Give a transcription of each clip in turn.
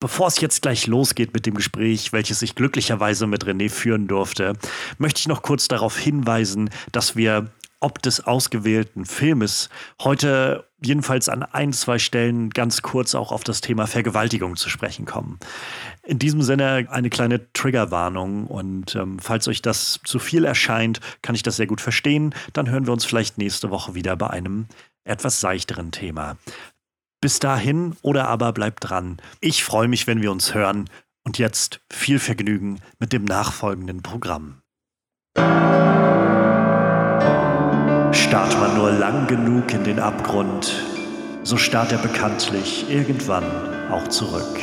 Bevor es jetzt gleich losgeht mit dem Gespräch, welches ich glücklicherweise mit René führen durfte, möchte ich noch kurz darauf hinweisen, dass wir ob des ausgewählten Filmes heute jedenfalls an ein, zwei Stellen ganz kurz auch auf das Thema Vergewaltigung zu sprechen kommen. In diesem Sinne eine kleine Triggerwarnung und ähm, falls euch das zu viel erscheint, kann ich das sehr gut verstehen. Dann hören wir uns vielleicht nächste Woche wieder bei einem etwas seichteren Thema. Bis dahin oder aber bleibt dran. Ich freue mich, wenn wir uns hören. Und jetzt viel Vergnügen mit dem nachfolgenden Programm. Starrt man nur lang genug in den Abgrund, so starrt er bekanntlich irgendwann auch zurück.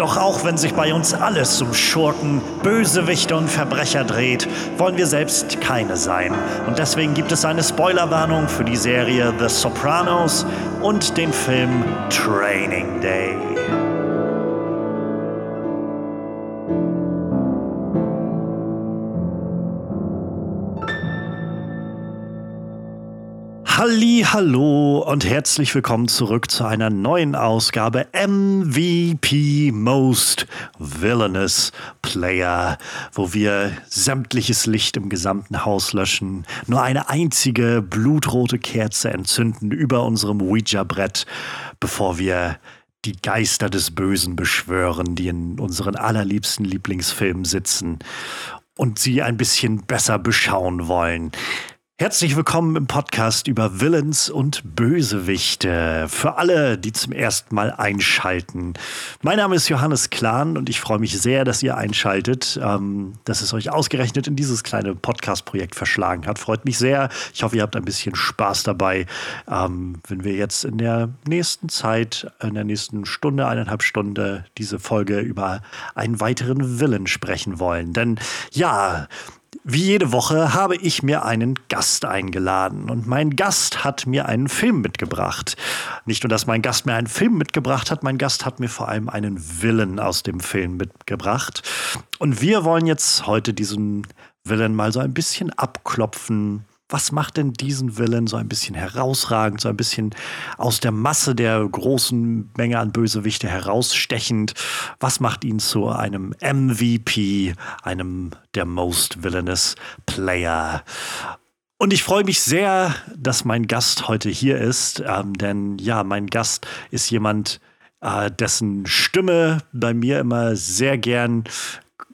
Doch auch wenn sich bei uns alles um Schurken, Bösewichte und Verbrecher dreht, wollen wir selbst keine sein. Und deswegen gibt es eine Spoilerwarnung für die Serie The Sopranos und den Film Training Day. Halli, hallo und herzlich willkommen zurück zu einer neuen Ausgabe MVP Most Villainous Player, wo wir sämtliches Licht im gesamten Haus löschen, nur eine einzige blutrote Kerze entzünden über unserem Ouija-Brett, bevor wir die Geister des Bösen beschwören, die in unseren allerliebsten Lieblingsfilmen sitzen und sie ein bisschen besser beschauen wollen. Herzlich willkommen im Podcast über Villains und Bösewichte. Für alle, die zum ersten Mal einschalten. Mein Name ist Johannes Klahn und ich freue mich sehr, dass ihr einschaltet, ähm, dass es euch ausgerechnet in dieses kleine Podcast-Projekt verschlagen hat. Freut mich sehr. Ich hoffe, ihr habt ein bisschen Spaß dabei, ähm, wenn wir jetzt in der nächsten Zeit, in der nächsten Stunde, eineinhalb Stunde, diese Folge über einen weiteren Villain sprechen wollen. Denn ja, wie jede Woche habe ich mir einen Gast eingeladen und mein Gast hat mir einen Film mitgebracht. Nicht nur, dass mein Gast mir einen Film mitgebracht hat, mein Gast hat mir vor allem einen Willen aus dem Film mitgebracht. Und wir wollen jetzt heute diesen Willen mal so ein bisschen abklopfen, was macht denn diesen Villain so ein bisschen herausragend, so ein bisschen aus der Masse der großen Menge an Bösewichte herausstechend? Was macht ihn zu einem MVP, einem der most villainous Player? Und ich freue mich sehr, dass mein Gast heute hier ist, ähm, denn ja, mein Gast ist jemand, äh, dessen Stimme bei mir immer sehr gern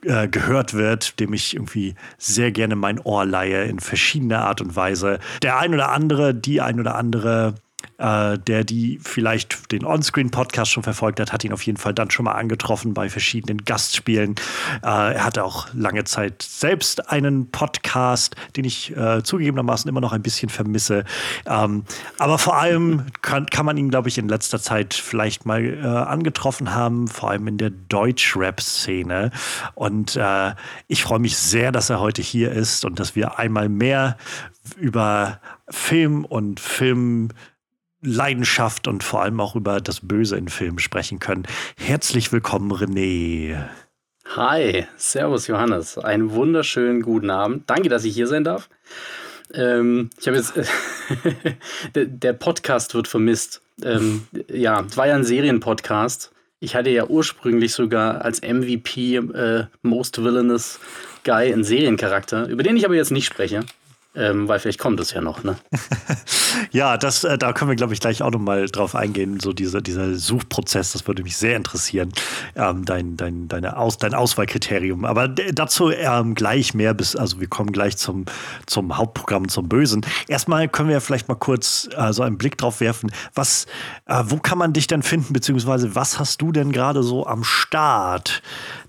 äh, gehört wird, dem ich irgendwie sehr gerne mein Ohr leihe in verschiedener Art und Weise. Der ein oder andere, die ein oder andere äh, der die vielleicht den Onscreen-Podcast schon verfolgt hat, hat ihn auf jeden Fall dann schon mal angetroffen bei verschiedenen Gastspielen. Äh, er hatte auch lange Zeit selbst einen Podcast, den ich äh, zugegebenermaßen immer noch ein bisschen vermisse. Ähm, aber vor allem kann, kann man ihn, glaube ich, in letzter Zeit vielleicht mal äh, angetroffen haben, vor allem in der Deutsch-Rap-Szene. Und äh, ich freue mich sehr, dass er heute hier ist und dass wir einmal mehr über Film und Film Leidenschaft und vor allem auch über das Böse in Filmen sprechen können. Herzlich willkommen, René. Hi, Servus Johannes. Einen wunderschönen guten Abend. Danke, dass ich hier sein darf. Ähm, ich habe jetzt, der Podcast wird vermisst. Ähm, ja, es war ja ein Serienpodcast. Ich hatte ja ursprünglich sogar als MVP äh, Most Villainous Guy einen Seriencharakter, über den ich aber jetzt nicht spreche. Ähm, weil vielleicht kommt es ja noch, ne? ja, das, äh, da können wir, glaube ich, gleich auch nochmal drauf eingehen. So diese, dieser Suchprozess, das würde mich sehr interessieren. Ähm, dein, dein, deine Aus, dein Auswahlkriterium. Aber dazu ähm, gleich mehr, bis, also wir kommen gleich zum, zum Hauptprogramm, zum Bösen. Erstmal können wir vielleicht mal kurz äh, so einen Blick drauf werfen. Was, äh, wo kann man dich denn finden, beziehungsweise was hast du denn gerade so am Start?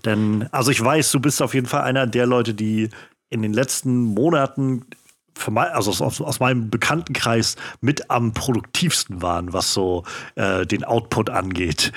Denn, also ich weiß, du bist auf jeden Fall einer der Leute, die in den letzten Monaten mein, also aus, aus, meinem Bekanntenkreis mit am produktivsten waren, was so äh, den Output angeht.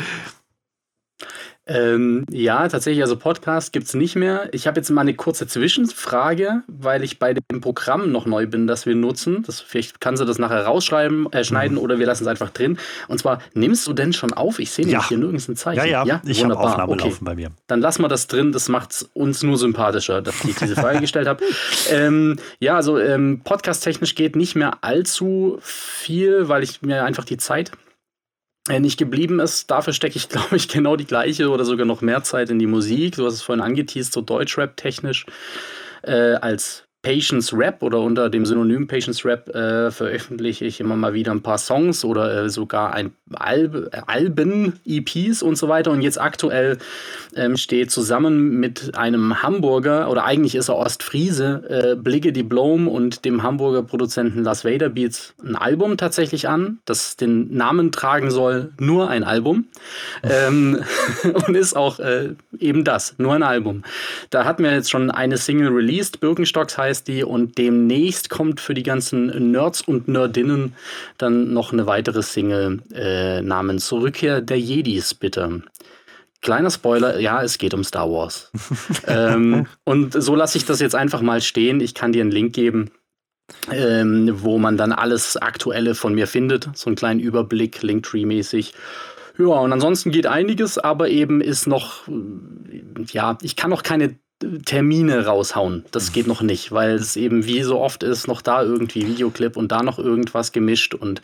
Ähm, ja, tatsächlich, also Podcast gibt es nicht mehr. Ich habe jetzt mal eine kurze Zwischenfrage, weil ich bei dem Programm noch neu bin, das wir nutzen. Das, vielleicht kannst du das nachher rausschreiben, äh, schneiden mhm. oder wir lassen es einfach drin. Und zwar, nimmst du denn schon auf? Ich sehe nämlich ja. hier nirgends ein Zeichen. Ja, ja, ja? ich habe Aufnahme okay. laufen bei mir. Dann lassen wir das drin, das macht es uns nur sympathischer, dass ich diese Frage gestellt habe. Ähm, ja, also ähm, podcast-technisch geht nicht mehr allzu viel, weil ich mir einfach die Zeit nicht geblieben ist. Dafür stecke ich, glaube ich, genau die gleiche oder sogar noch mehr Zeit in die Musik. Du hast es vorhin angeteased, so Deutschrap technisch äh, als Patience Rap oder unter dem Synonym Patience Rap äh, veröffentliche ich immer mal wieder ein paar Songs oder äh, sogar ein Alb Alben, EPs und so weiter. Und jetzt aktuell ähm, steht zusammen mit einem Hamburger, oder eigentlich ist er Ostfriese, äh, Blicke Diplom und dem Hamburger Produzenten Las Vader Beats ein Album tatsächlich an, das den Namen tragen soll, nur ein Album. Ähm, und ist auch äh, eben das, nur ein Album. Da hatten wir jetzt schon eine Single released, Birkenstocks heißt heißt die. Und demnächst kommt für die ganzen Nerds und Nerdinnen dann noch eine weitere Single äh, namens Rückkehr der Jedis, bitte. Kleiner Spoiler, ja, es geht um Star Wars. ähm, und so lasse ich das jetzt einfach mal stehen. Ich kann dir einen Link geben, ähm, wo man dann alles Aktuelle von mir findet. So einen kleinen Überblick, Linktree-mäßig. Ja, und ansonsten geht einiges, aber eben ist noch, ja, ich kann noch keine Termine raushauen. Das geht noch nicht, weil es eben wie so oft ist, noch da irgendwie Videoclip und da noch irgendwas gemischt und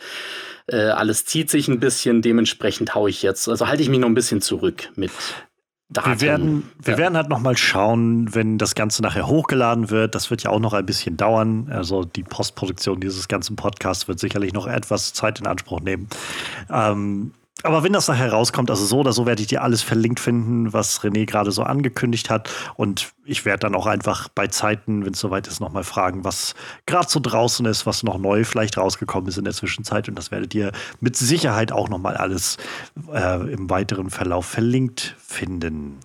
äh, alles zieht sich ein bisschen. Dementsprechend haue ich jetzt, also halte ich mich noch ein bisschen zurück mit. Daten. Wir werden, wir ja. werden halt noch mal schauen, wenn das Ganze nachher hochgeladen wird. Das wird ja auch noch ein bisschen dauern. Also die Postproduktion dieses ganzen Podcasts wird sicherlich noch etwas Zeit in Anspruch nehmen. Ähm, aber wenn das nachher rauskommt, also so oder so werde ich dir alles verlinkt finden, was René gerade so angekündigt hat. Und ich werde dann auch einfach bei Zeiten, wenn es soweit ist, nochmal fragen, was gerade so draußen ist, was noch neu vielleicht rausgekommen ist in der Zwischenzeit. Und das werdet ihr mit Sicherheit auch nochmal alles äh, im weiteren Verlauf verlinkt finden.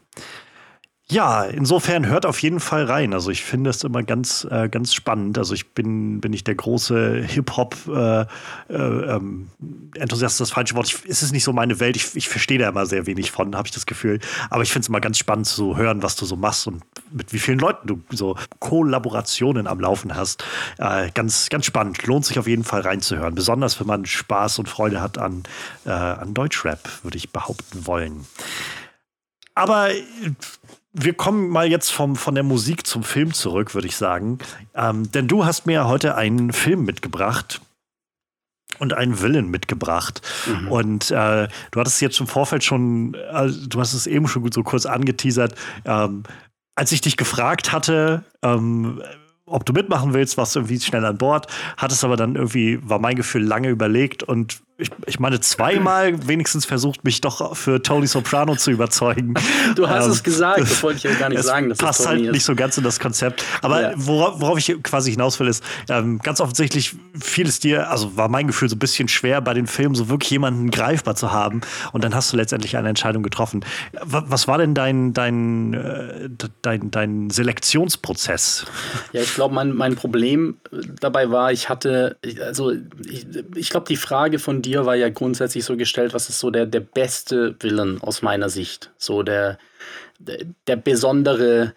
Ja, insofern hört auf jeden Fall rein. Also ich finde es immer ganz, äh, ganz spannend. Also ich bin, bin nicht der große Hip-Hop-Enthusiast, äh, äh, das falsche Wort. Ich, ist es nicht so meine Welt. Ich, ich verstehe da immer sehr wenig von, habe ich das Gefühl. Aber ich finde es immer ganz spannend zu hören, was du so machst und mit wie vielen Leuten du so Kollaborationen am Laufen hast. Äh, ganz, ganz spannend. Lohnt sich auf jeden Fall reinzuhören. Besonders wenn man Spaß und Freude hat an, äh, an Deutschrap, würde ich behaupten wollen. Aber wir kommen mal jetzt vom, von der Musik zum Film zurück, würde ich sagen. Ähm, denn du hast mir heute einen Film mitgebracht und einen Villain mitgebracht. Mhm. Und äh, du hattest jetzt im Vorfeld schon, äh, du hast es eben schon so kurz angeteasert. Ähm, als ich dich gefragt hatte, ähm, ob du mitmachen willst, warst du irgendwie schnell an Bord, hattest aber dann irgendwie, war mein Gefühl, lange überlegt und ich, ich meine, zweimal wenigstens versucht, mich doch für Tony Soprano zu überzeugen. Du hast ähm, es gesagt, das wollte ich ja gar nicht sagen. Das passt halt nicht so ganz in das Konzept. Aber ja. worauf, worauf, ich quasi hinaus will, ist, ähm, ganz offensichtlich fiel es dir, also war mein Gefühl so ein bisschen schwer, bei den Filmen so wirklich jemanden greifbar zu haben. Und dann hast du letztendlich eine Entscheidung getroffen. Was war denn dein, dein, äh, dein, dein Selektionsprozess? Ja, ich glaube, mein, mein Problem dabei war, ich hatte, also ich, ich glaube, die Frage von dir war ja grundsätzlich so gestellt, was ist so der, der beste Villain aus meiner Sicht? So der, der, der besondere,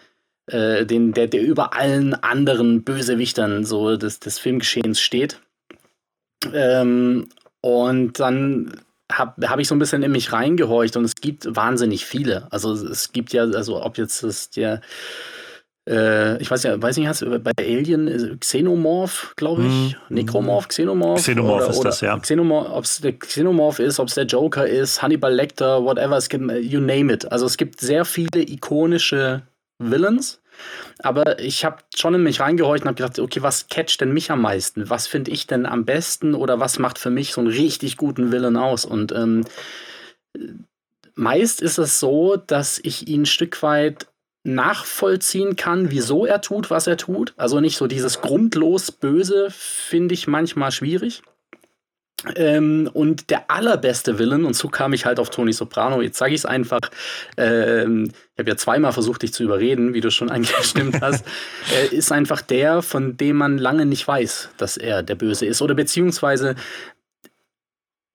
äh, den, der, der über allen anderen Bösewichtern so des, des Filmgeschehens steht. Ähm, und dann habe hab ich so ein bisschen in mich reingehorcht und es gibt wahnsinnig viele. Also es gibt ja, also ob jetzt das der äh, ich weiß ja, weiß nicht, hast du bei Alien äh, Xenomorph, glaube ich, mm. Necromorph, Xenomorph? Xenomorph oder, ist das, ja. Xenomorph, ob es der Xenomorph ist, ob es der Joker ist, Hannibal Lecter, whatever, es gibt, you name it. Also es gibt sehr viele ikonische Villains. Aber ich habe schon in mich reingehorcht und habe gedacht, okay, was catcht denn mich am meisten? Was finde ich denn am besten oder was macht für mich so einen richtig guten Villain aus? Und ähm, meist ist es so, dass ich ihn ein Stück weit nachvollziehen kann, wieso er tut, was er tut. Also nicht so dieses grundlos Böse finde ich manchmal schwierig. Ähm, und der allerbeste Villain, und so kam ich halt auf Tony Soprano, jetzt sage ich es einfach, ähm, ich habe ja zweimal versucht, dich zu überreden, wie du schon angestimmt hast, äh, ist einfach der, von dem man lange nicht weiß, dass er der Böse ist. Oder beziehungsweise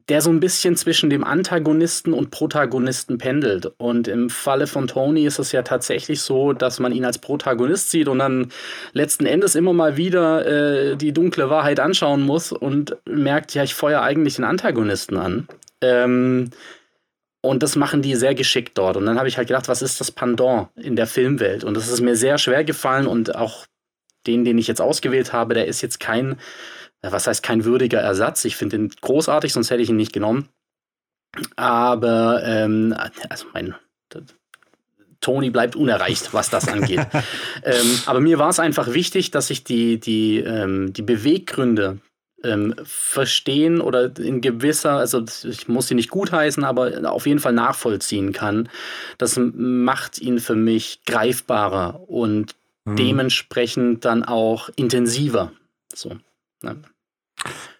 der so ein bisschen zwischen dem Antagonisten und Protagonisten pendelt. Und im Falle von Tony ist es ja tatsächlich so, dass man ihn als Protagonist sieht und dann letzten Endes immer mal wieder äh, die dunkle Wahrheit anschauen muss und merkt, ja, ich feuere eigentlich den Antagonisten an. Ähm, und das machen die sehr geschickt dort. Und dann habe ich halt gedacht, was ist das Pendant in der Filmwelt? Und das ist mir sehr schwer gefallen und auch den, den ich jetzt ausgewählt habe, der ist jetzt kein was heißt kein würdiger Ersatz? Ich finde ihn großartig, sonst hätte ich ihn nicht genommen. Aber, ähm, also mein, Tony bleibt unerreicht, was das angeht. ähm, aber mir war es einfach wichtig, dass ich die, die, ähm, die Beweggründe ähm, verstehen oder in gewisser, also ich muss sie nicht gutheißen, aber auf jeden Fall nachvollziehen kann. Das macht ihn für mich greifbarer und mhm. dementsprechend dann auch intensiver. So. Ne?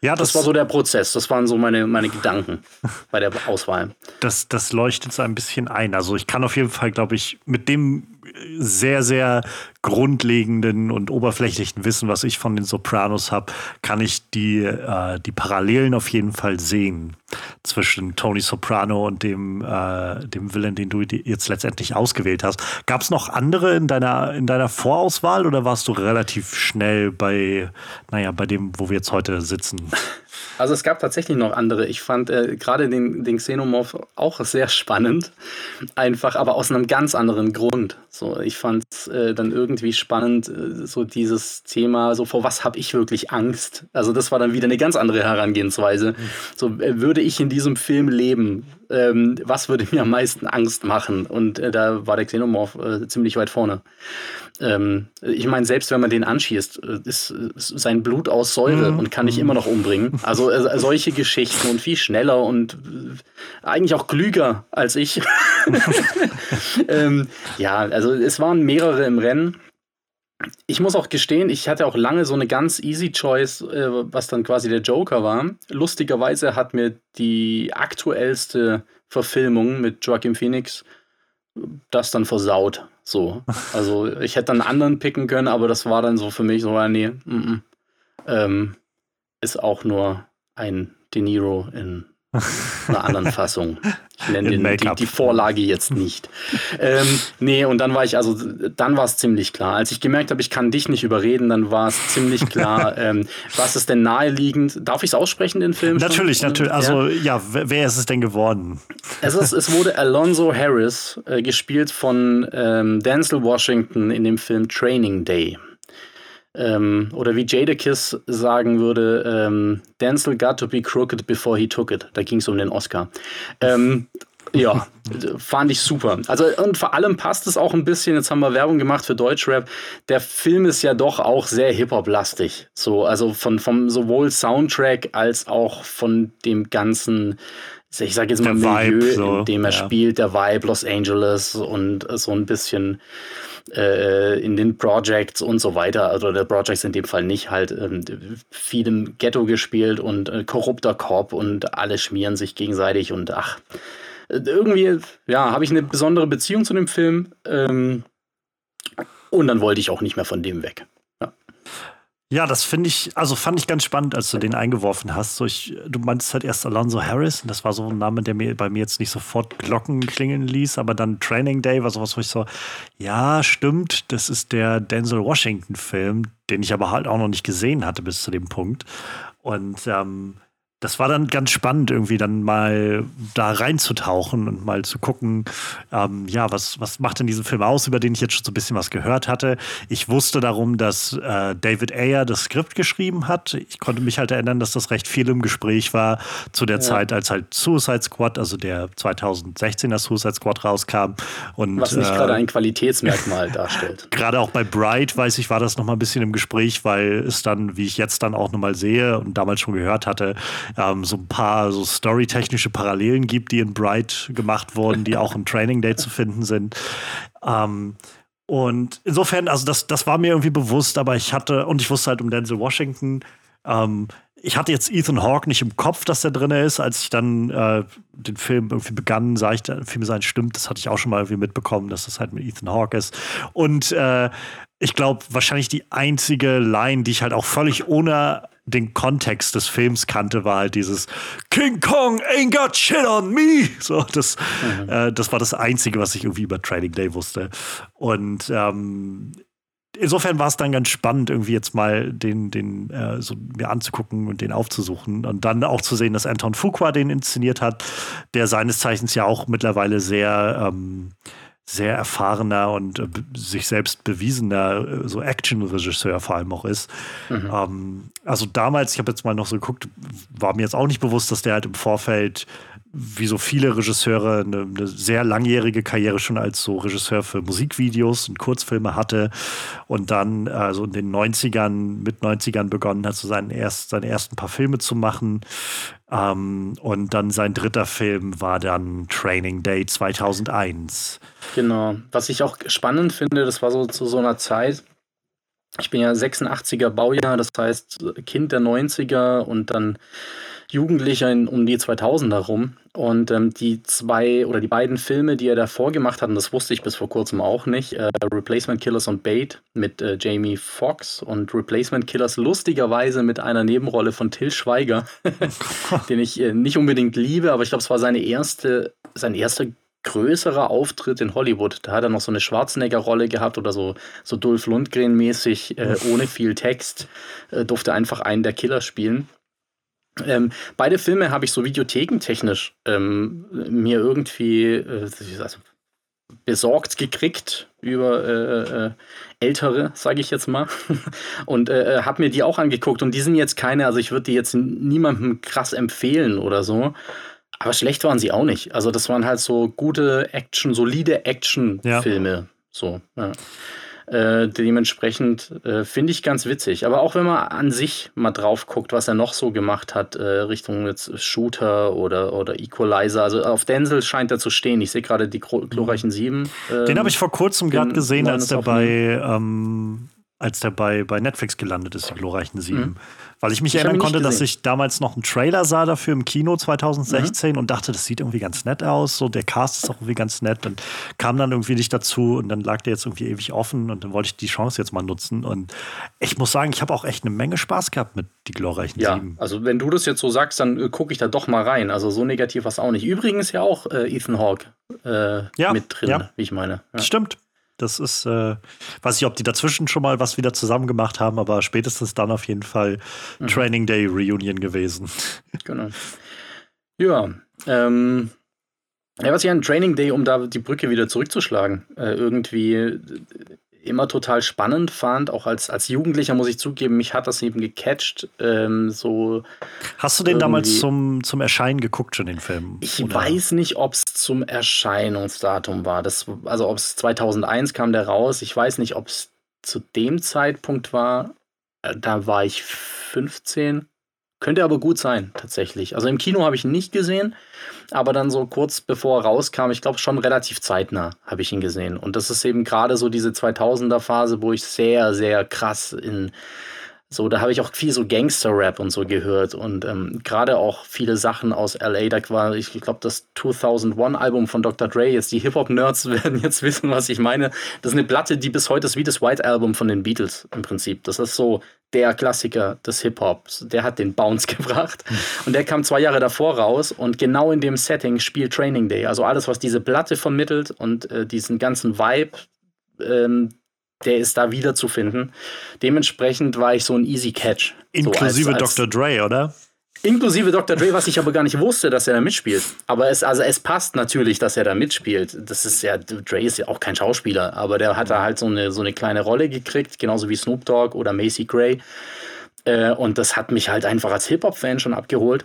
Ja, das, das, war so der Prozess. Das waren so meine, meine Gedanken bei der Auswahl. Das, das leuchtet so ein bisschen ein. Also ich kann auf jeden Fall, glaube ich, mit dem sehr, sehr grundlegenden und oberflächlichen Wissen, was ich von den Sopranos habe, kann ich die, äh, die Parallelen auf jeden Fall sehen zwischen Tony Soprano und dem, äh, dem Villain, den du jetzt letztendlich ausgewählt hast. Gab es noch andere in deiner, in deiner Vorauswahl oder warst du relativ schnell bei, naja, bei dem, wo wir jetzt heute sitzen? Also es gab tatsächlich noch andere. Ich fand äh, gerade den, den Xenomorph auch sehr spannend. Einfach, aber aus einem ganz anderen Grund. So, ich fand es äh, dann irgendwie spannend, äh, so dieses Thema, so vor was habe ich wirklich Angst? Also das war dann wieder eine ganz andere Herangehensweise. Mhm. So äh, würde ich in diesem Film leben, ähm, was würde mir am meisten Angst machen? Und äh, da war der Xenomorph äh, ziemlich weit vorne. Ähm, ich meine, selbst wenn man den anschießt, äh, ist, ist sein Blut aus Säure mhm. und kann dich immer noch umbringen. Also äh, solche Geschichten und viel schneller und äh, eigentlich auch klüger als ich. ähm, ja, also es waren mehrere im Rennen. Ich muss auch gestehen, ich hatte auch lange so eine ganz easy Choice, äh, was dann quasi der Joker war. Lustigerweise hat mir die aktuellste Verfilmung mit Joaquin Phoenix das dann versaut. So. Also ich hätte dann einen anderen picken können, aber das war dann so für mich so, nee, mm -mm. Ähm, ist auch nur ein De Niro in einer anderen Fassung. Ich nenne den, die, die, Vorlage jetzt nicht. ähm, nee, und dann war ich, also dann war es ziemlich klar. Als ich gemerkt habe, ich kann dich nicht überreden, dann war es ziemlich klar, ähm, was ist denn naheliegend? Darf ich es aussprechen, den Film? Natürlich, schon? natürlich. Also ja. ja, wer ist es denn geworden? Es, ist, es wurde Alonzo Harris, äh, gespielt von ähm, Denzel Washington in dem Film Training Day. Ähm, oder wie Jadakiss sagen würde, ähm, Denzel got to be crooked before he took it. Da ging es um den Oscar. Ähm, ja, fand ich super. Also und vor allem passt es auch ein bisschen, jetzt haben wir Werbung gemacht für Deutschrap. Der Film ist ja doch auch sehr Hip-Hop-lastig. So, also von, vom sowohl Soundtrack als auch von dem ganzen, ich sage jetzt mal, der Milieu, Vibe, so, in dem er ja. spielt, der Vibe Los Angeles und so ein bisschen äh, in den Projects und so weiter. Also der Projects in dem Fall nicht, halt ähm, viel im Ghetto gespielt und äh, korrupter Korb und alle schmieren sich gegenseitig und ach, irgendwie, ja, habe ich eine besondere Beziehung zu dem Film. Ähm, und dann wollte ich auch nicht mehr von dem weg. Ja, das finde ich, also fand ich ganz spannend, als du den eingeworfen hast. So ich, du meintest halt erst Alonso Harris und das war so ein Name, der mir bei mir jetzt nicht sofort Glocken klingeln ließ, aber dann Training Day war sowas, wo ich so, ja, stimmt, das ist der Denzel Washington-Film, den ich aber halt auch noch nicht gesehen hatte bis zu dem Punkt. Und ähm, das war dann ganz spannend, irgendwie dann mal da reinzutauchen und mal zu gucken, ähm, ja, was, was macht denn diesen Film aus, über den ich jetzt schon so ein bisschen was gehört hatte. Ich wusste darum, dass äh, David Ayer das Skript geschrieben hat. Ich konnte mich halt erinnern, dass das recht viel im Gespräch war zu der ja. Zeit, als halt Suicide Squad, also der 2016er Suicide Squad rauskam. Und, was nicht äh, gerade ein Qualitätsmerkmal darstellt. Gerade auch bei Bright, weiß ich, war das noch mal ein bisschen im Gespräch, weil es dann, wie ich jetzt dann auch noch mal sehe und damals schon gehört hatte, ähm, so ein paar so storytechnische Parallelen gibt, die in Bright gemacht wurden, die auch im Training Day zu finden sind. Ähm, und insofern, also das, das war mir irgendwie bewusst, aber ich hatte, und ich wusste halt um Denzel Washington, ähm, ich hatte jetzt Ethan Hawke nicht im Kopf, dass der drin ist. Als ich dann äh, den Film irgendwie begann, sah ich, der Film sein stimmt. Das hatte ich auch schon mal irgendwie mitbekommen, dass das halt mit Ethan Hawke ist. Und äh, ich glaube, wahrscheinlich die einzige Line, die ich halt auch völlig ohne den Kontext des Films kannte, war halt dieses King Kong ain't got shit on me. So, das, mhm. äh, das war das Einzige, was ich irgendwie über Trading Day wusste. Und ähm, insofern war es dann ganz spannend, irgendwie jetzt mal den, den äh, so mir anzugucken und den aufzusuchen und dann auch zu sehen, dass Anton Fuqua den inszeniert hat, der seines Zeichens ja auch mittlerweile sehr ähm, sehr erfahrener und äh, sich selbst bewiesener äh, so Action-Regisseur vor allem auch ist. Mhm. Ähm, also damals, ich habe jetzt mal noch so geguckt, war mir jetzt auch nicht bewusst, dass der halt im Vorfeld wie so viele Regisseure eine, eine, sehr langjährige Karriere schon als so Regisseur für Musikvideos und Kurzfilme hatte und dann also in den 90ern, mit 90ern begonnen hat, so seinen erst, seine ersten paar Filme zu machen. Ähm, und dann sein dritter Film war dann Training Day 2001. Genau. Was ich auch spannend finde, das war so zu so einer Zeit, ich bin ja 86er Baujahr, das heißt Kind der 90er und dann Jugendlicher in, um die 2000er rum. Und ähm, die zwei oder die beiden Filme, die er davor gemacht hat, und das wusste ich bis vor kurzem auch nicht, äh, Replacement Killers und Bait mit äh, Jamie Foxx und Replacement Killers lustigerweise mit einer Nebenrolle von Till Schweiger, den ich äh, nicht unbedingt liebe, aber ich glaube, es war seine erste, sein erster größerer Auftritt in Hollywood. Da hat er noch so eine Schwarzenegger-Rolle gehabt oder so, so Dolph Lundgren-mäßig, äh, ohne viel Text, äh, durfte einfach einen der Killer spielen. Ähm, beide Filme habe ich so videothekentechnisch ähm, mir irgendwie äh, also besorgt gekriegt über äh, äh, ältere, sage ich jetzt mal, und äh, äh habe mir die auch angeguckt und die sind jetzt keine, also ich würde die jetzt niemandem krass empfehlen oder so, aber schlecht waren sie auch nicht. Also das waren halt so gute Action, solide Action-Filme, ja. so. Ja. Äh, dementsprechend äh, finde ich ganz witzig. Aber auch wenn man an sich mal drauf guckt, was er noch so gemacht hat, äh, Richtung jetzt Shooter oder, oder Equalizer. Also auf Denzel scheint er zu stehen. Ich sehe gerade die glorreichen Sieben. Ähm, Den habe ich vor kurzem gerade gesehen, als der bei ähm, als der bei, bei Netflix gelandet ist, die glorreichen Sieben. Mhm. Weil ich mich ich erinnern konnte, dass ich damals noch einen Trailer sah dafür im Kino 2016 mhm. und dachte, das sieht irgendwie ganz nett aus. So, der Cast ist auch irgendwie ganz nett und kam dann irgendwie nicht dazu und dann lag der jetzt irgendwie ewig offen und dann wollte ich die Chance jetzt mal nutzen. Und ich muss sagen, ich habe auch echt eine Menge Spaß gehabt mit die glorreichen ja, Sieben. Also, wenn du das jetzt so sagst, dann äh, gucke ich da doch mal rein. Also, so negativ war es auch nicht. Übrigens ja auch äh, Ethan Hawke äh, ja, mit drin, ja. wie ich meine. Ja. Stimmt. Das ist, äh, weiß ich, ob die dazwischen schon mal was wieder zusammen gemacht haben, aber spätestens dann auf jeden Fall mhm. Training Day Reunion gewesen. Genau. Ja, ähm, ja, was ich an Training Day, um da die Brücke wieder zurückzuschlagen, äh, irgendwie immer total spannend fand, auch als, als Jugendlicher muss ich zugeben, mich hat das eben gecatcht. Ähm, so Hast du den damals zum, zum Erscheinen geguckt, schon den Film? Ich oder? weiß nicht, ob es zum Erscheinungsdatum war. Das, also ob es 2001 kam der raus. Ich weiß nicht, ob es zu dem Zeitpunkt war. Äh, da war ich 15. Könnte aber gut sein, tatsächlich. Also im Kino habe ich ihn nicht gesehen, aber dann so kurz bevor er rauskam, ich glaube schon relativ zeitnah habe ich ihn gesehen. Und das ist eben gerade so diese 2000er Phase, wo ich sehr, sehr krass in so, da habe ich auch viel so Gangster-Rap und so gehört und ähm, gerade auch viele Sachen aus LA. Da war, ich glaube, das 2001-Album von Dr. Dre, jetzt die Hip-Hop-Nerds werden jetzt wissen, was ich meine. Das ist eine Platte, die bis heute ist wie das White-Album von den Beatles im Prinzip. Das ist so der Klassiker des Hip-Hops. Der hat den Bounce gebracht und der kam zwei Jahre davor raus und genau in dem Setting spielt Training Day. Also alles, was diese Platte vermittelt und äh, diesen ganzen Vibe, ähm, der ist da wiederzufinden. Dementsprechend war ich so ein Easy Catch. Inklusive so als, als, Dr. Dre, oder? Inklusive Dr. Dre, was ich aber gar nicht wusste, dass er da mitspielt. Aber es, also es passt natürlich, dass er da mitspielt. Das ist ja, Dre ist ja auch kein Schauspieler, aber der hat da halt so eine, so eine kleine Rolle gekriegt, genauso wie Snoop Dogg oder Macy Gray. Äh, und das hat mich halt einfach als Hip-Hop-Fan schon abgeholt.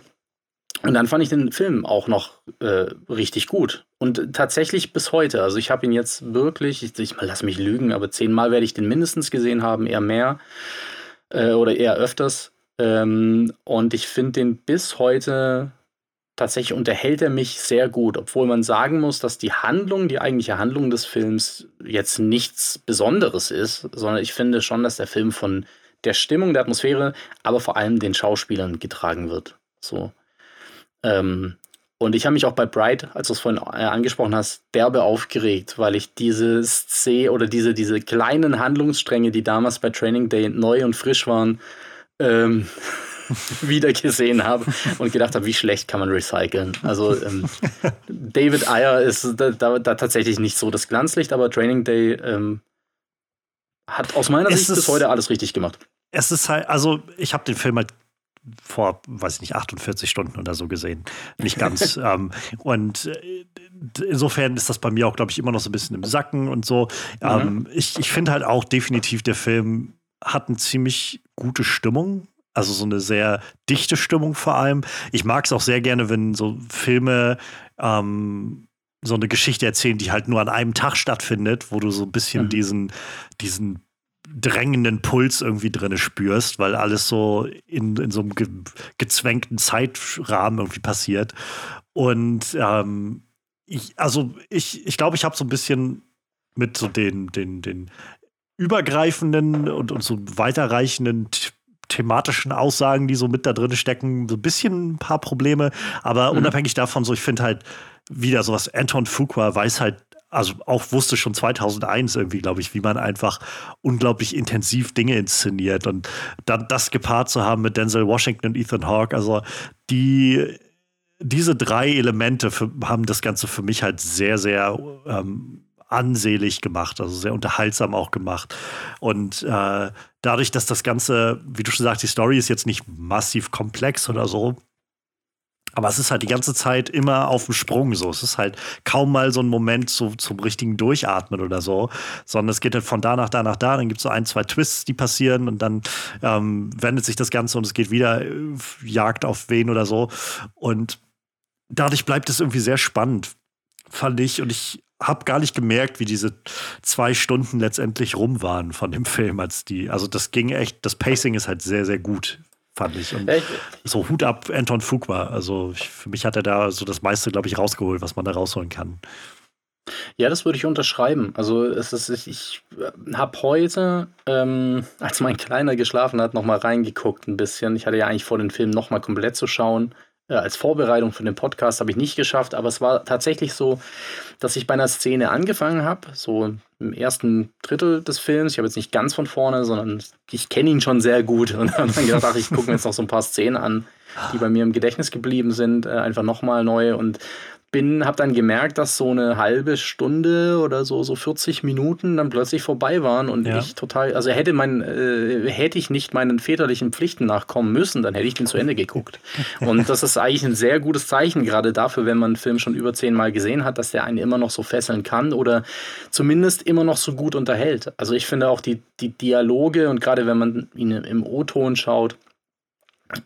Und dann fand ich den Film auch noch äh, richtig gut. Und tatsächlich bis heute. Also ich habe ihn jetzt wirklich, ich, ich lass mich lügen, aber zehnmal werde ich den mindestens gesehen haben, eher mehr äh, oder eher öfters. Ähm, und ich finde den bis heute tatsächlich unterhält er mich sehr gut, obwohl man sagen muss, dass die Handlung, die eigentliche Handlung des Films jetzt nichts Besonderes ist, sondern ich finde schon, dass der Film von der Stimmung, der Atmosphäre, aber vor allem den Schauspielern getragen wird. So. Ähm, und ich habe mich auch bei Bright, als du es vorhin äh, angesprochen hast, derbe aufgeregt, weil ich diese Szene oder diese, diese kleinen Handlungsstränge, die damals bei Training Day neu und frisch waren, ähm, wieder gesehen habe und gedacht habe, wie schlecht kann man recyceln. Also ähm, David Ayer ist da, da, da, tatsächlich nicht so das Glanzlicht, aber Training Day ähm, hat aus meiner es Sicht bis heute alles richtig gemacht. Es ist halt, also ich habe den Film halt vor, weiß ich nicht, 48 Stunden oder so gesehen. Nicht ganz. ähm, und äh, insofern ist das bei mir auch, glaube ich, immer noch so ein bisschen im Sacken und so. Mhm. Ähm, ich ich finde halt auch definitiv, der Film hat eine ziemlich gute Stimmung. Also so eine sehr dichte Stimmung vor allem. Ich mag es auch sehr gerne, wenn so Filme ähm, so eine Geschichte erzählen, die halt nur an einem Tag stattfindet, wo du so ein bisschen mhm. diesen, diesen drängenden Puls irgendwie drin spürst, weil alles so in, in so einem ge gezwängten Zeitrahmen irgendwie passiert. Und ähm, ich, also ich, ich glaube, ich habe so ein bisschen mit so den, den, den übergreifenden und, und so weiterreichenden thematischen Aussagen, die so mit da drin stecken, so ein bisschen ein paar Probleme. Aber mhm. unabhängig davon, so ich finde halt wieder sowas, Anton Fuqua weiß halt, also auch wusste schon 2001 irgendwie, glaube ich, wie man einfach unglaublich intensiv Dinge inszeniert und dann das gepaart zu haben mit Denzel Washington und Ethan Hawke, also die diese drei Elemente für, haben das Ganze für mich halt sehr, sehr ähm, ansehlich gemacht, also sehr unterhaltsam auch gemacht. Und äh, dadurch, dass das Ganze, wie du schon sagst, die Story ist jetzt nicht massiv komplex oder so, aber es ist halt die ganze Zeit immer auf dem Sprung so. Es ist halt kaum mal so ein Moment so, zum richtigen Durchatmen oder so, sondern es geht halt von da nach da nach da. Dann gibt es so ein, zwei Twists, die passieren und dann ähm, wendet sich das Ganze und es geht wieder äh, Jagd auf wen oder so. Und dadurch bleibt es irgendwie sehr spannend, fand ich. Und ich habe gar nicht gemerkt, wie diese zwei Stunden letztendlich rum waren von dem Film, als die. Also das ging echt, das Pacing ist halt sehr, sehr gut, fand ich. Und echt? so Hut ab Anton Fuqua. Also ich, für mich hat er da so das meiste, glaube ich, rausgeholt, was man da rausholen kann. Ja, das würde ich unterschreiben. Also es ist, ich habe heute, ähm, als mein Kleiner geschlafen hat, noch mal reingeguckt ein bisschen. Ich hatte ja eigentlich vor, den Film noch mal komplett zu schauen äh, als Vorbereitung für den Podcast habe ich nicht geschafft, aber es war tatsächlich so, dass ich bei einer Szene angefangen habe, so im ersten Drittel des Films. Ich habe jetzt nicht ganz von vorne, sondern ich kenne ihn schon sehr gut und habe dann gedacht, ach, ich gucke mir jetzt noch so ein paar Szenen an, die bei mir im Gedächtnis geblieben sind, äh, einfach nochmal neu und bin, habe dann gemerkt, dass so eine halbe Stunde oder so, so 40 Minuten dann plötzlich vorbei waren und ja. ich total, also hätte mein, äh, hätte ich nicht meinen väterlichen Pflichten nachkommen müssen, dann hätte ich den zu Ende geguckt. und das ist eigentlich ein sehr gutes Zeichen, gerade dafür, wenn man einen Film schon über zehnmal gesehen hat, dass der einen immer noch so fesseln kann oder zumindest immer noch so gut unterhält. Also ich finde auch die, die Dialoge und gerade wenn man ihn im O-Ton schaut,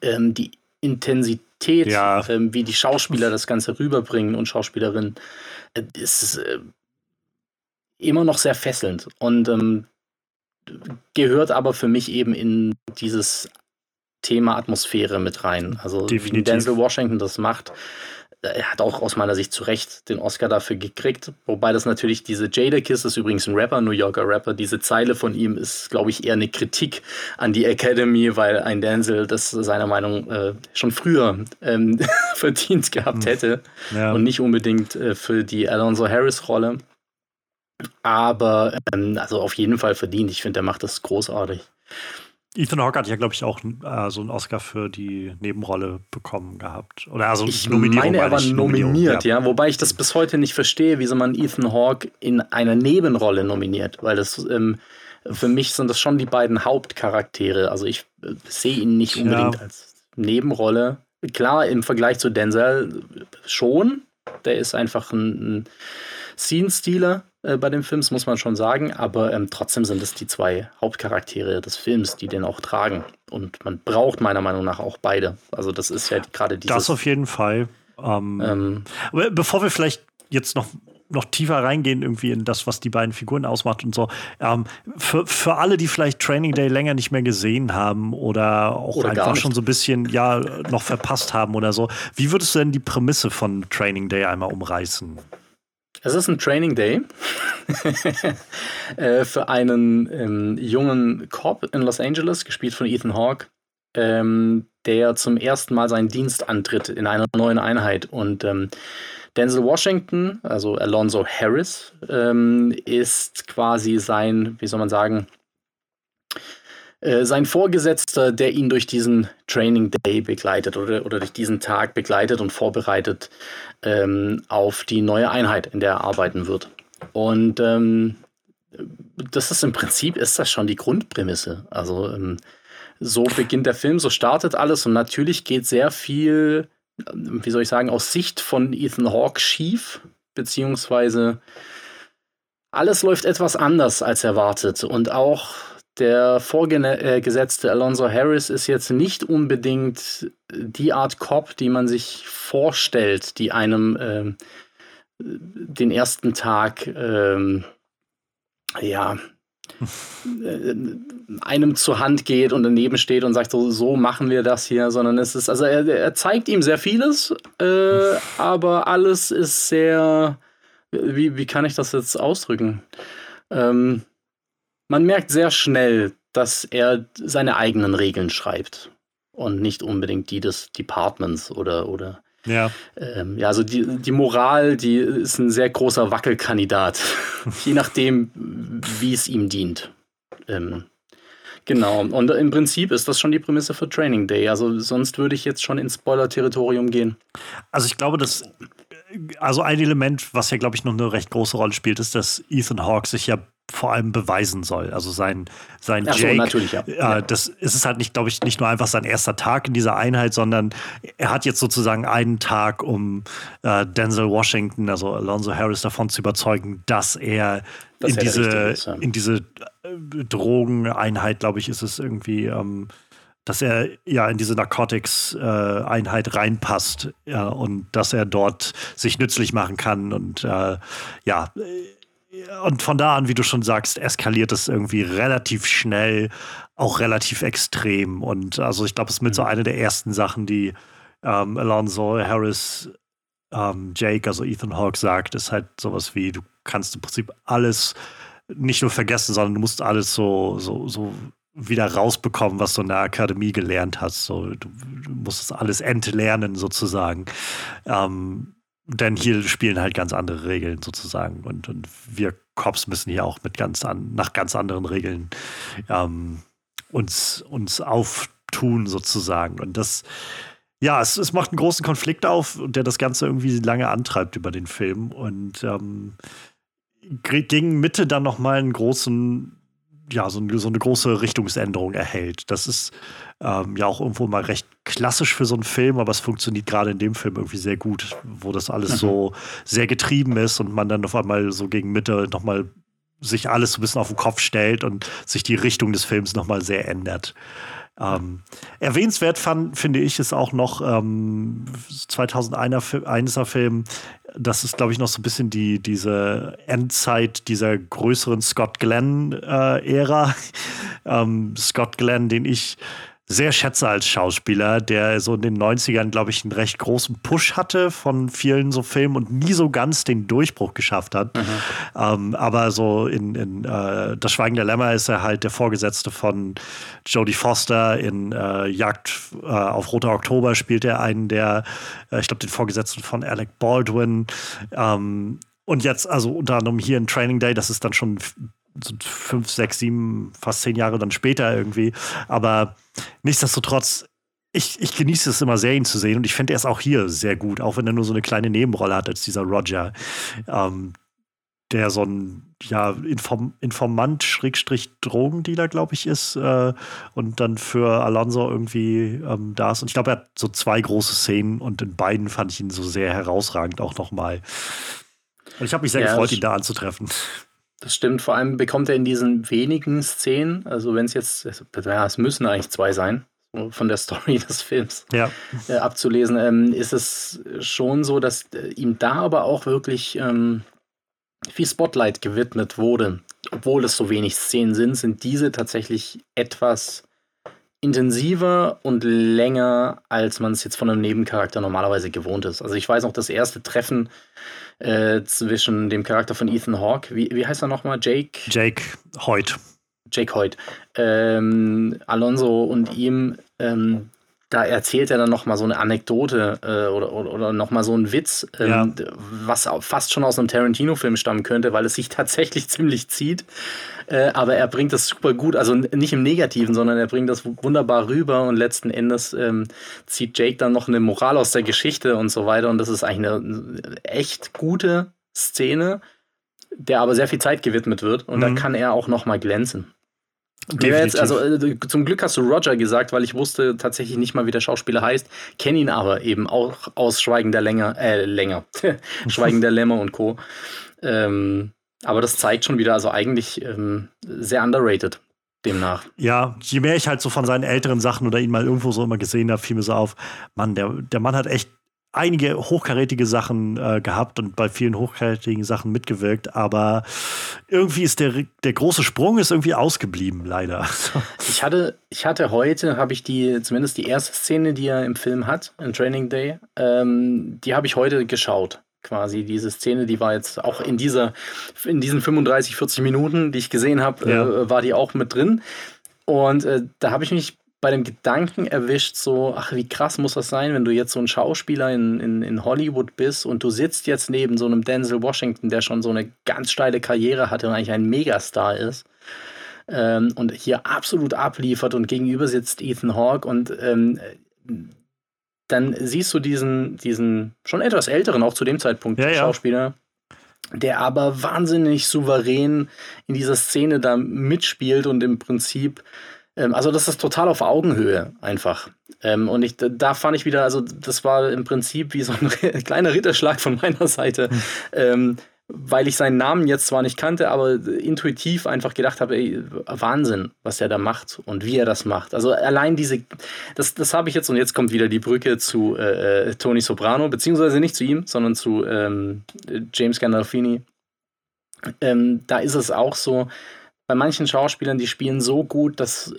ähm, die Intensität, ja. ähm, wie die Schauspieler das Ganze rüberbringen und Schauspielerinnen, äh, ist äh, immer noch sehr fesselnd und ähm, gehört aber für mich eben in dieses Thema Atmosphäre mit rein. Also Definitiv. wie Denzel Washington das macht, er hat auch aus meiner Sicht zu Recht den Oscar dafür gekriegt. Wobei das natürlich diese Jada Kiss ist übrigens ein Rapper, New Yorker Rapper. Diese Zeile von ihm ist, glaube ich, eher eine Kritik an die Academy, weil ein Denzel das seiner Meinung äh, schon früher ähm, verdient gehabt hm. hätte ja. und nicht unbedingt äh, für die Alonso Harris Rolle. Aber ähm, also auf jeden Fall verdient. Ich finde, er macht das großartig. Ethan Hawke hat ja, glaube ich, auch äh, so einen Oscar für die Nebenrolle bekommen gehabt. Oder also ich meine, er war nominiert, ja. ja. Wobei ich das bis heute nicht verstehe, wieso man Ethan Hawke in einer Nebenrolle nominiert. Weil das ähm, für mich sind das schon die beiden Hauptcharaktere. Also ich äh, sehe ihn nicht unbedingt ja. als Nebenrolle. Klar, im Vergleich zu Denzel schon. Der ist einfach ein, ein Scene-Stealer äh, bei dem Film, muss man schon sagen, aber ähm, trotzdem sind es die zwei Hauptcharaktere des Films, die den auch tragen. Und man braucht meiner Meinung nach auch beide. Also das ist ja gerade dieses... Das auf jeden Fall. Ähm, ähm, aber bevor wir vielleicht jetzt noch noch tiefer reingehen irgendwie in das, was die beiden Figuren ausmacht und so. Ähm, für, für alle, die vielleicht Training Day länger nicht mehr gesehen haben oder auch oder einfach schon so ein bisschen ja noch verpasst haben oder so, wie würdest du denn die Prämisse von Training Day einmal umreißen? Es ist ein Training Day äh, für einen ähm, jungen Cop in Los Angeles, gespielt von Ethan Hawke, ähm, der zum ersten Mal seinen Dienst antritt in einer neuen Einheit. Und ähm, Denzel Washington, also Alonso Harris, ähm, ist quasi sein, wie soll man sagen, äh, sein Vorgesetzter, der ihn durch diesen Training Day begleitet oder, oder durch diesen Tag begleitet und vorbereitet ähm, auf die neue Einheit, in der er arbeiten wird. Und ähm, das ist im Prinzip, ist das schon die Grundprämisse. Also ähm, so beginnt der Film, so startet alles und natürlich geht sehr viel, wie soll ich sagen, aus Sicht von Ethan Hawke schief, beziehungsweise alles läuft etwas anders als erwartet und auch der vorgesetzte Alonso Harris ist jetzt nicht unbedingt die Art Cop, die man sich vorstellt, die einem ähm, den ersten Tag ähm, ja äh, einem zur Hand geht und daneben steht und sagt so, so machen wir das hier, sondern es ist, also er, er zeigt ihm sehr vieles, äh, aber alles ist sehr, wie, wie kann ich das jetzt ausdrücken? Ähm, man merkt sehr schnell, dass er seine eigenen Regeln schreibt und nicht unbedingt die des Departments oder, oder ja. Ähm, ja, also die, die Moral, die ist ein sehr großer Wackelkandidat, je nachdem, wie es ihm dient. Ähm, genau, und im Prinzip ist das schon die Prämisse für Training Day. Also sonst würde ich jetzt schon ins Spoiler-Territorium gehen. Also ich glaube, dass also ein Element, was ja, glaube ich, noch eine recht große Rolle spielt, ist, dass Ethan Hawke sich ja vor allem beweisen soll. Also sein, sein Ach Jake. So, natürlich, ja. Äh, das ist es halt nicht, glaube ich, nicht nur einfach sein erster Tag in dieser Einheit, sondern er hat jetzt sozusagen einen Tag, um äh, Denzel Washington, also Alonso Harris, davon zu überzeugen, dass er dass in, er diese, ist, ja. in diese äh, Drogeneinheit, glaube ich, ist es irgendwie. Ähm, dass er ja in diese Narcotics-Einheit äh, reinpasst ja, und dass er dort sich nützlich machen kann und äh, ja, und von da an, wie du schon sagst, eskaliert es irgendwie relativ schnell, auch relativ extrem. Und also ich glaube, es ist mit mhm. so einer der ersten Sachen, die ähm, Alonso Harris ähm, Jake, also Ethan Hawke, sagt, ist halt sowas wie, du kannst im Prinzip alles nicht nur vergessen, sondern du musst alles so, so, so wieder rausbekommen, was du in der Akademie gelernt hast. So, du, du musst das alles entlernen, sozusagen. Ähm, denn hier spielen halt ganz andere Regeln sozusagen. Und, und wir Cops müssen hier auch mit ganz an, nach ganz anderen Regeln ähm, uns, uns auftun, sozusagen. Und das, ja, es, es macht einen großen Konflikt auf, der das Ganze irgendwie lange antreibt über den Film. Und ähm, gegen Mitte dann nochmal einen großen ja, so, so, eine große Richtungsänderung erhält. Das ist ähm, ja auch irgendwo mal recht klassisch für so einen Film, aber es funktioniert gerade in dem Film irgendwie sehr gut, wo das alles mhm. so sehr getrieben ist und man dann auf einmal so gegen Mitte nochmal sich alles so ein bisschen auf den Kopf stellt und sich die Richtung des Films nochmal sehr ändert. Ähm, erwähnenswert fand, finde ich, ist auch noch ähm, 2001er Film. Das ist, glaube ich, noch so ein bisschen die, diese Endzeit dieser größeren Scott Glenn-Ära. Äh, ähm, Scott Glenn, den ich sehr schätze als Schauspieler, der so in den 90ern, glaube ich, einen recht großen Push hatte von vielen so Filmen und nie so ganz den Durchbruch geschafft hat. Mhm. Ähm, aber so in, in äh, Das Schweigen der Lämmer ist er halt der Vorgesetzte von Jodie Foster. In äh, Jagd äh, auf Roter Oktober spielt er einen der, äh, ich glaube, den Vorgesetzten von Alec Baldwin. Ähm, und jetzt, also unter anderem hier in Training Day, das ist dann schon so fünf, sechs, sieben, fast zehn Jahre dann später irgendwie. Aber nichtsdestotrotz, ich, ich genieße es immer sehr, ihn zu sehen und ich finde er ist auch hier sehr gut, auch wenn er nur so eine kleine Nebenrolle hat als dieser Roger, ähm, der so ein ja, Inform Informant, Schrägstrich Drogendealer, glaube ich, ist und dann für Alonso irgendwie ähm, da ist. Und ich glaube, er hat so zwei große Szenen und in beiden fand ich ihn so sehr herausragend auch nochmal. Und ich habe mich sehr ja, gefreut, ihn da anzutreffen. Das stimmt, vor allem bekommt er in diesen wenigen Szenen, also wenn es jetzt, ja, es müssen eigentlich zwei sein, von der Story des Films ja. äh, abzulesen, ähm, ist es schon so, dass äh, ihm da aber auch wirklich ähm, viel Spotlight gewidmet wurde. Obwohl es so wenig Szenen sind, sind diese tatsächlich etwas intensiver und länger, als man es jetzt von einem Nebencharakter normalerweise gewohnt ist. Also ich weiß noch, das erste Treffen äh, zwischen dem Charakter von Ethan Hawke, wie, wie heißt er nochmal? Jake? Jake Hoyt. Jake Hoyt. Ähm, Alonso und ihm, ähm, da erzählt er dann nochmal so eine Anekdote äh, oder, oder, oder nochmal so einen Witz, ähm, ja. was fast schon aus einem Tarantino-Film stammen könnte, weil es sich tatsächlich ziemlich zieht. Äh, aber er bringt das super gut, also nicht im Negativen, sondern er bringt das wunderbar rüber und letzten Endes ähm, zieht Jake dann noch eine Moral aus der Geschichte und so weiter. Und das ist eigentlich eine echt gute Szene, der aber sehr viel Zeit gewidmet wird und mhm. da kann er auch nochmal glänzen. Jetzt, also äh, zum Glück hast du Roger gesagt, weil ich wusste tatsächlich nicht mal, wie der Schauspieler heißt, kenne ihn aber eben auch aus Schweigen der Länger, äh, Länger, Schweigen der Lämmer und Co. Ähm, aber das zeigt schon wieder, also eigentlich ähm, sehr underrated. demnach. Ja, je mehr ich halt so von seinen älteren Sachen oder ihn mal irgendwo so immer gesehen habe, fiel mir so auf, Mann, der, der Mann hat echt einige hochkarätige Sachen äh, gehabt und bei vielen hochkarätigen Sachen mitgewirkt, aber irgendwie ist der, der große Sprung ist irgendwie ausgeblieben, leider. ich hatte, ich hatte heute, habe ich die, zumindest die erste Szene, die er im Film hat, in Training Day, ähm, die habe ich heute geschaut. Quasi diese Szene, die war jetzt auch in dieser, in diesen 35, 40 Minuten, die ich gesehen habe, ja. äh, war die auch mit drin. Und äh, da habe ich mich bei dem Gedanken erwischt, so, ach, wie krass muss das sein, wenn du jetzt so ein Schauspieler in, in, in Hollywood bist und du sitzt jetzt neben so einem Denzel Washington, der schon so eine ganz steile Karriere hatte und eigentlich ein Megastar ist. Ähm, und hier absolut abliefert und gegenüber sitzt Ethan Hawke und ähm, dann siehst du diesen, diesen schon etwas älteren, auch zu dem Zeitpunkt, ja, Schauspieler, ja. der aber wahnsinnig souverän in dieser Szene da mitspielt und im Prinzip also das ist total auf Augenhöhe einfach. Ähm, und ich, da fand ich wieder, also das war im Prinzip wie so ein kleiner Ritterschlag von meiner Seite. Hm. Ähm, weil ich seinen Namen jetzt zwar nicht kannte, aber intuitiv einfach gedacht habe, ey, Wahnsinn, was er da macht und wie er das macht. Also allein diese, das, das habe ich jetzt und jetzt kommt wieder die Brücke zu äh, äh Tony Soprano, beziehungsweise nicht zu ihm, sondern zu ähm, James Gandolfini. Ähm, da ist es auch so, bei manchen Schauspielern, die spielen so gut, dass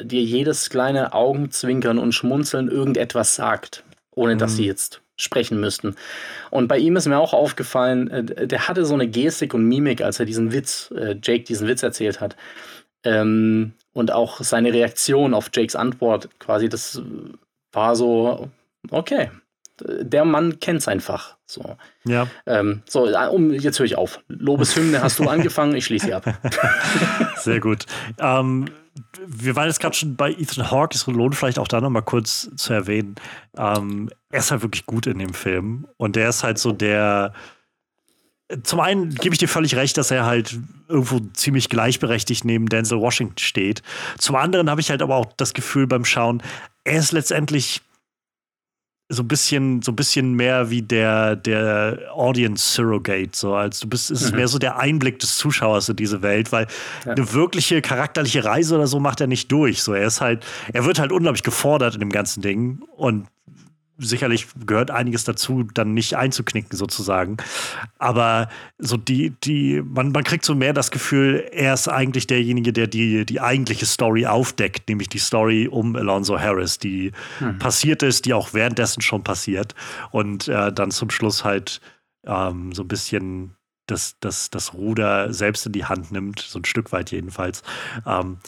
dir jedes kleine Augenzwinkern und Schmunzeln irgendetwas sagt, ohne mhm. dass sie jetzt sprechen müssten. Und bei ihm ist mir auch aufgefallen, äh, der hatte so eine Gestik und Mimik, als er diesen Witz, äh, Jake diesen Witz erzählt hat. Ähm, und auch seine Reaktion auf Jakes Antwort quasi, das war so, okay, der Mann kennt sein Fach. So. Ja. Ähm, so, um, jetzt höre ich auf. Lobeshymne hast du angefangen, ich schließe sie ab. Sehr gut. Ähm, wir waren jetzt gerade schon bei Ethan Hawke, es lohnt vielleicht auch da nochmal kurz zu erwähnen. Ähm, er ist halt wirklich gut in dem Film und der ist halt so der. Zum einen gebe ich dir völlig recht, dass er halt irgendwo ziemlich gleichberechtigt neben Denzel Washington steht. Zum anderen habe ich halt aber auch das Gefühl beim Schauen, er ist letztendlich so ein bisschen, so ein bisschen mehr wie der, der Audience Surrogate. So, als du bist, ist es mhm. mehr so der Einblick des Zuschauers in diese Welt, weil ja. eine wirkliche charakterliche Reise oder so macht er nicht durch. So, er ist halt, er wird halt unglaublich gefordert in dem ganzen Ding und sicherlich gehört einiges dazu, dann nicht einzuknicken sozusagen. Aber so die, die, man, man kriegt so mehr das Gefühl, er ist eigentlich derjenige, der die, die eigentliche Story aufdeckt, nämlich die Story um Alonso Harris, die hm. passiert ist, die auch währenddessen schon passiert und äh, dann zum Schluss halt ähm, so ein bisschen das, das, das Ruder selbst in die Hand nimmt, so ein Stück weit jedenfalls. Ähm,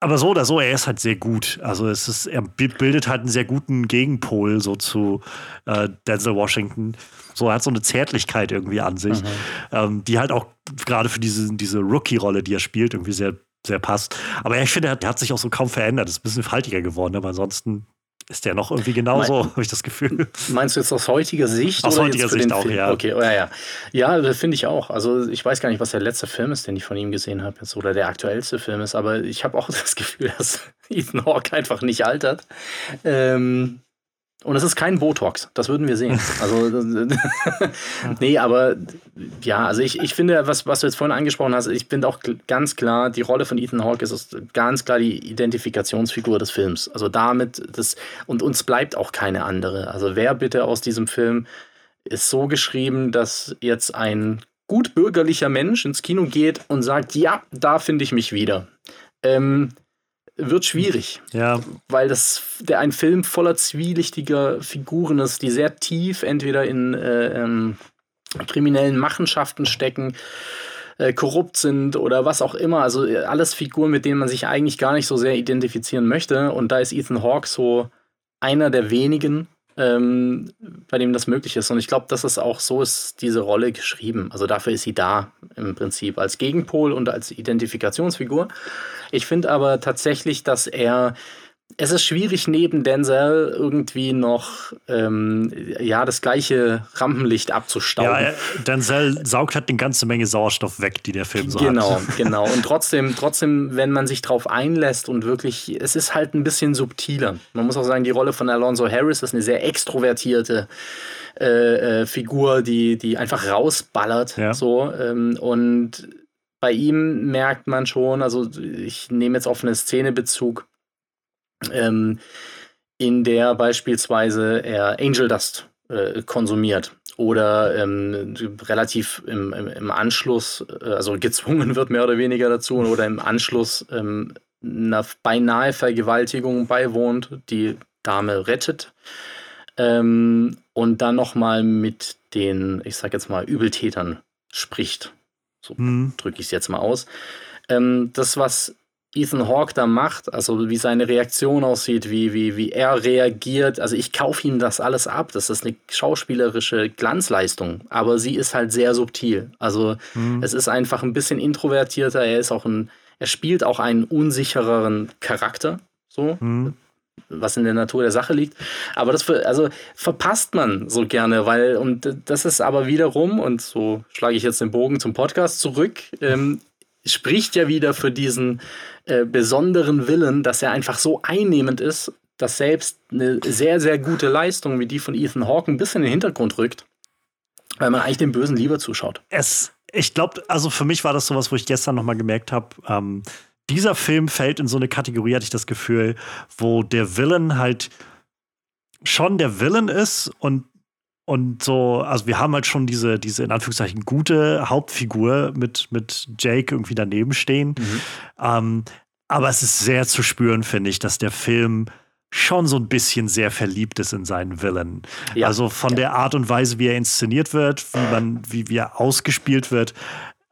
aber so oder so, er ist halt sehr gut. Also es ist, er bildet halt einen sehr guten Gegenpol so zu äh, Denzel Washington. So, er hat so eine Zärtlichkeit irgendwie an sich, mhm. ähm, die halt auch gerade für diese, diese Rookie-Rolle, die er spielt, irgendwie sehr, sehr passt. Aber ich finde, er hat sich auch so kaum verändert. Ist ein bisschen faltiger geworden, aber ansonsten ist der noch irgendwie genauso, habe ich das Gefühl. Meinst du jetzt aus heutiger Sicht? Aus heutiger Sicht auch, Film? ja. Okay, oh, ja, ja. Ja, finde ich auch. Also ich weiß gar nicht, was der letzte Film ist, den ich von ihm gesehen habe jetzt oder der aktuellste Film ist, aber ich habe auch das Gefühl, dass Ethan Hawke einfach nicht altert. Ähm, und es ist kein Botox, das würden wir sehen. Also, nee, aber ja, also ich, ich finde, was, was du jetzt vorhin angesprochen hast, ich finde auch ganz klar, die Rolle von Ethan Hawke ist ganz klar die Identifikationsfigur des Films. Also damit, das, und uns bleibt auch keine andere. Also wer bitte aus diesem Film ist so geschrieben, dass jetzt ein gut bürgerlicher Mensch ins Kino geht und sagt, ja, da finde ich mich wieder. Ähm, wird schwierig. Ja. Weil das der ein Film voller zwielichtiger Figuren ist, die sehr tief entweder in äh, ähm, kriminellen Machenschaften stecken, äh, korrupt sind oder was auch immer. Also äh, alles Figuren, mit denen man sich eigentlich gar nicht so sehr identifizieren möchte. Und da ist Ethan Hawke so einer der wenigen, ähm, bei dem das möglich ist. Und ich glaube, dass es auch so ist, diese Rolle geschrieben. Also dafür ist sie da im Prinzip als Gegenpol und als Identifikationsfigur. Ich finde aber tatsächlich, dass er es ist schwierig, neben Denzel irgendwie noch ähm, ja, das gleiche Rampenlicht abzustauben. Ja, Denzel saugt halt eine ganze Menge Sauerstoff weg, die der Film so genau, hat. Genau, genau. Und trotzdem, trotzdem, wenn man sich drauf einlässt und wirklich, es ist halt ein bisschen subtiler. Man muss auch sagen, die Rolle von Alonso Harris ist eine sehr extrovertierte äh, äh, Figur, die, die einfach rausballert. Ja. So, ähm, und bei ihm merkt man schon, also ich nehme jetzt auf eine Szene Bezug, ähm, in der beispielsweise er Angel Dust äh, konsumiert oder ähm, relativ im, im, im Anschluss, äh, also gezwungen wird mehr oder weniger dazu oder im Anschluss ähm, einer beinahe Vergewaltigung beiwohnt, die Dame rettet ähm, und dann nochmal mit den, ich sag jetzt mal, Übeltätern spricht. So mhm. drücke ich es jetzt mal aus. Ähm, das, was Ethan Hawke da macht, also wie seine Reaktion aussieht, wie, wie, wie er reagiert, also ich kaufe ihm das alles ab. Das ist eine schauspielerische Glanzleistung, aber sie ist halt sehr subtil. Also mhm. es ist einfach ein bisschen introvertierter, er ist auch ein, er spielt auch einen unsichereren Charakter. So. Mhm was in der Natur der Sache liegt. Aber das also verpasst man so gerne, weil, und das ist aber wiederum, und so schlage ich jetzt den Bogen zum Podcast zurück, ähm, spricht ja wieder für diesen äh, besonderen Willen, dass er einfach so einnehmend ist, dass selbst eine sehr, sehr gute Leistung wie die von Ethan Hawke ein bisschen in den Hintergrund rückt, weil man eigentlich dem Bösen lieber zuschaut. Es, ich glaube, also für mich war das sowas, wo ich gestern noch mal gemerkt habe, ähm, dieser Film fällt in so eine Kategorie, hatte ich das Gefühl, wo der Villain halt schon der Villain ist und und so, also wir haben halt schon diese, diese in Anführungszeichen gute Hauptfigur mit, mit Jake irgendwie daneben stehen. Mhm. Ähm, aber es ist sehr zu spüren, finde ich, dass der Film schon so ein bisschen sehr verliebt ist in seinen Villain. Ja. Also von ja. der Art und Weise, wie er inszeniert wird, wie man, wie, wie er ausgespielt wird,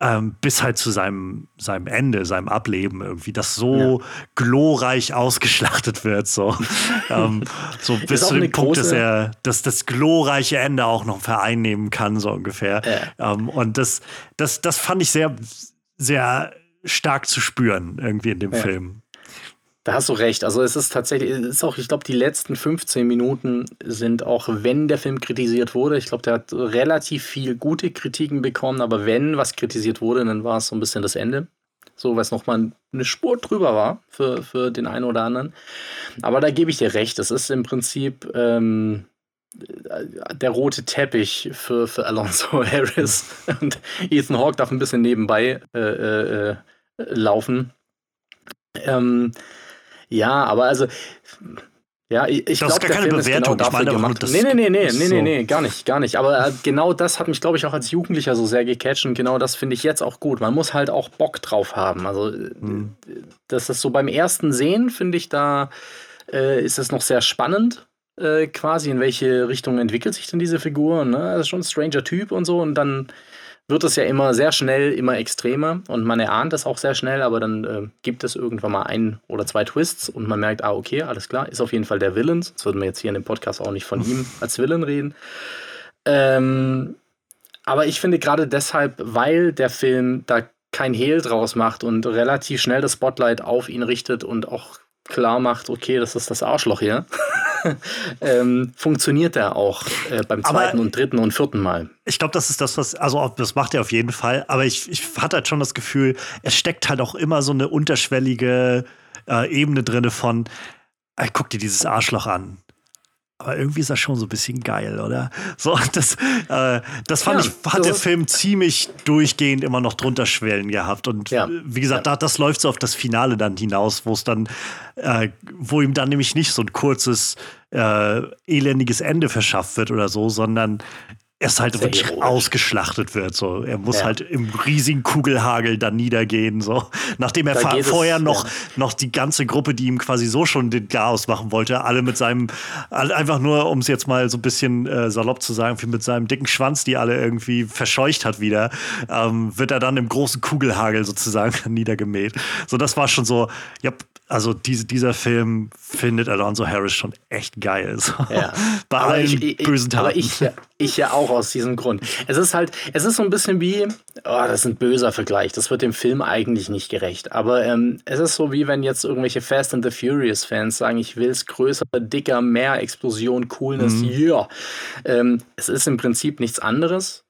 ähm, bis halt zu seinem, seinem Ende, seinem Ableben irgendwie, das so ja. glorreich ausgeschlachtet wird, so, ähm, so bis zu dem Punkt, dass er dass das glorreiche Ende auch noch vereinnehmen kann, so ungefähr. Ja. Ähm, und das, das, das fand ich sehr, sehr stark zu spüren irgendwie in dem ja. Film. Da hast du recht. Also es ist tatsächlich, es ist auch, ich glaube, die letzten 15 Minuten sind auch, wenn der Film kritisiert wurde, ich glaube, der hat relativ viel gute Kritiken bekommen, aber wenn was kritisiert wurde, dann war es so ein bisschen das Ende. So, es nochmal eine Spur drüber war für, für den einen oder anderen. Aber da gebe ich dir recht. Es ist im Prinzip ähm, der rote Teppich für, für Alonso Harris. Und Ethan Hawke darf ein bisschen nebenbei äh, äh, äh laufen. Ähm, ja, aber also. Ja, ich, ich glaube, der keine Film Bewertung. Genau dafür gemacht. Das nee, nee, nee, nee, nee, nee, nee, gar nicht, gar nicht. Aber äh, genau das hat mich, glaube ich, auch als Jugendlicher so sehr gecatcht und genau das finde ich jetzt auch gut. Man muss halt auch Bock drauf haben. Also, mhm. das ist so beim ersten Sehen, finde ich, da äh, ist es noch sehr spannend. Äh, quasi, in welche Richtung entwickelt sich denn diese Figur? Ne? Das ist schon ein stranger Typ und so. Und dann wird es ja immer sehr schnell, immer extremer und man erahnt es auch sehr schnell, aber dann äh, gibt es irgendwann mal ein oder zwei Twists und man merkt, ah, okay, alles klar, ist auf jeden Fall der Villain. Sonst würden wir jetzt hier in dem Podcast auch nicht von ihm als Villain reden. Ähm, aber ich finde gerade deshalb, weil der Film da kein Hehl draus macht und relativ schnell das Spotlight auf ihn richtet und auch klar macht, okay, das ist das Arschloch hier, ähm, funktioniert er auch äh, beim zweiten aber und dritten und vierten Mal. Ich glaube, das ist das, was, also das macht er auf jeden Fall, aber ich, ich hatte halt schon das Gefühl, es steckt halt auch immer so eine unterschwellige äh, Ebene drin von, äh, guck dir dieses Arschloch an aber irgendwie ist das schon so ein bisschen geil, oder? So, das, äh, das fand ja, ich, hat der Film ziemlich durchgehend immer noch drunter schwellen gehabt. Und ja, wie gesagt, ja. da, das läuft so auf das Finale dann hinaus, wo es dann, äh, wo ihm dann nämlich nicht so ein kurzes, äh, elendiges Ende verschafft wird oder so, sondern es halt wirklich ironisch. ausgeschlachtet wird. So. Er muss ja. halt im riesigen Kugelhagel dann niedergehen. So. Nachdem er vorher es, noch, ja. noch die ganze Gruppe, die ihm quasi so schon den Chaos machen wollte, alle mit seinem, einfach nur, um es jetzt mal so ein bisschen äh, salopp zu sagen, mit seinem dicken Schwanz, die alle irgendwie verscheucht hat wieder, ähm, wird er dann im großen Kugelhagel sozusagen niedergemäht. So, das war schon so, ja, also diese, dieser Film findet Alonso Harris schon echt geil. So. Ja. Bei aber allen ich, bösen Taten. Aber ich, ich ja auch aus diesem Grund. Es ist halt, es ist so ein bisschen wie, oh, das ist ein böser Vergleich, das wird dem Film eigentlich nicht gerecht. Aber ähm, es ist so wie wenn jetzt irgendwelche Fast and the Furious Fans sagen, ich will es größer, dicker, mehr Explosion, Coolness, ja. Mhm. Yeah. Ähm, es ist im Prinzip nichts anderes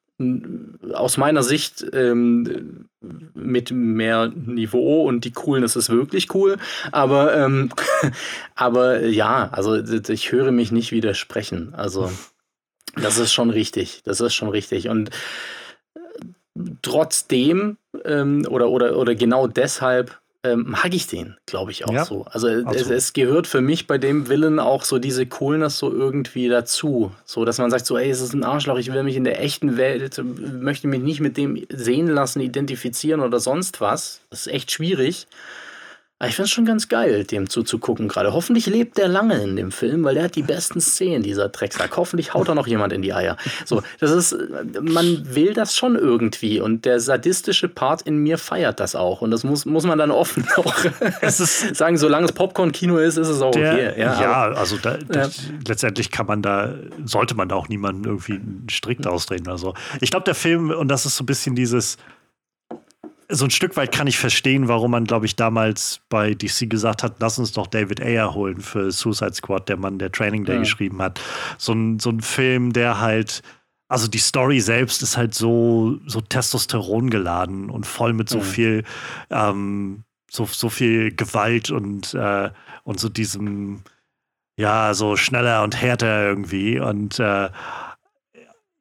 aus meiner Sicht ähm, mit mehr Niveau und die Coolness ist wirklich cool. Aber, ähm, aber ja, also ich höre mich nicht widersprechen. Also das ist schon richtig. Das ist schon richtig. Und trotzdem ähm, oder, oder, oder genau deshalb ähm, mag ich den, glaube ich, auch ja, so. Also es, es, gehört für mich bei dem Willen auch so diese Coolness so irgendwie dazu. So, dass man sagt so, ey, es ist ein Arschloch, ich will mich in der echten Welt, möchte mich nicht mit dem sehen lassen, identifizieren oder sonst was. Das ist echt schwierig. Aber ich finde es schon ganz geil, dem zuzugucken gerade. Hoffentlich lebt der lange in dem Film, weil der hat die besten Szenen, dieser Drecksack. Hoffentlich haut er noch jemand in die Eier. So, das ist, man will das schon irgendwie und der sadistische Part in mir feiert das auch. Und das muss, muss man dann offen auch sagen, solange es Popcorn-Kino ist, ist es auch der, okay. Ja, ja aber, also da, ja. letztendlich kann man da, sollte man da auch niemanden irgendwie strikt ausdrehen oder so. Ich glaube, der Film, und das ist so ein bisschen dieses, so ein Stück weit kann ich verstehen, warum man, glaube ich, damals bei DC gesagt hat, lass uns doch David Ayer holen für Suicide Squad, der Mann, der Training Day ja. geschrieben hat. So ein, so ein Film, der halt, also die Story selbst ist halt so, so Testosteron geladen und voll mit so ja. viel, ähm, so, so viel Gewalt und, äh, und so diesem, ja, so schneller und härter irgendwie. Und äh,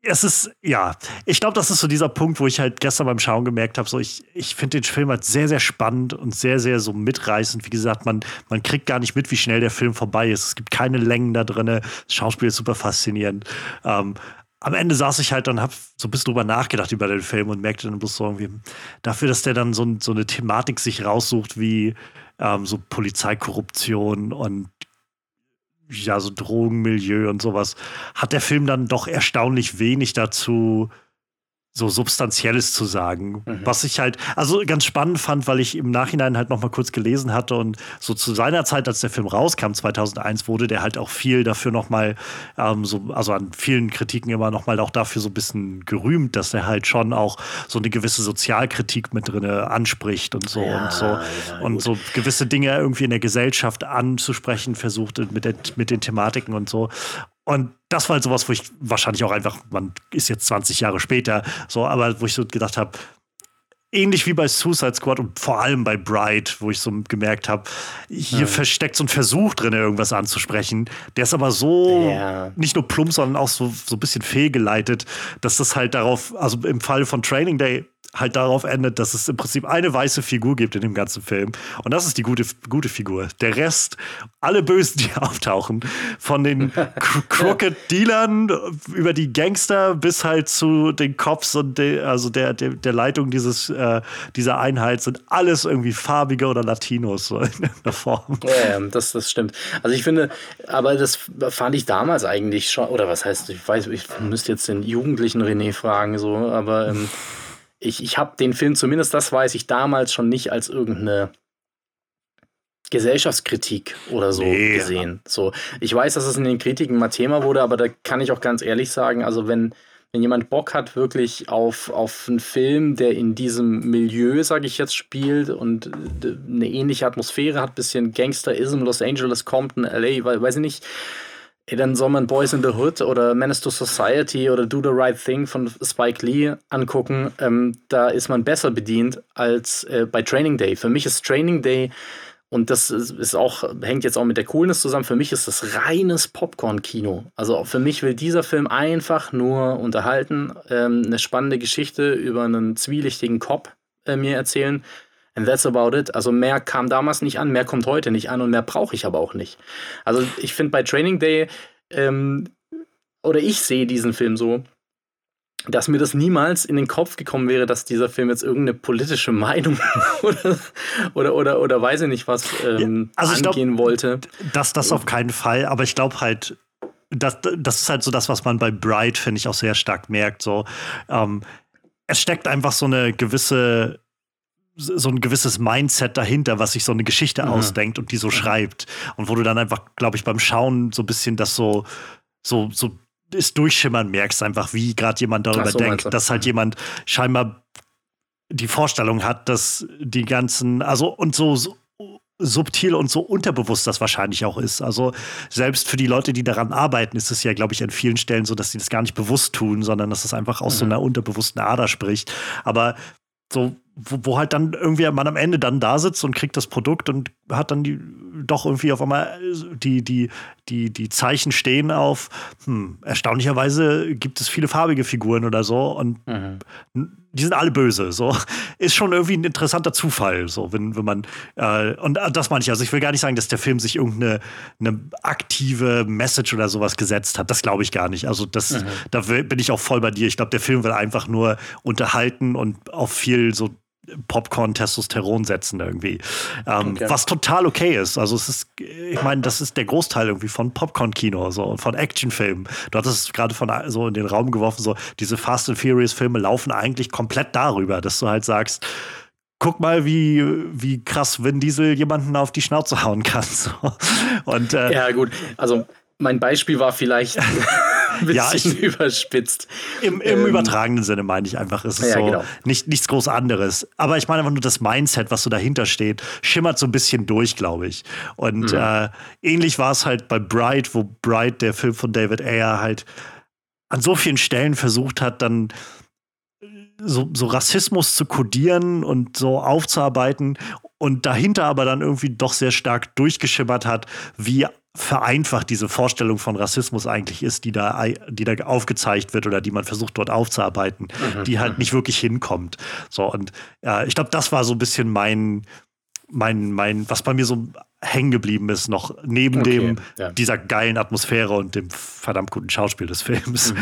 es ist, ja, ich glaube, das ist so dieser Punkt, wo ich halt gestern beim Schauen gemerkt habe, so ich, ich finde den Film halt sehr, sehr spannend und sehr, sehr so mitreißend. Wie gesagt, man, man kriegt gar nicht mit, wie schnell der Film vorbei ist. Es gibt keine Längen da drin. Das Schauspiel ist super faszinierend. Ähm, am Ende saß ich halt und habe so ein bisschen drüber nachgedacht über den Film und merkte dann bloß so irgendwie, dafür, dass der dann so, so eine Thematik sich raussucht wie ähm, so Polizeikorruption und ja, so Drogenmilieu und sowas, hat der Film dann doch erstaunlich wenig dazu so Substanzielles zu sagen. Mhm. Was ich halt, also ganz spannend fand, weil ich im Nachhinein halt noch mal kurz gelesen hatte und so zu seiner Zeit, als der Film rauskam, 2001, wurde der halt auch viel dafür noch mal, ähm, so, also an vielen Kritiken immer noch mal auch dafür so ein bisschen gerühmt, dass er halt schon auch so eine gewisse Sozialkritik mit drin anspricht und so ja, und so ja, und so gewisse Dinge irgendwie in der Gesellschaft anzusprechen versucht mit, der, mit den Thematiken und so. Und das war halt sowas, wo ich wahrscheinlich auch einfach, man ist jetzt 20 Jahre später, so, aber wo ich so gedacht habe, ähnlich wie bei Suicide Squad und vor allem bei Bright, wo ich so gemerkt habe, hier ja. versteckt so ein Versuch drin, irgendwas anzusprechen. Der ist aber so ja. nicht nur plump, sondern auch so, so ein bisschen fehlgeleitet, dass das halt darauf, also im Fall von Training Day halt darauf endet, dass es im Prinzip eine weiße Figur gibt in dem ganzen Film. Und das ist die gute, gute Figur. Der Rest, alle Bösen, die auftauchen, von den Crooked Dealern über die Gangster bis halt zu den Cops und de, also der, der, der Leitung dieses, äh, dieser Einheit, sind alles irgendwie farbige oder Latinos so in der Form. Ja, das, das stimmt. Also ich finde, aber das fand ich damals eigentlich schon, oder was heißt, ich weiß, ich müsste jetzt den jugendlichen René fragen, so, aber ähm, ich, ich habe den Film, zumindest das weiß ich damals schon nicht als irgendeine Gesellschaftskritik oder so nee, gesehen. So, ich weiß, dass es in den Kritiken mal Thema wurde, aber da kann ich auch ganz ehrlich sagen, also wenn, wenn jemand Bock hat, wirklich auf, auf einen Film, der in diesem Milieu, sage ich jetzt, spielt und eine ähnliche Atmosphäre hat, bisschen Gangsterism, Los Angeles, Compton, LA, weiß ich nicht, Ey, dann soll man Boys in the Hood oder Menace to Society oder Do the Right Thing von Spike Lee angucken. Ähm, da ist man besser bedient als äh, bei Training Day. Für mich ist Training Day und das ist auch, hängt jetzt auch mit der Coolness zusammen. Für mich ist das reines Popcorn-Kino. Also für mich will dieser Film einfach nur unterhalten, ähm, eine spannende Geschichte über einen zwielichtigen Cop äh, mir erzählen And that's about it. Also mehr kam damals nicht an, mehr kommt heute nicht an und mehr brauche ich aber auch nicht. Also ich finde bei Training Day, ähm, oder ich sehe diesen Film so, dass mir das niemals in den Kopf gekommen wäre, dass dieser Film jetzt irgendeine politische Meinung oder, oder, oder, oder weiß ich nicht was ähm, ja, also angehen glaub, wollte. Das, das auf keinen Fall, aber ich glaube halt, das, das ist halt so das, was man bei Bright, finde ich, auch sehr stark merkt. So, ähm, es steckt einfach so eine gewisse so ein gewisses Mindset dahinter, was sich so eine Geschichte mhm. ausdenkt und die so schreibt. Und wo du dann einfach, glaube ich, beim Schauen so ein bisschen das so, so, so ist durchschimmern merkst, einfach wie gerade jemand darüber so, denkt, dass halt mhm. jemand scheinbar die Vorstellung hat, dass die ganzen, also und so, so subtil und so unterbewusst das wahrscheinlich auch ist. Also selbst für die Leute, die daran arbeiten, ist es ja, glaube ich, an vielen Stellen so, dass sie das gar nicht bewusst tun, sondern dass es einfach aus mhm. so einer unterbewussten Ader spricht. Aber so wo, wo, halt dann irgendwie man am Ende dann da sitzt und kriegt das Produkt und hat dann die doch irgendwie auf einmal die, die, die, die Zeichen stehen auf, hm, erstaunlicherweise gibt es viele farbige Figuren oder so und mhm. die sind alle böse. So ist schon irgendwie ein interessanter Zufall, so wenn, wenn man äh, und das meine ich, also ich will gar nicht sagen, dass der Film sich irgendeine eine aktive Message oder sowas gesetzt hat. Das glaube ich gar nicht. Also das, mhm. da bin ich auch voll bei dir. Ich glaube, der Film will einfach nur unterhalten und auch viel so Popcorn Testosteron setzen irgendwie. Ähm, okay. Was total okay ist. Also es ist, ich meine, das ist der Großteil irgendwie von Popcorn-Kino, so von Actionfilmen. Du hattest es gerade von so in den Raum geworfen, so diese Fast and Furious-Filme laufen eigentlich komplett darüber, dass du halt sagst, guck mal, wie, wie krass Vin Diesel jemanden auf die Schnauze hauen kann. So. Und, äh, ja, gut. Also mein Beispiel war vielleicht ja, ich, überspitzt. Im, im ähm, übertragenen Sinne meine ich einfach, es ist ja, so genau. nicht, nichts groß anderes. Aber ich meine einfach nur das Mindset, was so dahinter steht, schimmert so ein bisschen durch, glaube ich. Und mhm. äh, ähnlich war es halt bei Bright, wo Bright, der Film von David Ayer, halt an so vielen Stellen versucht hat, dann so, so Rassismus zu kodieren und so aufzuarbeiten und dahinter aber dann irgendwie doch sehr stark durchgeschimmert hat, wie vereinfacht diese Vorstellung von Rassismus eigentlich ist, die da, die da aufgezeigt wird oder die man versucht dort aufzuarbeiten, mhm. die halt mhm. nicht wirklich hinkommt. So, und äh, ich glaube, das war so ein bisschen mein, mein, mein, was bei mir so hängen geblieben ist, noch neben okay, dem, ja. dieser geilen Atmosphäre und dem verdammt guten Schauspiel des Films. Mhm.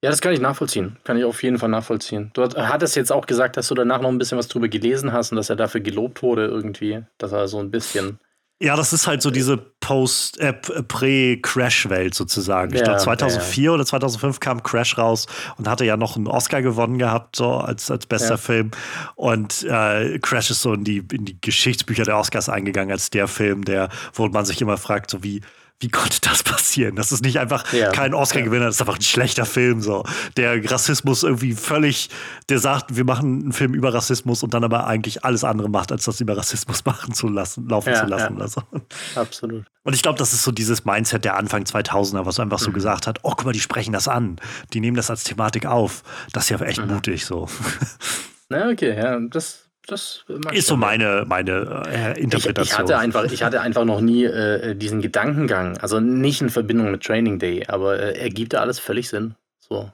Ja, das kann ich nachvollziehen. Kann ich auf jeden Fall nachvollziehen. Du hattest jetzt auch gesagt, dass du danach noch ein bisschen was drüber gelesen hast und dass er dafür gelobt wurde irgendwie, dass er so ein bisschen ja, das ist halt so diese Post, äh, Prä-Crash-Welt sozusagen. Ich ja, glaube, 2004 ja, ja. oder 2005 kam Crash raus und hatte ja noch einen Oscar gewonnen gehabt, so als, als bester Film. Und äh, Crash ist so in die, in die Geschichtsbücher der Oscars eingegangen als der Film, der, wo man sich immer fragt, so wie, wie konnte das passieren? Das ist nicht einfach ja. kein Oscar-Gewinner, das ist einfach ein schlechter Film. So. Der Rassismus irgendwie völlig, der sagt, wir machen einen Film über Rassismus und dann aber eigentlich alles andere macht, als das über Rassismus machen zu lassen, laufen ja, zu lassen. Ja. Also. Absolut. Und ich glaube, das ist so dieses Mindset der Anfang 2000er, was einfach so mhm. gesagt hat: Oh, guck mal, die sprechen das an. Die nehmen das als Thematik auf. Das ist ja echt mhm. mutig so. Na, okay, ja, das das ist so meine, meine äh, Interpretation. Ich, ich, hatte einfach, ich hatte einfach noch nie äh, diesen Gedankengang. Also nicht in Verbindung mit Training Day, aber äh, ergibt da alles völlig Sinn. So,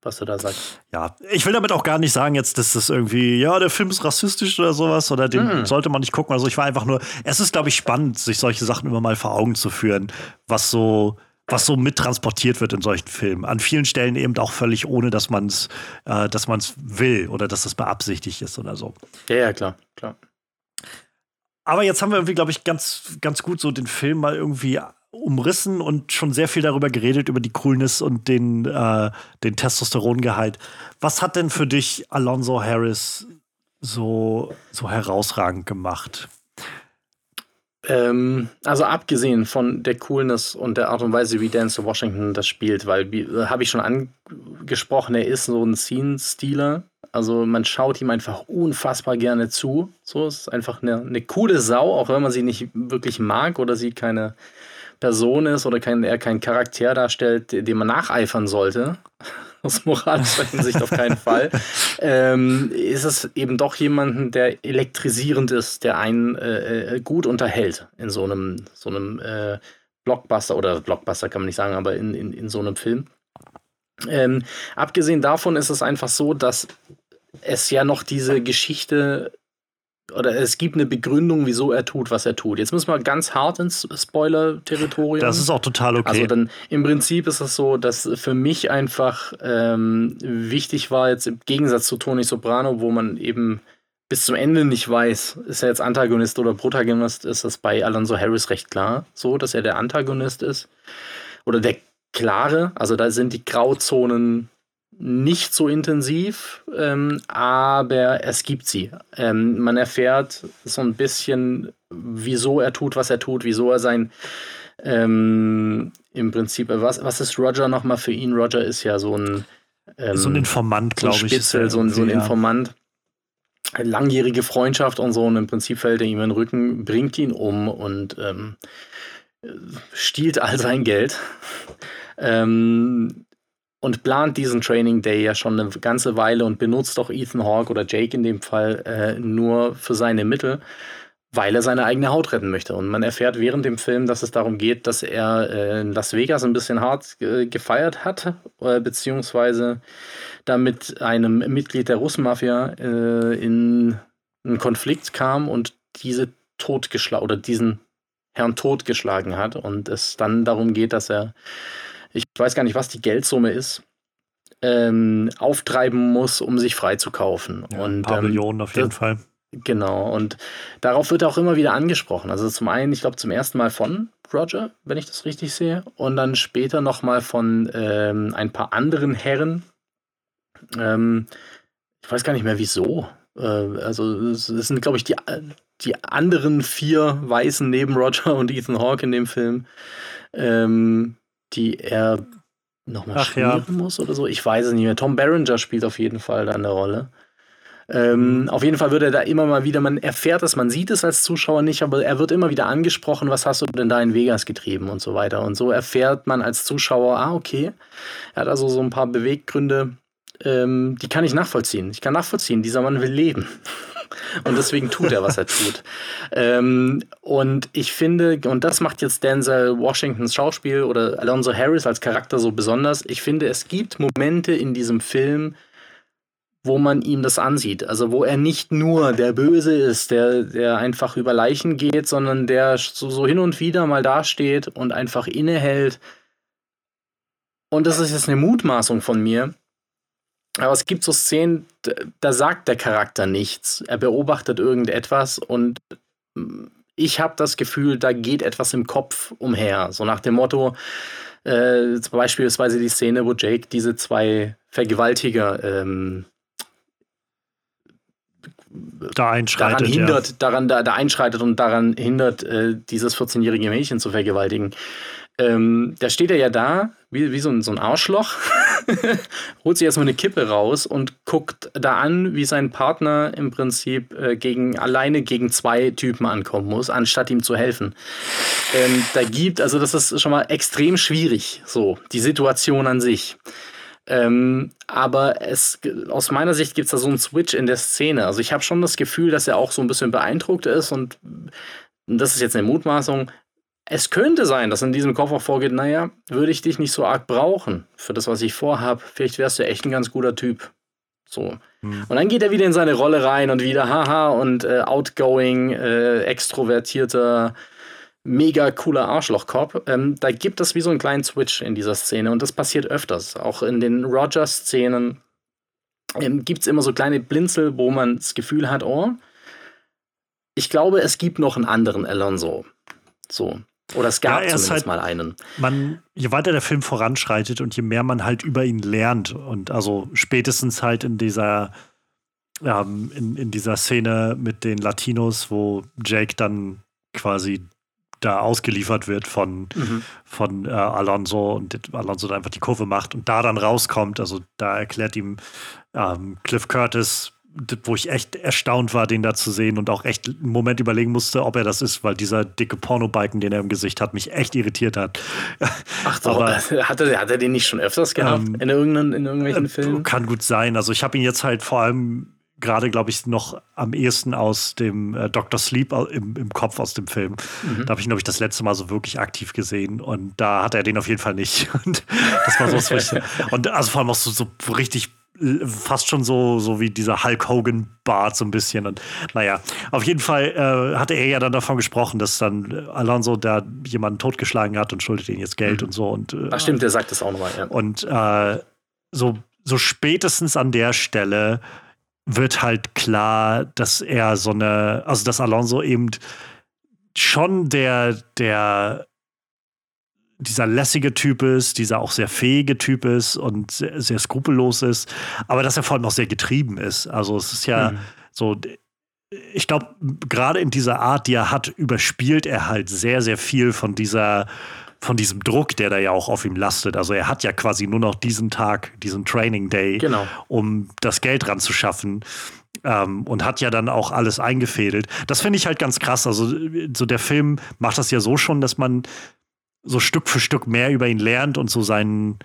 was du da sagst. Ja, ich will damit auch gar nicht sagen, jetzt, dass das irgendwie, ja, der Film ist rassistisch oder sowas oder den hm. sollte man nicht gucken. Also ich war einfach nur, es ist, glaube ich, spannend, sich solche Sachen immer mal vor Augen zu führen, was so was so mittransportiert wird in solchen Filmen. An vielen Stellen eben auch völlig ohne, dass man es äh, dass man's will oder dass das beabsichtigt ist oder so. Ja, ja, klar, klar. Aber jetzt haben wir irgendwie, glaube ich, ganz, ganz gut so den Film mal irgendwie umrissen und schon sehr viel darüber geredet, über die Coolness und den, äh, den Testosterongehalt. Was hat denn für dich Alonso Harris so, so herausragend gemacht? Ähm, also abgesehen von der Coolness und der Art und Weise, wie Dance Washington das spielt, weil, äh, habe ich schon angesprochen, er ist so ein Scene-Stealer. Also man schaut ihm einfach unfassbar gerne zu. So, ist einfach eine, eine coole Sau, auch wenn man sie nicht wirklich mag oder sie keine Person ist oder kein, er keinen Charakter darstellt, dem man nacheifern sollte aus moralischer Hinsicht auf keinen Fall, ähm, ist es eben doch jemanden, der elektrisierend ist, der einen äh, äh, gut unterhält in so einem, so einem äh, Blockbuster oder Blockbuster kann man nicht sagen, aber in, in, in so einem Film. Ähm, abgesehen davon ist es einfach so, dass es ja noch diese Geschichte oder es gibt eine Begründung, wieso er tut, was er tut. Jetzt müssen wir ganz hart ins Spoiler-Territorium. Das ist auch total okay. Also dann im Prinzip ist es so, dass für mich einfach ähm, wichtig war, jetzt im Gegensatz zu Tony Soprano, wo man eben bis zum Ende nicht weiß, ist er jetzt Antagonist oder Protagonist, ist das bei Alonso Harris recht klar, so, dass er der Antagonist ist. Oder der klare, also da sind die Grauzonen nicht so intensiv, ähm, aber es gibt sie. Ähm, man erfährt so ein bisschen, wieso er tut, was er tut, wieso er sein ähm, im Prinzip, was, was ist Roger nochmal für ihn? Roger ist ja so ein ähm, so ein Informant, glaube so ich. so ein, so ein Informant. Langjährige Freundschaft und so, und im Prinzip fällt er ihm in den Rücken, bringt ihn um und ähm, stiehlt all sein Geld. Ähm, und plant diesen Training Day ja schon eine ganze Weile und benutzt auch Ethan Hawke oder Jake in dem Fall äh, nur für seine Mittel, weil er seine eigene Haut retten möchte. Und man erfährt während dem Film, dass es darum geht, dass er äh, in Las Vegas ein bisschen hart äh, gefeiert hat, äh, beziehungsweise da mit einem Mitglied der Russmafia äh, in einen Konflikt kam und diese totgeschlagen oder diesen Herrn totgeschlagen hat und es dann darum geht, dass er ich weiß gar nicht, was die Geldsumme ist, ähm, auftreiben muss, um sich freizukaufen. Ja, und, ein paar ähm, Millionen auf jeden das, Fall. Genau, und darauf wird auch immer wieder angesprochen. Also zum einen, ich glaube, zum ersten Mal von Roger, wenn ich das richtig sehe, und dann später nochmal von ähm, ein paar anderen Herren. Ähm, ich weiß gar nicht mehr wieso. Äh, also es sind, glaube ich, die, die anderen vier Weißen neben Roger und Ethan Hawke in dem Film. Ähm, die er nochmal spielen ja. muss oder so. Ich weiß es nicht mehr. Tom Berenger spielt auf jeden Fall da eine Rolle. Ähm, mhm. auf jeden Fall wird er da immer mal wieder, man erfährt es, man sieht es als Zuschauer nicht, aber er wird immer wieder angesprochen, was hast du denn da in Vegas getrieben und so weiter. Und so erfährt man als Zuschauer, ah, okay, er hat also so ein paar Beweggründe, ähm, die kann ich nachvollziehen. Ich kann nachvollziehen, dieser Mann will leben. Und deswegen tut er, was er tut. Ähm, und ich finde, und das macht jetzt Denzel Washingtons Schauspiel oder Alonso Harris als Charakter so besonders. Ich finde, es gibt Momente in diesem Film, wo man ihm das ansieht. Also wo er nicht nur der Böse ist, der, der einfach über Leichen geht, sondern der so, so hin und wieder mal dasteht und einfach innehält. Und das ist jetzt eine Mutmaßung von mir. Aber es gibt so Szenen, da sagt der Charakter nichts. Er beobachtet irgendetwas und ich habe das Gefühl, da geht etwas im Kopf umher. So nach dem Motto, äh, beispielsweise die Szene, wo Jake diese zwei Vergewaltiger ähm, da einschreitet, daran hindert, ja. daran da, da, einschreitet und daran hindert, äh, dieses 14-jährige Mädchen zu vergewaltigen. Ähm, da steht er ja da, wie, wie so, ein, so ein Arschloch, holt sich erstmal eine Kippe raus und guckt da an, wie sein Partner im Prinzip äh, gegen, alleine gegen zwei Typen ankommen muss, anstatt ihm zu helfen. Ähm, da gibt, also das ist schon mal extrem schwierig, so, die Situation an sich. Ähm, aber es, aus meiner Sicht gibt es da so einen Switch in der Szene. Also ich habe schon das Gefühl, dass er auch so ein bisschen beeindruckt ist und das ist jetzt eine Mutmaßung, es könnte sein, dass in diesem Kopf auch vorgeht, naja, würde ich dich nicht so arg brauchen für das, was ich vorhab. Vielleicht wärst du echt ein ganz guter Typ. So. Hm. Und dann geht er wieder in seine Rolle rein und wieder haha und äh, outgoing, äh, extrovertierter, mega cooler Arschlochkopf. Ähm, da gibt es wie so einen kleinen Switch in dieser Szene und das passiert öfters. Auch in den Roger-Szenen ähm, gibt es immer so kleine Blinzel, wo man das Gefühl hat, oh, ich glaube, es gibt noch einen anderen Alonso. So. Oder es gab ja, zumindest halt, mal einen. Man, je weiter der Film voranschreitet und je mehr man halt über ihn lernt und also spätestens halt in dieser ähm, in, in dieser Szene mit den Latinos, wo Jake dann quasi da ausgeliefert wird von, mhm. von äh, Alonso und Alonso da einfach die Kurve macht und da dann rauskommt. Also da erklärt ihm ähm, Cliff Curtis, wo ich echt erstaunt war, den da zu sehen und auch echt einen Moment überlegen musste, ob er das ist, weil dieser dicke Pornobalken, den er im Gesicht hat, mich echt irritiert hat. Ach doch, Aber, hat, er, hat er den nicht schon öfters gehabt ähm, in, irgendeinen, in irgendwelchen äh, Filmen? Kann gut sein. Also ich habe ihn jetzt halt vor allem gerade, glaube ich, noch am ehesten aus dem äh, Dr. Sleep im, im Kopf aus dem Film. Mhm. Da habe ich, glaube ich, das letzte Mal so wirklich aktiv gesehen und da hat er den auf jeden Fall nicht. Und das war so, was und also vor allem auch so, so richtig fast schon so, so wie dieser Hulk Hogan-Bart so ein bisschen. Und naja, auf jeden Fall äh, hatte er ja dann davon gesprochen, dass dann Alonso da jemanden totgeschlagen hat und schuldet ihm jetzt Geld mhm. und so. Und, äh, Ach stimmt, der sagt das auch nochmal, ja. Und äh, so, so spätestens an der Stelle wird halt klar, dass er so eine, also dass Alonso eben schon der, der dieser lässige Typ ist, dieser auch sehr fähige Typ ist und sehr, sehr skrupellos ist, aber dass er vor allem auch sehr getrieben ist. Also es ist ja mhm. so, ich glaube, gerade in dieser Art, die er hat, überspielt er halt sehr, sehr viel von dieser, von diesem Druck, der da ja auch auf ihm lastet. Also er hat ja quasi nur noch diesen Tag, diesen Training Day, genau. um das Geld ranzuschaffen. Ähm, und hat ja dann auch alles eingefädelt. Das finde ich halt ganz krass. Also, so der Film macht das ja so schon, dass man so Stück für Stück mehr über ihn lernt und so seinen,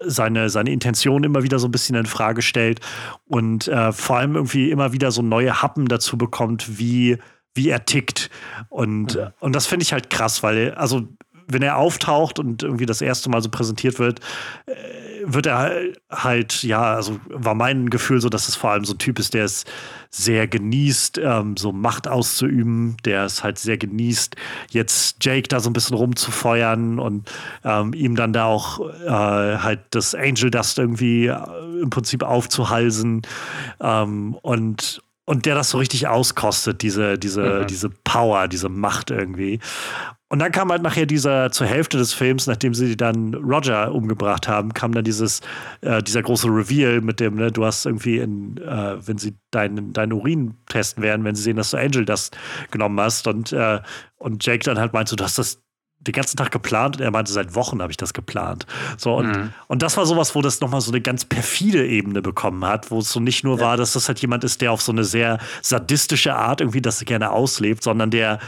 seine, seine Intention immer wieder so ein bisschen in Frage stellt und äh, vor allem irgendwie immer wieder so neue Happen dazu bekommt, wie, wie er tickt. Und, mhm. und das finde ich halt krass, weil, also, wenn er auftaucht und irgendwie das erste Mal so präsentiert wird, äh, wird er halt, ja, also war mein Gefühl so, dass es vor allem so ein Typ ist, der es sehr genießt, ähm, so Macht auszuüben, der es halt sehr genießt, jetzt Jake da so ein bisschen rumzufeuern und ähm, ihm dann da auch äh, halt das Angel Dust irgendwie äh, im Prinzip aufzuhalsen ähm, und und der das so richtig auskostet, diese, diese, mhm. diese Power, diese Macht irgendwie. Und dann kam halt nachher dieser, zur Hälfte des Films, nachdem sie dann Roger umgebracht haben, kam dann dieses, äh, dieser große Reveal mit dem, ne, du hast irgendwie, in, äh, wenn sie deinen dein Urin testen werden, wenn sie sehen, dass du Angel das genommen hast und, äh, und Jake dann halt meinte, du hast das den ganzen Tag geplant und er meinte, seit Wochen habe ich das geplant. So, und, mhm. und das war sowas, wo das nochmal so eine ganz perfide Ebene bekommen hat, wo es so nicht nur ja. war, dass das halt jemand ist, der auf so eine sehr sadistische Art irgendwie das gerne auslebt, sondern der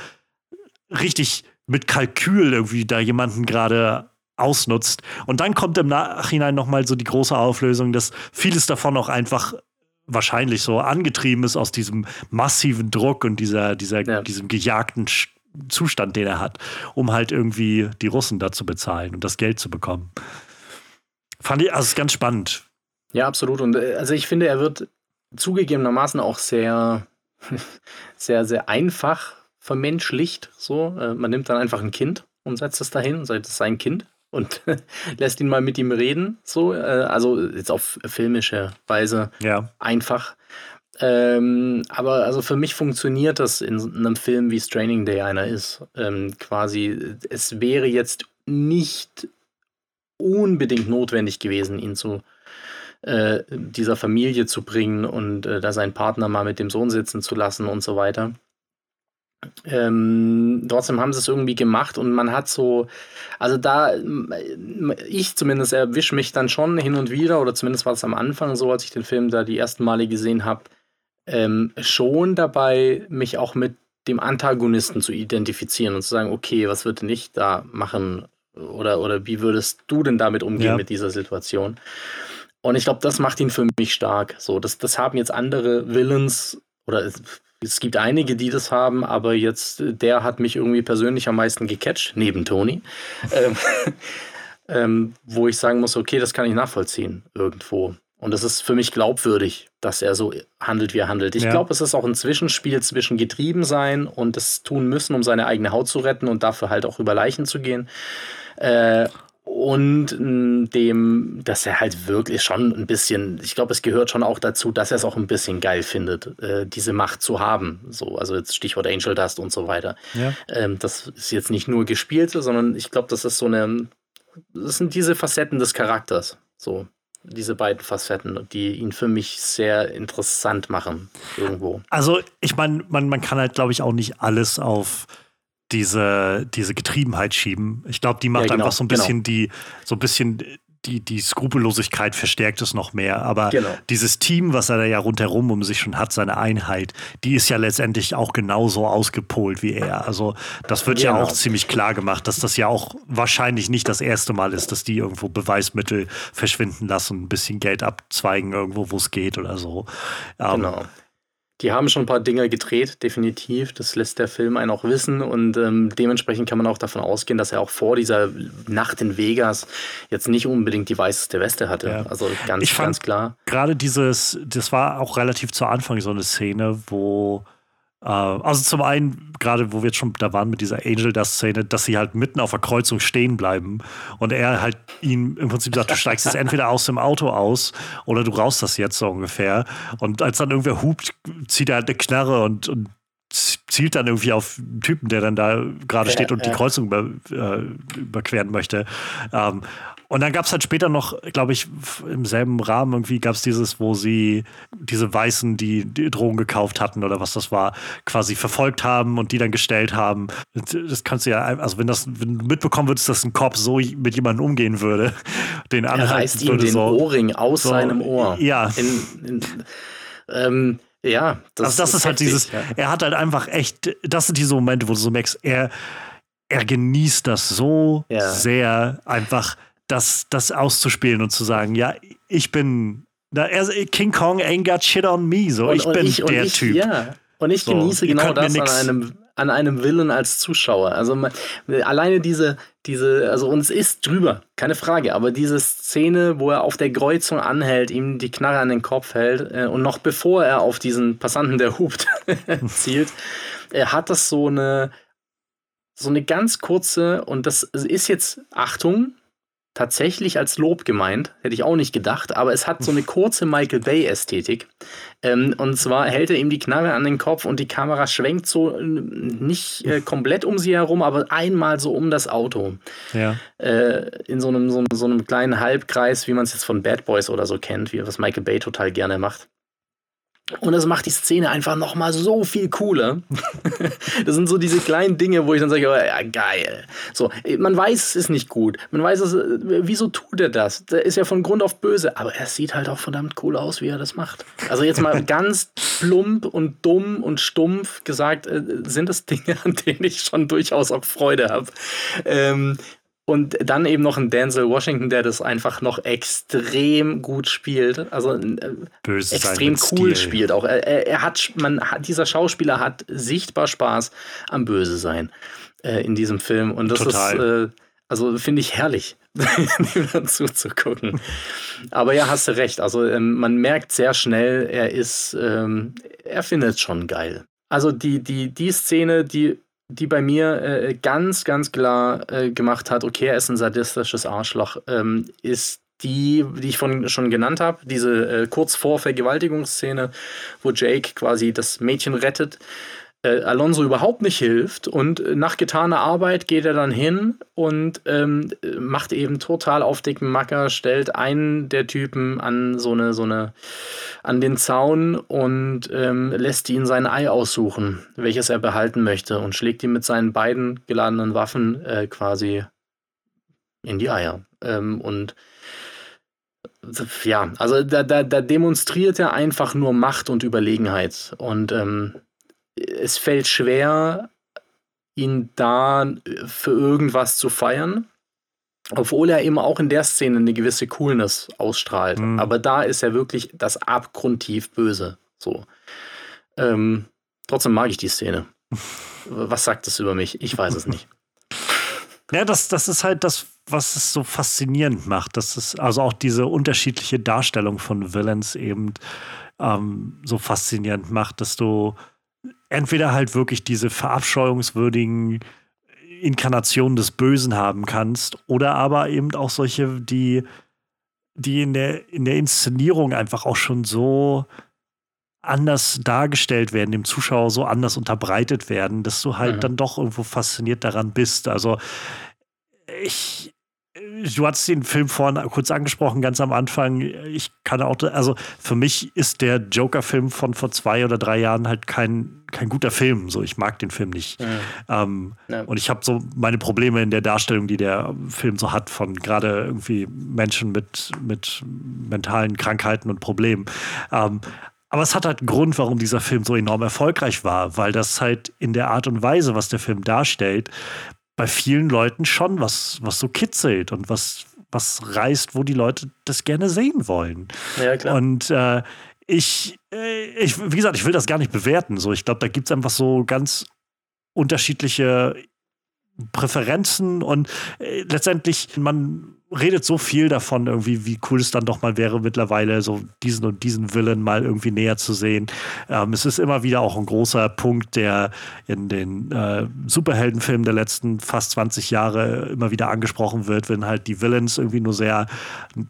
richtig mit Kalkül irgendwie da jemanden gerade ausnutzt. Und dann kommt im Nachhinein nochmal so die große Auflösung, dass vieles davon auch einfach wahrscheinlich so angetrieben ist aus diesem massiven Druck und dieser, dieser, ja. diesem gejagten Zustand, den er hat, um halt irgendwie die Russen da zu bezahlen und das Geld zu bekommen. Fand ich, also ist ganz spannend. Ja, absolut. Und äh, also ich finde, er wird zugegebenermaßen auch sehr, sehr, sehr einfach vermenschlicht. So, äh, man nimmt dann einfach ein Kind und setzt es dahin und sagt, es ist sein Kind und lässt ihn mal mit ihm reden. So, äh, also jetzt auf filmische Weise ja. einfach. Ähm, aber also für mich funktioniert das in einem Film wie Straining Day einer ist. Ähm, quasi, es wäre jetzt nicht unbedingt notwendig gewesen, ihn zu äh, dieser Familie zu bringen und äh, da seinen Partner mal mit dem Sohn sitzen zu lassen und so weiter. Ähm, trotzdem haben sie es irgendwie gemacht und man hat so, also da, ich zumindest erwische mich dann schon hin und wieder, oder zumindest war es am Anfang so, als ich den Film da die ersten Male gesehen habe, ähm, schon dabei, mich auch mit dem Antagonisten zu identifizieren und zu sagen, okay, was würde ich da machen oder, oder wie würdest du denn damit umgehen ja. mit dieser Situation? Und ich glaube, das macht ihn für mich stark. So, das, das haben jetzt andere Villains oder es gibt einige, die das haben, aber jetzt, der hat mich irgendwie persönlich am meisten gecatcht, neben Tony. ähm, ähm, wo ich sagen muss, okay, das kann ich nachvollziehen irgendwo. Und es ist für mich glaubwürdig, dass er so handelt, wie er handelt. Ich ja. glaube, es ist auch ein Zwischenspiel zwischen getrieben sein und es tun müssen, um seine eigene Haut zu retten und dafür halt auch über Leichen zu gehen. Äh, und dem, dass er halt wirklich schon ein bisschen, ich glaube, es gehört schon auch dazu, dass er es auch ein bisschen geil findet, äh, diese Macht zu haben. So, also jetzt Stichwort Angel Dust und so weiter. Ja. Ähm, das ist jetzt nicht nur gespielte, sondern ich glaube, das ist so eine, das sind diese Facetten des Charakters. So, diese beiden Facetten, die ihn für mich sehr interessant machen, irgendwo. Also, ich meine, man, man kann halt, glaube ich, auch nicht alles auf diese, diese Getriebenheit schieben. Ich glaube, die macht ja, genau, einfach so ein bisschen genau. die, so ein bisschen die, die Skrupellosigkeit verstärkt es noch mehr. Aber genau. dieses Team, was er da ja rundherum um sich schon hat, seine Einheit, die ist ja letztendlich auch genauso ausgepolt wie er. Also das wird genau. ja auch ziemlich klar gemacht, dass das ja auch wahrscheinlich nicht das erste Mal ist, dass die irgendwo Beweismittel verschwinden lassen, ein bisschen Geld abzweigen irgendwo, wo es geht oder so. Ähm, genau. Die haben schon ein paar Dinge gedreht, definitiv. Das lässt der Film einen auch wissen und ähm, dementsprechend kann man auch davon ausgehen, dass er auch vor dieser Nacht in Vegas jetzt nicht unbedingt die weißeste Weste hatte. Ja. Also ganz, ich ganz klar. Gerade dieses, das war auch relativ zu Anfang so eine Szene, wo also zum einen, gerade wo wir jetzt schon da waren mit dieser Angel Dust Szene, dass sie halt mitten auf der Kreuzung stehen bleiben und er halt ihm im Prinzip sagt, du steigst jetzt entweder aus dem Auto aus oder du brauchst das jetzt so ungefähr. Und als dann irgendwer hupt, zieht er halt eine Knarre und, und zielt dann irgendwie auf einen Typen, der dann da gerade steht und die Kreuzung über, äh, überqueren möchte. Ähm, und dann gab es halt später noch, glaube ich, im selben Rahmen irgendwie gab es dieses, wo sie diese Weißen, die, die Drogen gekauft hatten oder was das war, quasi verfolgt haben und die dann gestellt haben. Das kannst du ja, also wenn das wenn du mitbekommen würdest, dass ein Kopf so mit jemandem umgehen würde, den er reißt ihm den so, Ohrring aus so, seinem Ohr. Ja. In, in, ähm, ja, das, also das ist, ist halt dieses, ja. er hat halt einfach echt, das sind diese Momente, wo du so merkst, er, er genießt das so ja. sehr, einfach das, das auszuspielen und zu sagen, ja, ich bin King Kong ain't got shit on me, so und, ich und bin ich, der ich, Typ. Ja. Und ich so, genieße genau das an einem, an einem Willen als Zuschauer. Also man, alleine diese, diese, also uns ist drüber, keine Frage, aber diese Szene, wo er auf der Kreuzung anhält, ihm die Knarre an den Kopf hält äh, und noch bevor er auf diesen Passanten, der hupt, zielt, er hat das so eine, so eine ganz kurze, und das ist jetzt, Achtung, tatsächlich als Lob gemeint, hätte ich auch nicht gedacht, aber es hat so eine kurze Michael Bay-Ästhetik. Ähm, und zwar hält er ihm die Knarre an den Kopf und die Kamera schwenkt so äh, nicht äh, komplett um sie herum, aber einmal so um das Auto. Ja. Äh, in so einem, so, so einem kleinen Halbkreis, wie man es jetzt von Bad Boys oder so kennt, wie was Michael Bay total gerne macht. Und das macht die Szene einfach nochmal so viel cooler. das sind so diese kleinen Dinge, wo ich dann sage, oh, ja, geil. So, man weiß, es ist nicht gut. Man weiß, es, wieso tut er das? Der ist ja von Grund auf böse, aber er sieht halt auch verdammt cool aus, wie er das macht. Also jetzt mal ganz plump und dumm und stumpf gesagt, äh, sind das Dinge, an denen ich schon durchaus auch Freude habe. Ähm, und dann eben noch ein Denzel Washington, der das einfach noch extrem gut spielt. Also äh, Böse extrem cool Stil. spielt auch. Er, er, hat, man dieser Schauspieler hat sichtbar Spaß am Böse sein äh, in diesem Film. Und das Total. ist, äh, also finde ich herrlich, ihm dazu zu gucken. Aber ja, hast du recht. Also ähm, man merkt sehr schnell, er ist, ähm, er findet es schon geil. Also die, die, die Szene, die die bei mir äh, ganz, ganz klar äh, gemacht hat, okay, er ist ein sadistisches Arschloch, ähm, ist die, die ich von, schon genannt habe, diese äh, kurz vor Vergewaltigungsszene, wo Jake quasi das Mädchen rettet äh, Alonso überhaupt nicht hilft und nach getaner Arbeit geht er dann hin und ähm, macht eben total auf dicken Macker, stellt einen der Typen an so eine, so eine, an den Zaun und ähm, lässt ihn sein Ei aussuchen, welches er behalten möchte und schlägt ihm mit seinen beiden geladenen Waffen äh, quasi in die Eier. Ähm, und ja, also da, da, da demonstriert er einfach nur Macht und Überlegenheit. Und ähm, es fällt schwer, ihn da für irgendwas zu feiern. Obwohl er eben auch in der Szene eine gewisse Coolness ausstrahlt. Mhm. Aber da ist er wirklich das abgrundtief Böse. So. Ähm, trotzdem mag ich die Szene. Was sagt es über mich? Ich weiß es nicht. Ja, das, das ist halt das, was es so faszinierend macht. Das ist also auch diese unterschiedliche Darstellung von Villains eben ähm, so faszinierend macht, dass du entweder halt wirklich diese verabscheuungswürdigen Inkarnationen des Bösen haben kannst oder aber eben auch solche, die, die in der, in der Inszenierung einfach auch schon so anders dargestellt werden, dem Zuschauer so anders unterbreitet werden, dass du halt mhm. dann doch irgendwo fasziniert daran bist. Also ich, du hast den Film vorhin kurz angesprochen, ganz am Anfang. Ich kann auch, also für mich ist der Joker-Film von vor zwei oder drei Jahren halt kein, kein guter Film. So, ich mag den Film nicht. Mhm. Ähm, ja. Und ich habe so meine Probleme in der Darstellung, die der Film so hat, von gerade irgendwie Menschen mit, mit mentalen Krankheiten und Problemen. Ähm, aber es hat halt einen Grund, warum dieser Film so enorm erfolgreich war, weil das halt in der Art und Weise, was der Film darstellt, bei vielen Leuten schon was, was so kitzelt und was, was reißt, wo die Leute das gerne sehen wollen. Ja, klar. Und äh, ich, äh, ich, wie gesagt, ich will das gar nicht bewerten. So, ich glaube, da gibt es einfach so ganz unterschiedliche Präferenzen und äh, letztendlich, man redet so viel davon, irgendwie, wie cool es dann doch mal wäre, mittlerweile so diesen und diesen Willen mal irgendwie näher zu sehen. Ähm, es ist immer wieder auch ein großer Punkt, der in den äh, Superheldenfilmen der letzten fast 20 Jahre immer wieder angesprochen wird, wenn halt die Villains irgendwie nur sehr,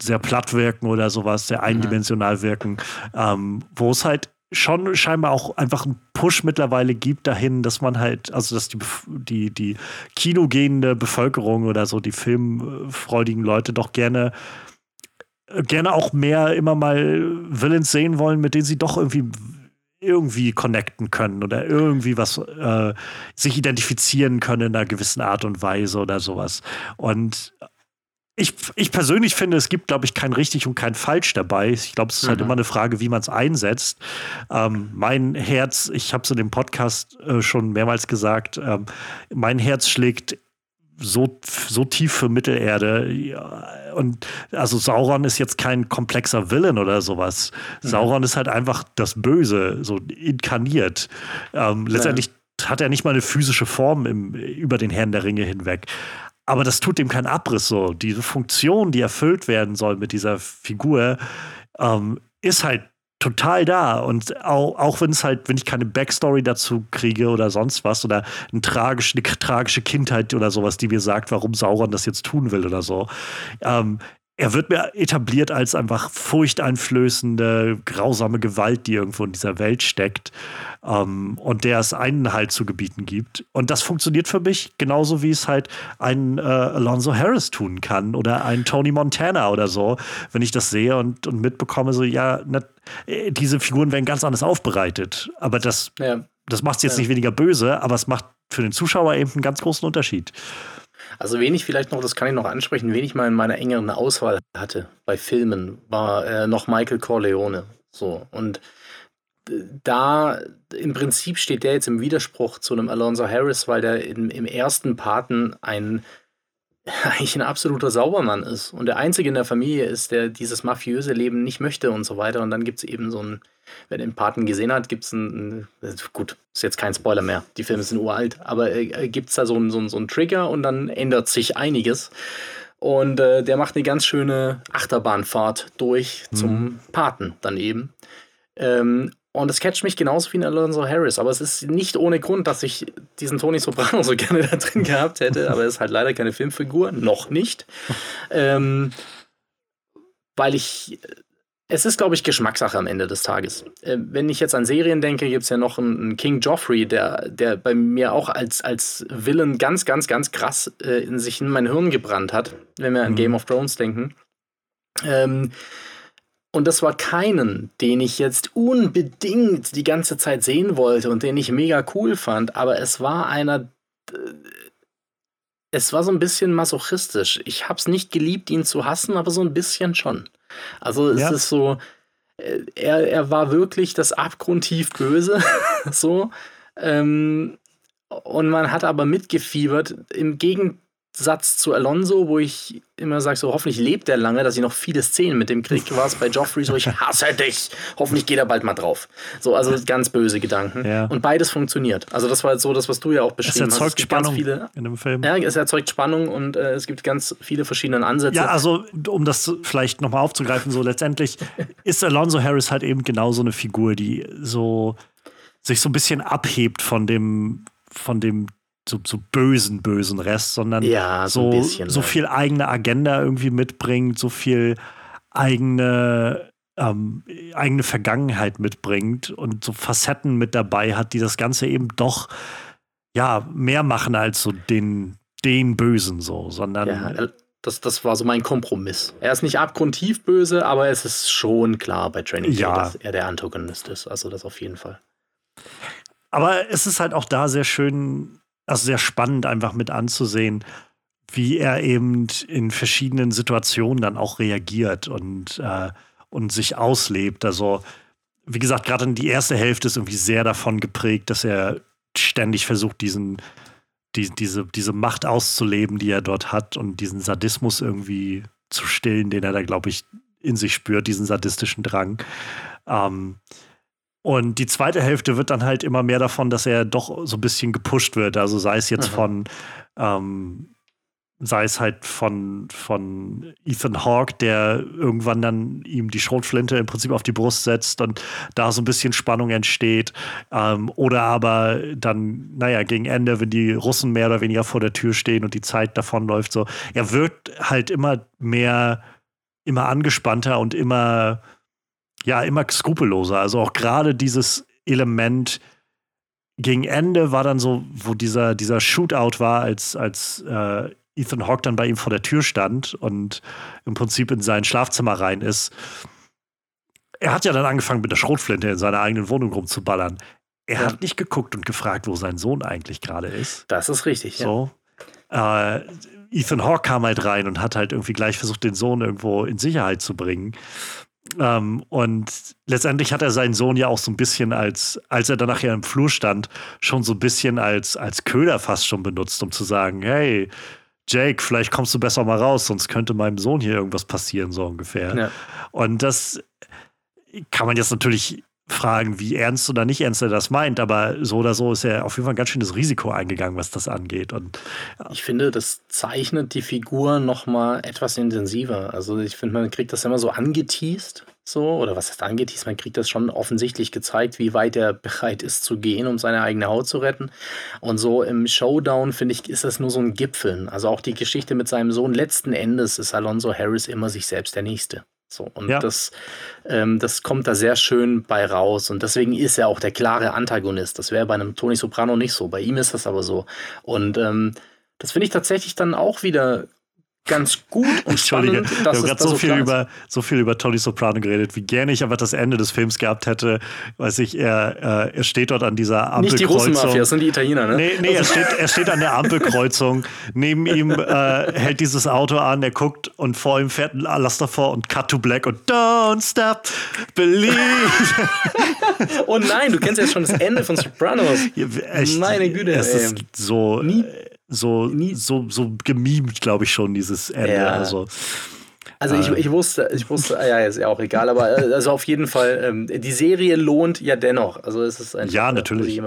sehr platt wirken oder sowas, sehr eindimensional wirken, ähm, wo es halt schon scheinbar auch einfach einen Push mittlerweile gibt dahin, dass man halt, also dass die, die, die kinogehende Bevölkerung oder so, die filmfreudigen Leute doch gerne gerne auch mehr immer mal Villains sehen wollen, mit denen sie doch irgendwie irgendwie connecten können oder irgendwie was äh, sich identifizieren können in einer gewissen Art und Weise oder sowas. Und ich, ich persönlich finde, es gibt, glaube ich, kein richtig und kein falsch dabei. Ich glaube, es ist halt mhm. halt immer eine Frage, wie man es einsetzt. Ähm, mein Herz, ich habe es in dem Podcast äh, schon mehrmals gesagt, ähm, mein Herz schlägt so, so tief für Mittelerde. Ja, und also Sauron ist jetzt kein komplexer Villain oder sowas. Mhm. Sauron ist halt einfach das Böse, so inkarniert. Ähm, letztendlich ja. hat er nicht mal eine physische Form im, über den Herrn der Ringe hinweg. Aber das tut dem keinen Abriss so. Diese Funktion, die erfüllt werden soll mit dieser Figur, ähm, ist halt total da. Und auch, auch wenn es halt, wenn ich keine Backstory dazu kriege oder sonst was oder eine tragische, eine tragische Kindheit oder sowas, die mir sagt, warum Sauron das jetzt tun will oder so. Ähm, er wird mir etabliert als einfach furchteinflößende, grausame Gewalt, die irgendwo in dieser Welt steckt ähm, und der es einen halt zu gebieten gibt. Und das funktioniert für mich genauso, wie es halt ein äh, Alonso Harris tun kann oder ein Tony Montana oder so, wenn ich das sehe und, und mitbekomme, so, ja, äh, diese Figuren werden ganz anders aufbereitet. Aber das, ja. das macht es jetzt ja. nicht weniger böse, aber es macht für den Zuschauer eben einen ganz großen Unterschied. Also wen ich vielleicht noch, das kann ich noch ansprechen, wen ich mal in meiner engeren Auswahl hatte bei Filmen, war äh, noch Michael Corleone. So. Und da im Prinzip steht der jetzt im Widerspruch zu einem Alonso Harris, weil der im, im ersten Paten ein eigentlich ein absoluter Saubermann ist und der Einzige in der Familie ist, der dieses mafiöse Leben nicht möchte und so weiter. Und dann gibt es eben so ein, wer den Paten gesehen hat, gibt es ein, gut, ist jetzt kein Spoiler mehr, die Filme sind uralt, aber äh, gibt es da so einen so so ein Trigger und dann ändert sich einiges. Und äh, der macht eine ganz schöne Achterbahnfahrt durch mhm. zum Paten dann eben. Ähm, und es catcht mich genauso wie ein Alonso Harris. Aber es ist nicht ohne Grund, dass ich diesen Tony Soprano so gerne da drin gehabt hätte. Aber er ist halt leider keine Filmfigur. Noch nicht. ähm, weil ich. Es ist, glaube ich, Geschmackssache am Ende des Tages. Äh, wenn ich jetzt an Serien denke, gibt es ja noch einen, einen, King Joffrey, der, der bei mir auch als, als Villain ganz, ganz, ganz krass äh, in sich in mein Hirn gebrannt hat, wenn wir an mhm. Game of Thrones denken. Ähm, und das war keinen, den ich jetzt unbedingt die ganze Zeit sehen wollte und den ich mega cool fand, aber es war einer. Äh, es war so ein bisschen masochistisch. Ich habe es nicht geliebt, ihn zu hassen, aber so ein bisschen schon. Also es ja. ist so, äh, er, er war wirklich das abgrundtief Böse, so. Ähm, und man hat aber mitgefiebert. Im Gegenteil Satz zu Alonso, wo ich immer sage, so hoffentlich lebt er lange, dass ich noch viele Szenen mit dem kriege, war es bei Joffrey so, ich hasse dich, hoffentlich geht er bald mal drauf. So, also ganz böse Gedanken. Ja. Und beides funktioniert. Also das war jetzt so das, was du ja auch beschrieben hast. Es erzeugt hast. Spannung viele, in dem Film. Ja, es erzeugt Spannung und äh, es gibt ganz viele verschiedene Ansätze. Ja, also um das vielleicht nochmal aufzugreifen, so letztendlich ist Alonso Harris halt eben genau so eine Figur, die so sich so ein bisschen abhebt von dem von dem so, so bösen, bösen Rest, sondern ja, so, so, bisschen, so viel eigene Agenda irgendwie mitbringt, so viel eigene, ähm, eigene Vergangenheit mitbringt und so Facetten mit dabei hat, die das Ganze eben doch ja mehr machen als so den, den Bösen so, sondern. Ja, das, das war so mein Kompromiss. Er ist nicht abgrundtief böse, aber es ist schon klar bei Training ja. dass er der Antagonist ist. Also das auf jeden Fall. Aber es ist halt auch da sehr schön also sehr spannend einfach mit anzusehen, wie er eben in verschiedenen Situationen dann auch reagiert und, äh, und sich auslebt. Also, wie gesagt, gerade die erste Hälfte ist irgendwie sehr davon geprägt, dass er ständig versucht, diesen, die, diese, diese Macht auszuleben, die er dort hat und diesen Sadismus irgendwie zu stillen, den er da, glaube ich, in sich spürt, diesen sadistischen Drang. Ähm, und die zweite Hälfte wird dann halt immer mehr davon, dass er doch so ein bisschen gepusht wird. Also sei es jetzt Aha. von, ähm, sei es halt von, von Ethan Hawke, der irgendwann dann ihm die Schrotflinte im Prinzip auf die Brust setzt und da so ein bisschen Spannung entsteht. Ähm, oder aber dann, naja, gegen Ende, wenn die Russen mehr oder weniger vor der Tür stehen und die Zeit davonläuft, so. Er wirkt halt immer mehr, immer angespannter und immer ja immer skrupelloser. Also auch gerade dieses Element gegen Ende war dann so, wo dieser, dieser Shootout war, als, als äh, Ethan Hawke dann bei ihm vor der Tür stand und im Prinzip in sein Schlafzimmer rein ist. Er hat ja dann angefangen, mit der Schrotflinte in seiner eigenen Wohnung rumzuballern. Er ja. hat nicht geguckt und gefragt, wo sein Sohn eigentlich gerade ist. Das ist richtig, so. ja. Äh, Ethan Hawke kam halt rein und hat halt irgendwie gleich versucht, den Sohn irgendwo in Sicherheit zu bringen. Ähm, und letztendlich hat er seinen Sohn ja auch so ein bisschen als, als er dann nachher im Flur stand, schon so ein bisschen als, als Köder fast schon benutzt, um zu sagen, hey, Jake, vielleicht kommst du besser mal raus, sonst könnte meinem Sohn hier irgendwas passieren, so ungefähr. Ja. Und das kann man jetzt natürlich fragen, wie ernst oder nicht ernst er das meint, aber so oder so ist er auf jeden Fall ein ganz schönes Risiko eingegangen, was das angeht. Und, ja. Ich finde, das zeichnet die Figur noch mal etwas intensiver. Also ich finde, man kriegt das immer so angeteased, so, oder was heißt angeteased? Man kriegt das schon offensichtlich gezeigt, wie weit er bereit ist zu gehen, um seine eigene Haut zu retten. Und so im Showdown, finde ich, ist das nur so ein Gipfeln. Also auch die Geschichte mit seinem Sohn, letzten Endes ist Alonso Harris immer sich selbst der Nächste. So, und ja. das, ähm, das kommt da sehr schön bei raus. Und deswegen ist er auch der klare Antagonist. Das wäre bei einem Tony Soprano nicht so. Bei ihm ist das aber so. Und ähm, das finde ich tatsächlich dann auch wieder ganz gut und spannend. wir haben gerade so, so viel über so viel über Tony Soprano geredet, wie gerne ich aber das Ende des Films gehabt hätte. Weiß ich, er, äh, er steht dort an dieser Ampelkreuzung. Nicht die Russenmafia, das sind die Italiener, ne? Nee, nee er, steht, er steht an der Ampelkreuzung. Neben ihm äh, hält dieses Auto an, er guckt und vor ihm fährt ein Laster vor und Cut to Black und Don't Stop Believe. oh nein, du kennst ja schon das Ende von Sopranos. Ja, echt, Meine Güte, es ey. ist so. Nie so, so, so gemimt, glaube ich schon, dieses Ende. Ja. Also, also ich, äh. ich wusste, ich wusste, ja, ist ja auch egal, aber äh, also auf jeden Fall, ähm, die Serie lohnt ja dennoch. Also es ist ein Ja, natürlich.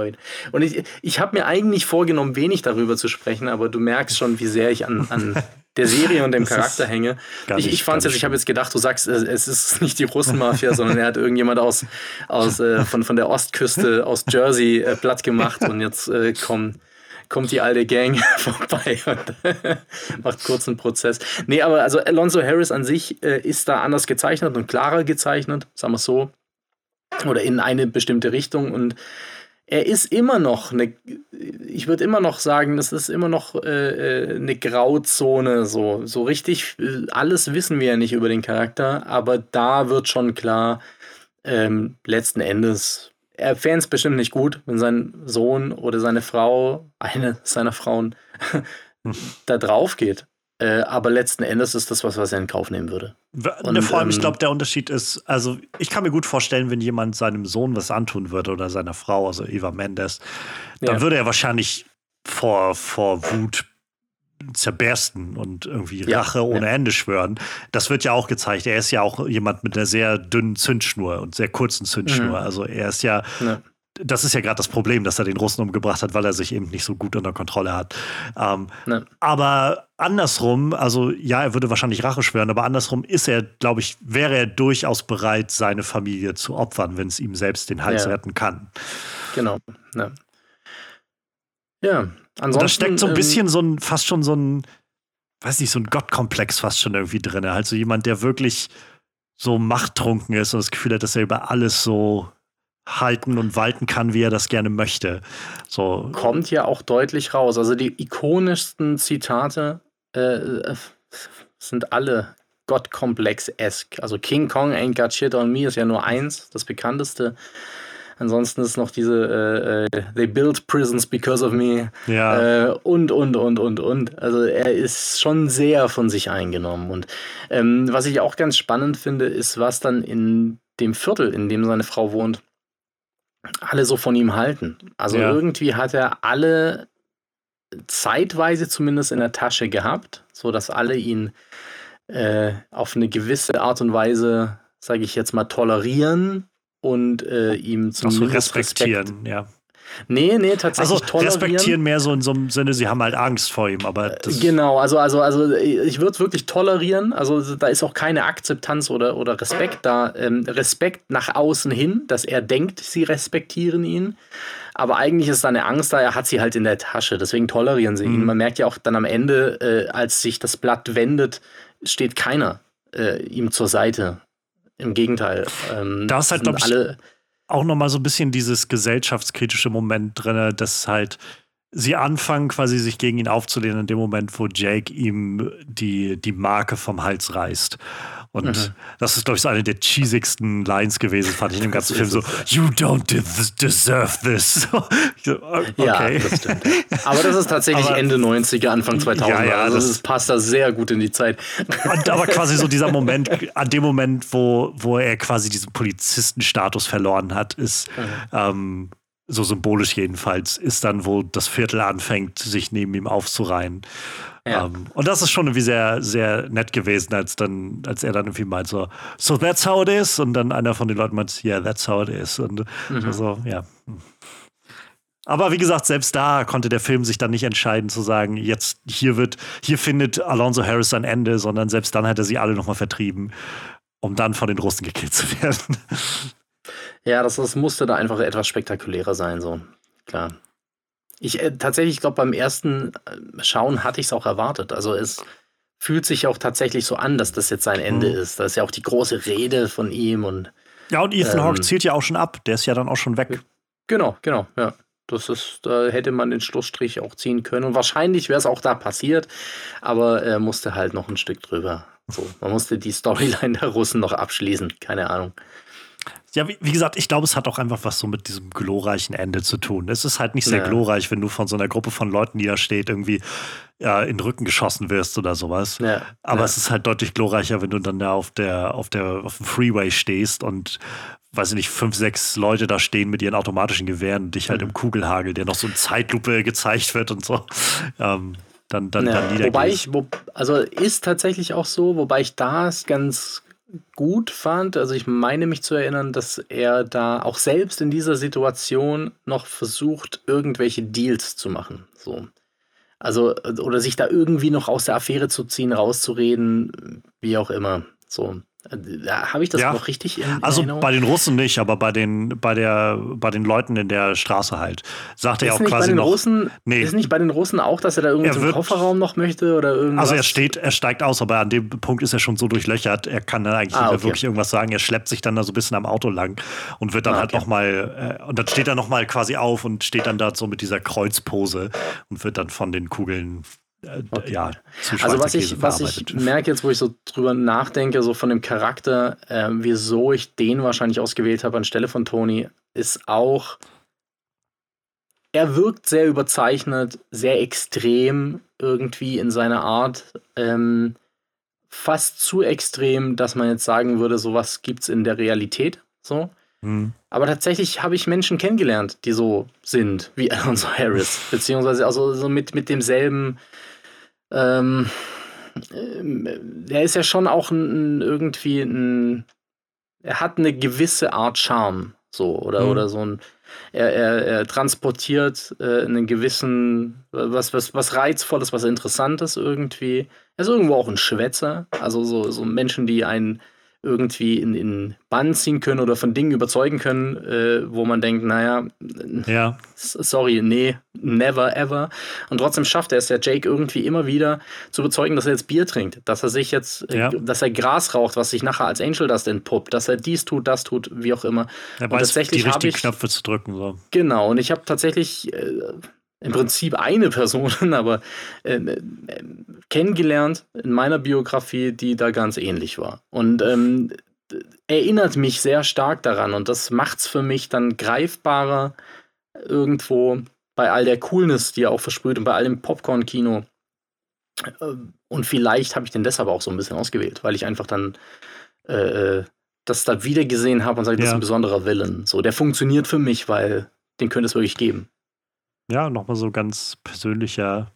Und ich, ich habe mir eigentlich vorgenommen, wenig darüber zu sprechen, aber du merkst schon, wie sehr ich an, an der Serie und dem das Charakter hänge. Ich, ich fand es jetzt, ich habe jetzt gedacht, du sagst, es ist nicht die Russenmafia, sondern er hat irgendjemand aus, aus äh, von, von der Ostküste, aus Jersey äh, platt gemacht und jetzt äh, kommen kommt die alte Gang vorbei und macht kurzen Prozess. Nee, aber also Alonso Harris an sich äh, ist da anders gezeichnet und klarer gezeichnet, sagen wir so. Oder in eine bestimmte Richtung und er ist immer noch eine, ich würde immer noch sagen, das ist immer noch äh, äh, eine Grauzone. So, so richtig, äh, alles wissen wir ja nicht über den Charakter, aber da wird schon klar, ähm, letzten Endes er fände es bestimmt nicht gut, wenn sein Sohn oder seine Frau, eine seiner Frauen, da drauf geht. Äh, aber letzten Endes ist das was, was er in Kauf nehmen würde. Und, ne, vor allem, ähm, ich glaube, der Unterschied ist, also ich kann mir gut vorstellen, wenn jemand seinem Sohn was antun würde oder seiner Frau, also Eva Mendes, dann ja. würde er wahrscheinlich vor, vor Wut zerbersten und irgendwie ja, Rache ohne ja. Ende schwören. Das wird ja auch gezeigt. Er ist ja auch jemand mit einer sehr dünnen Zündschnur und sehr kurzen Zündschnur. Mhm. Also er ist ja, ja. das ist ja gerade das Problem, dass er den Russen umgebracht hat, weil er sich eben nicht so gut unter Kontrolle hat. Ähm, aber andersrum, also ja, er würde wahrscheinlich Rache schwören, aber andersrum ist er, glaube ich, wäre er durchaus bereit, seine Familie zu opfern, wenn es ihm selbst den Hals retten kann. Genau. Ja. Ansonsten, da steckt so ein ähm, bisschen so ein, fast schon so ein, weiß nicht, so ein Gottkomplex fast schon irgendwie drin. Also jemand, der wirklich so machttrunken ist und das Gefühl hat, dass er über alles so halten und walten kann, wie er das gerne möchte. So. Kommt ja auch deutlich raus. Also die ikonischsten Zitate äh, sind alle Gottkomplex-esque. Also King Kong ain't got shit on me ist ja nur eins, das bekannteste. Ansonsten ist noch diese äh, äh, They build prisons because of me. Ja. Äh, und, und, und, und, und. Also er ist schon sehr von sich eingenommen. Und ähm, was ich auch ganz spannend finde, ist, was dann in dem Viertel, in dem seine Frau wohnt, alle so von ihm halten. Also ja. irgendwie hat er alle zeitweise zumindest in der Tasche gehabt, sodass alle ihn äh, auf eine gewisse Art und Weise, sage ich jetzt mal, tolerieren und äh, ihm zum so respektieren, Respekt. ja. Nee, nee, tatsächlich also, tolerieren. respektieren mehr so in so einem Sinne, sie haben halt Angst vor ihm, aber Genau, also, also, also ich würde es wirklich tolerieren, also da ist auch keine Akzeptanz oder, oder Respekt da. Ähm, Respekt nach außen hin, dass er denkt, sie respektieren ihn, aber eigentlich ist da eine Angst da, er hat sie halt in der Tasche, deswegen tolerieren sie mhm. ihn. Man merkt ja auch dann am Ende, äh, als sich das Blatt wendet, steht keiner äh, ihm zur Seite. Im Gegenteil. Ähm, da ist halt, glaube ich, alle auch noch mal so ein bisschen dieses gesellschaftskritische Moment drin, dass halt sie anfangen, quasi sich gegen ihn aufzulehnen in dem Moment, wo Jake ihm die, die Marke vom Hals reißt. Und mhm. das ist, glaube ich, so eine der cheesigsten Lines gewesen, fand ich in dem ganzen Film. So, you don't deserve this. okay. Ja, das stimmt. Aber das ist tatsächlich aber, Ende 90er, Anfang 2000er. Ja, ja, also das passt da sehr gut in die Zeit. Und aber quasi so dieser Moment, an dem Moment, wo, wo er quasi diesen Polizistenstatus verloren hat, ist, mhm. ähm, so symbolisch jedenfalls, ist dann, wo das Viertel anfängt, sich neben ihm aufzureihen. Ja. Um, ähm, und das ist schon irgendwie sehr, sehr nett gewesen, als dann, als er dann irgendwie meint so, so that's how it is. Und dann einer von den Leuten meint, yeah, that's how it is. Und mhm. so, ja. Aber wie gesagt, selbst da konnte der Film sich dann nicht entscheiden zu sagen, jetzt hier wird, hier findet Alonso Harris sein Ende, sondern selbst dann hat er sie alle nochmal vertrieben, um dann von den Russen gekillt zu werden. Ja, das, das musste da einfach etwas spektakulärer sein, so. Klar. Ich äh, tatsächlich glaube, beim ersten äh, Schauen hatte ich es auch erwartet. Also es fühlt sich auch tatsächlich so an, dass das jetzt sein Ende mhm. ist. Da ist ja auch die große Rede von ihm und. Ja, und Ethan ähm, Hawke zielt ja auch schon ab. Der ist ja dann auch schon weg. Genau, genau, ja. Das ist, da hätte man den Schlussstrich auch ziehen können. Und wahrscheinlich wäre es auch da passiert, aber er musste halt noch ein Stück drüber. So, man musste die Storyline der Russen noch abschließen. Keine Ahnung. Ja, wie, wie, gesagt, ich glaube, es hat auch einfach was so mit diesem glorreichen Ende zu tun. Es ist halt nicht sehr ja. glorreich, wenn du von so einer Gruppe von Leuten, die da steht, irgendwie ja, in den Rücken geschossen wirst oder sowas. Ja. Aber es ist halt deutlich glorreicher, wenn du dann da auf der, auf der, auf dem Freeway stehst und weiß ich nicht, fünf, sechs Leute da stehen mit ihren automatischen Gewehren und dich halt mhm. im Kugelhagel, der noch so in Zeitlupe gezeigt wird und so. Ähm, dann, dann, ja, dann Wobei ich, wo, also ist tatsächlich auch so, wobei ich das ganz gut fand. Also ich meine mich zu erinnern, dass er da auch selbst in dieser Situation noch versucht, irgendwelche Deals zu machen. So. Also, oder sich da irgendwie noch aus der Affäre zu ziehen, rauszureden, wie auch immer. So. Habe ich das ja. noch richtig in, in Also Erinnerung? bei den Russen nicht, aber bei den, bei, der, bei den Leuten in der Straße halt. Sagt er auch quasi noch. Russen, nee. Ist nicht bei den Russen auch, dass er da irgendwie zum Kofferraum noch möchte oder irgendwas? Also er steht, er steigt aus, aber an dem Punkt ist er schon so durchlöchert, er kann dann eigentlich ah, nicht mehr wirklich irgendwas sagen. Er schleppt sich dann da so ein bisschen am Auto lang und wird dann ah, halt okay. nochmal, äh, und dann steht er nochmal quasi auf und steht dann da so mit dieser Kreuzpose und wird dann von den Kugeln okay. ja, also was ich, was ich merke jetzt, wo ich so drüber nachdenke, so von dem Charakter, äh, wieso ich den wahrscheinlich ausgewählt habe anstelle von Tony, ist auch, er wirkt sehr überzeichnet, sehr extrem irgendwie in seiner Art. Ähm, fast zu extrem, dass man jetzt sagen würde, sowas gibt es in der Realität. So. Mhm. Aber tatsächlich habe ich Menschen kennengelernt, die so sind wie Alonso Harris, beziehungsweise also so mit, mit demselben ähm, er ist ja schon auch ein, irgendwie ein, er hat eine gewisse Art Charme, so, oder, mhm. oder so ein, er, er, er transportiert äh, einen gewissen, was, was, was Reizvolles, was Interessantes irgendwie. Er ist irgendwo auch ein Schwätzer, also so, so Menschen, die einen irgendwie in, in Bann ziehen können oder von Dingen überzeugen können, äh, wo man denkt, naja, ja. sorry, nee, never ever. Und trotzdem schafft er es ja Jake irgendwie immer wieder zu überzeugen, dass er jetzt Bier trinkt, dass er sich jetzt, äh, ja. dass er Gras raucht, was sich nachher als Angel Dust entpuppt, dass er dies tut, das tut, wie auch immer. Er weiß, tatsächlich die richtigen ich, Knöpfe zu drücken. So. Genau, und ich habe tatsächlich äh, im Prinzip eine Person, aber äh, äh, kennengelernt in meiner Biografie, die da ganz ähnlich war. Und ähm, erinnert mich sehr stark daran und das macht es für mich dann greifbarer irgendwo bei all der Coolness, die er auch versprüht und bei all dem Popcorn-Kino. Äh, und vielleicht habe ich den deshalb auch so ein bisschen ausgewählt, weil ich einfach dann äh, äh das da wieder gesehen habe und sage, das ist ein besonderer Villain. So, der funktioniert für mich, weil den könnte es wirklich geben ja, nochmal so ganz persönlicher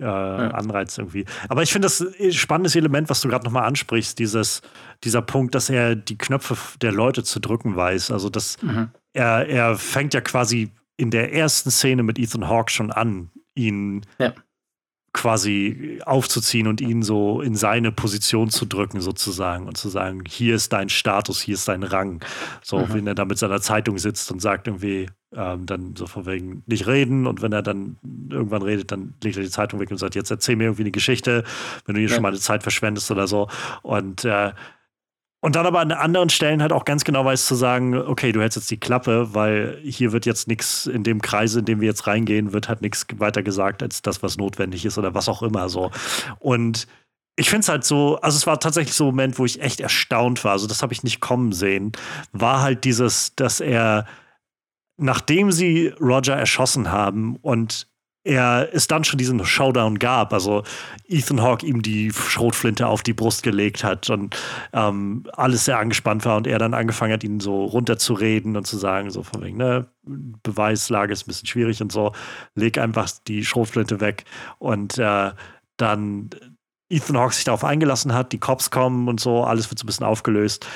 äh, ja. Anreiz irgendwie. Aber ich finde das ein spannendes Element, was du gerade nochmal ansprichst, dieses, dieser Punkt, dass er die Knöpfe der Leute zu drücken weiß. Also, dass mhm. er, er fängt ja quasi in der ersten Szene mit Ethan Hawke schon an, ihn ja. Quasi aufzuziehen und ihn so in seine Position zu drücken, sozusagen, und zu sagen, hier ist dein Status, hier ist dein Rang. So, mhm. wenn er da mit seiner Zeitung sitzt und sagt irgendwie, ähm, dann so von wegen nicht reden und wenn er dann irgendwann redet, dann legt er die Zeitung weg und sagt, jetzt erzähl mir irgendwie eine Geschichte, wenn du hier ja. schon mal eine Zeit verschwendest oder so. Und äh, und dann aber an anderen Stellen halt auch ganz genau weiß zu sagen, okay, du hältst jetzt die Klappe, weil hier wird jetzt nichts in dem Kreis, in dem wir jetzt reingehen, wird halt nichts weiter gesagt als das, was notwendig ist oder was auch immer so. Und ich finde es halt so, also es war tatsächlich so ein Moment, wo ich echt erstaunt war, also das habe ich nicht kommen sehen, war halt dieses, dass er nachdem sie Roger erschossen haben und er es dann schon diesen Showdown gab, also Ethan Hawke ihm die Schrotflinte auf die Brust gelegt hat und ähm, alles sehr angespannt war und er dann angefangen hat, ihn so runterzureden und zu sagen, so von wegen, ne, Beweislage ist ein bisschen schwierig und so, leg einfach die Schrotflinte weg und äh, dann Ethan Hawke sich darauf eingelassen hat, die Cops kommen und so, alles wird so ein bisschen aufgelöst.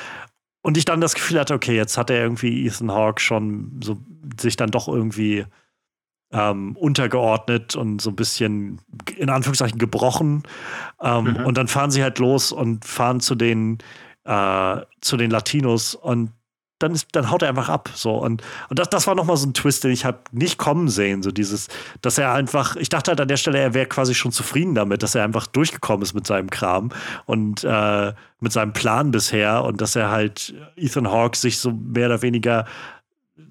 Und ich dann das Gefühl hatte, okay, jetzt hat er irgendwie Ethan Hawke schon so sich dann doch irgendwie ähm, untergeordnet und so ein bisschen in Anführungszeichen gebrochen. Ähm, mhm. Und dann fahren sie halt los und fahren zu den, äh, zu den Latinos und dann, ist, dann haut er einfach ab. So. Und, und das, das war nochmal so ein Twist, den ich habe nicht kommen sehen. So dieses, dass er einfach, ich dachte halt an der Stelle, er wäre quasi schon zufrieden damit, dass er einfach durchgekommen ist mit seinem Kram und äh, mit seinem Plan bisher und dass er halt Ethan Hawke sich so mehr oder weniger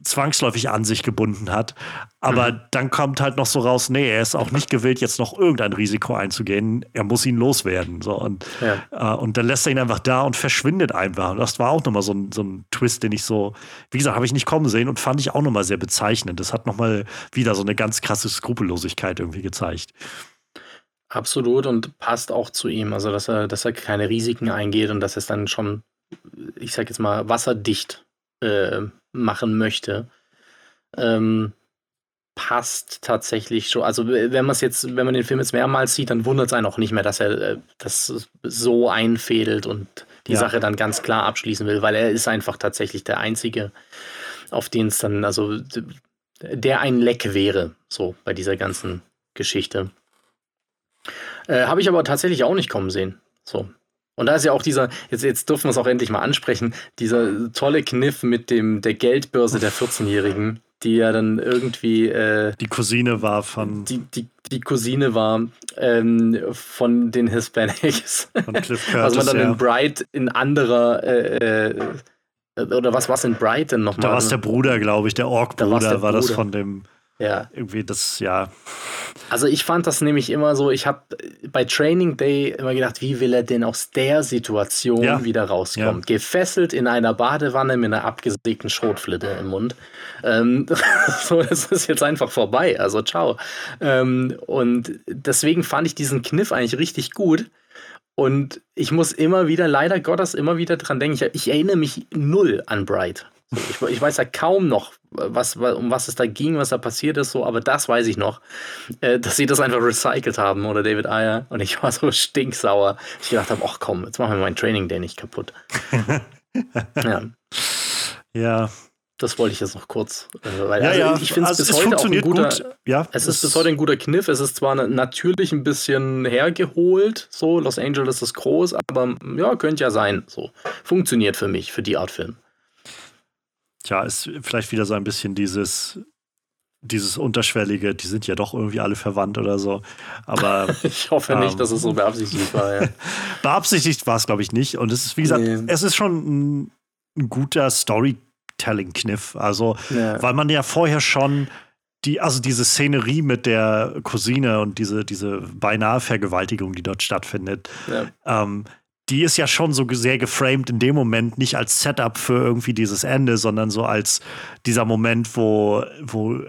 zwangsläufig an sich gebunden hat. Aber mhm. dann kommt halt noch so raus, nee, er ist auch nicht gewillt, jetzt noch irgendein Risiko einzugehen. Er muss ihn loswerden. So. Und, ja. äh, und dann lässt er ihn einfach da und verschwindet einfach. Und das war auch nochmal so ein, so ein Twist, den ich so, wie gesagt, habe ich nicht kommen sehen und fand ich auch nochmal sehr bezeichnend. Das hat nochmal wieder so eine ganz krasse Skrupellosigkeit irgendwie gezeigt. Absolut und passt auch zu ihm. Also, dass er, dass er keine Risiken eingeht und dass es dann schon, ich sag jetzt mal, wasserdicht äh, machen möchte, ähm, passt tatsächlich schon. Also wenn man es jetzt, wenn man den Film jetzt mehrmals sieht, dann wundert es einen auch nicht mehr, dass er äh, das so einfädelt und die ja. Sache dann ganz klar abschließen will, weil er ist einfach tatsächlich der Einzige, auf den es dann, also der ein Leck wäre, so bei dieser ganzen Geschichte. Äh, Habe ich aber tatsächlich auch nicht kommen sehen. So. Und da ist ja auch dieser, jetzt, jetzt dürfen wir es auch endlich mal ansprechen, dieser tolle Kniff mit dem, der Geldbörse der 14-Jährigen, die ja dann irgendwie. Äh, die Cousine war von. Die, die, die Cousine war ähm, von den Hispanics. Von Cliff Curtis, Was man dann ja. in Bright in anderer. Äh, äh, oder was war es in Bright denn nochmal? Da war es der Bruder, glaube ich, der Ork-Bruder war das von dem. Ja. Irgendwie das, ja. Also ich fand das nämlich immer so, ich habe bei Training Day immer gedacht, wie will er denn aus der Situation ja. wieder rauskommen? Ja. Gefesselt in einer Badewanne mit einer abgesägten Schrotflinte im Mund. Ähm, so, das ist jetzt einfach vorbei. Also ciao. Ähm, und deswegen fand ich diesen Kniff eigentlich richtig gut. Und ich muss immer wieder, leider Gottes, immer wieder dran denken. Ich, ich erinnere mich null an Bright. Ich, ich, weiß ja kaum noch, was, um was es da ging, was da passiert ist, so, aber das weiß ich noch, äh, dass sie das einfach recycelt haben oder David Ayer und ich war so stinksauer. Ich gedacht habe, ach komm, jetzt machen wir mein Training Day nicht kaputt. ja. Ja. Das wollte ich jetzt noch kurz. Äh, weil, ja, also, ja. Ich finde also, es bis heute auch ein guter. Gut. Ja, es ist bis heute ein guter Kniff. Es ist zwar natürlich ein bisschen hergeholt, so Los Angeles ist groß, aber ja, könnte ja sein. So funktioniert für mich, für die Art Film tja, ist vielleicht wieder so ein bisschen dieses, dieses Unterschwellige, die sind ja doch irgendwie alle verwandt oder so. Aber ich hoffe ähm, nicht, dass es so beabsichtigt war. Ja. beabsichtigt war es, glaube ich, nicht. Und es ist, wie gesagt, nee. es ist schon ein, ein guter Storytelling-Kniff. Also, ja. weil man ja vorher schon die, also diese Szenerie mit der Cousine und diese, diese beinahe Vergewaltigung, die dort stattfindet, ja. ähm, die ist ja schon so sehr geframed in dem Moment, nicht als Setup für irgendwie dieses Ende, sondern so als dieser Moment, wo, wo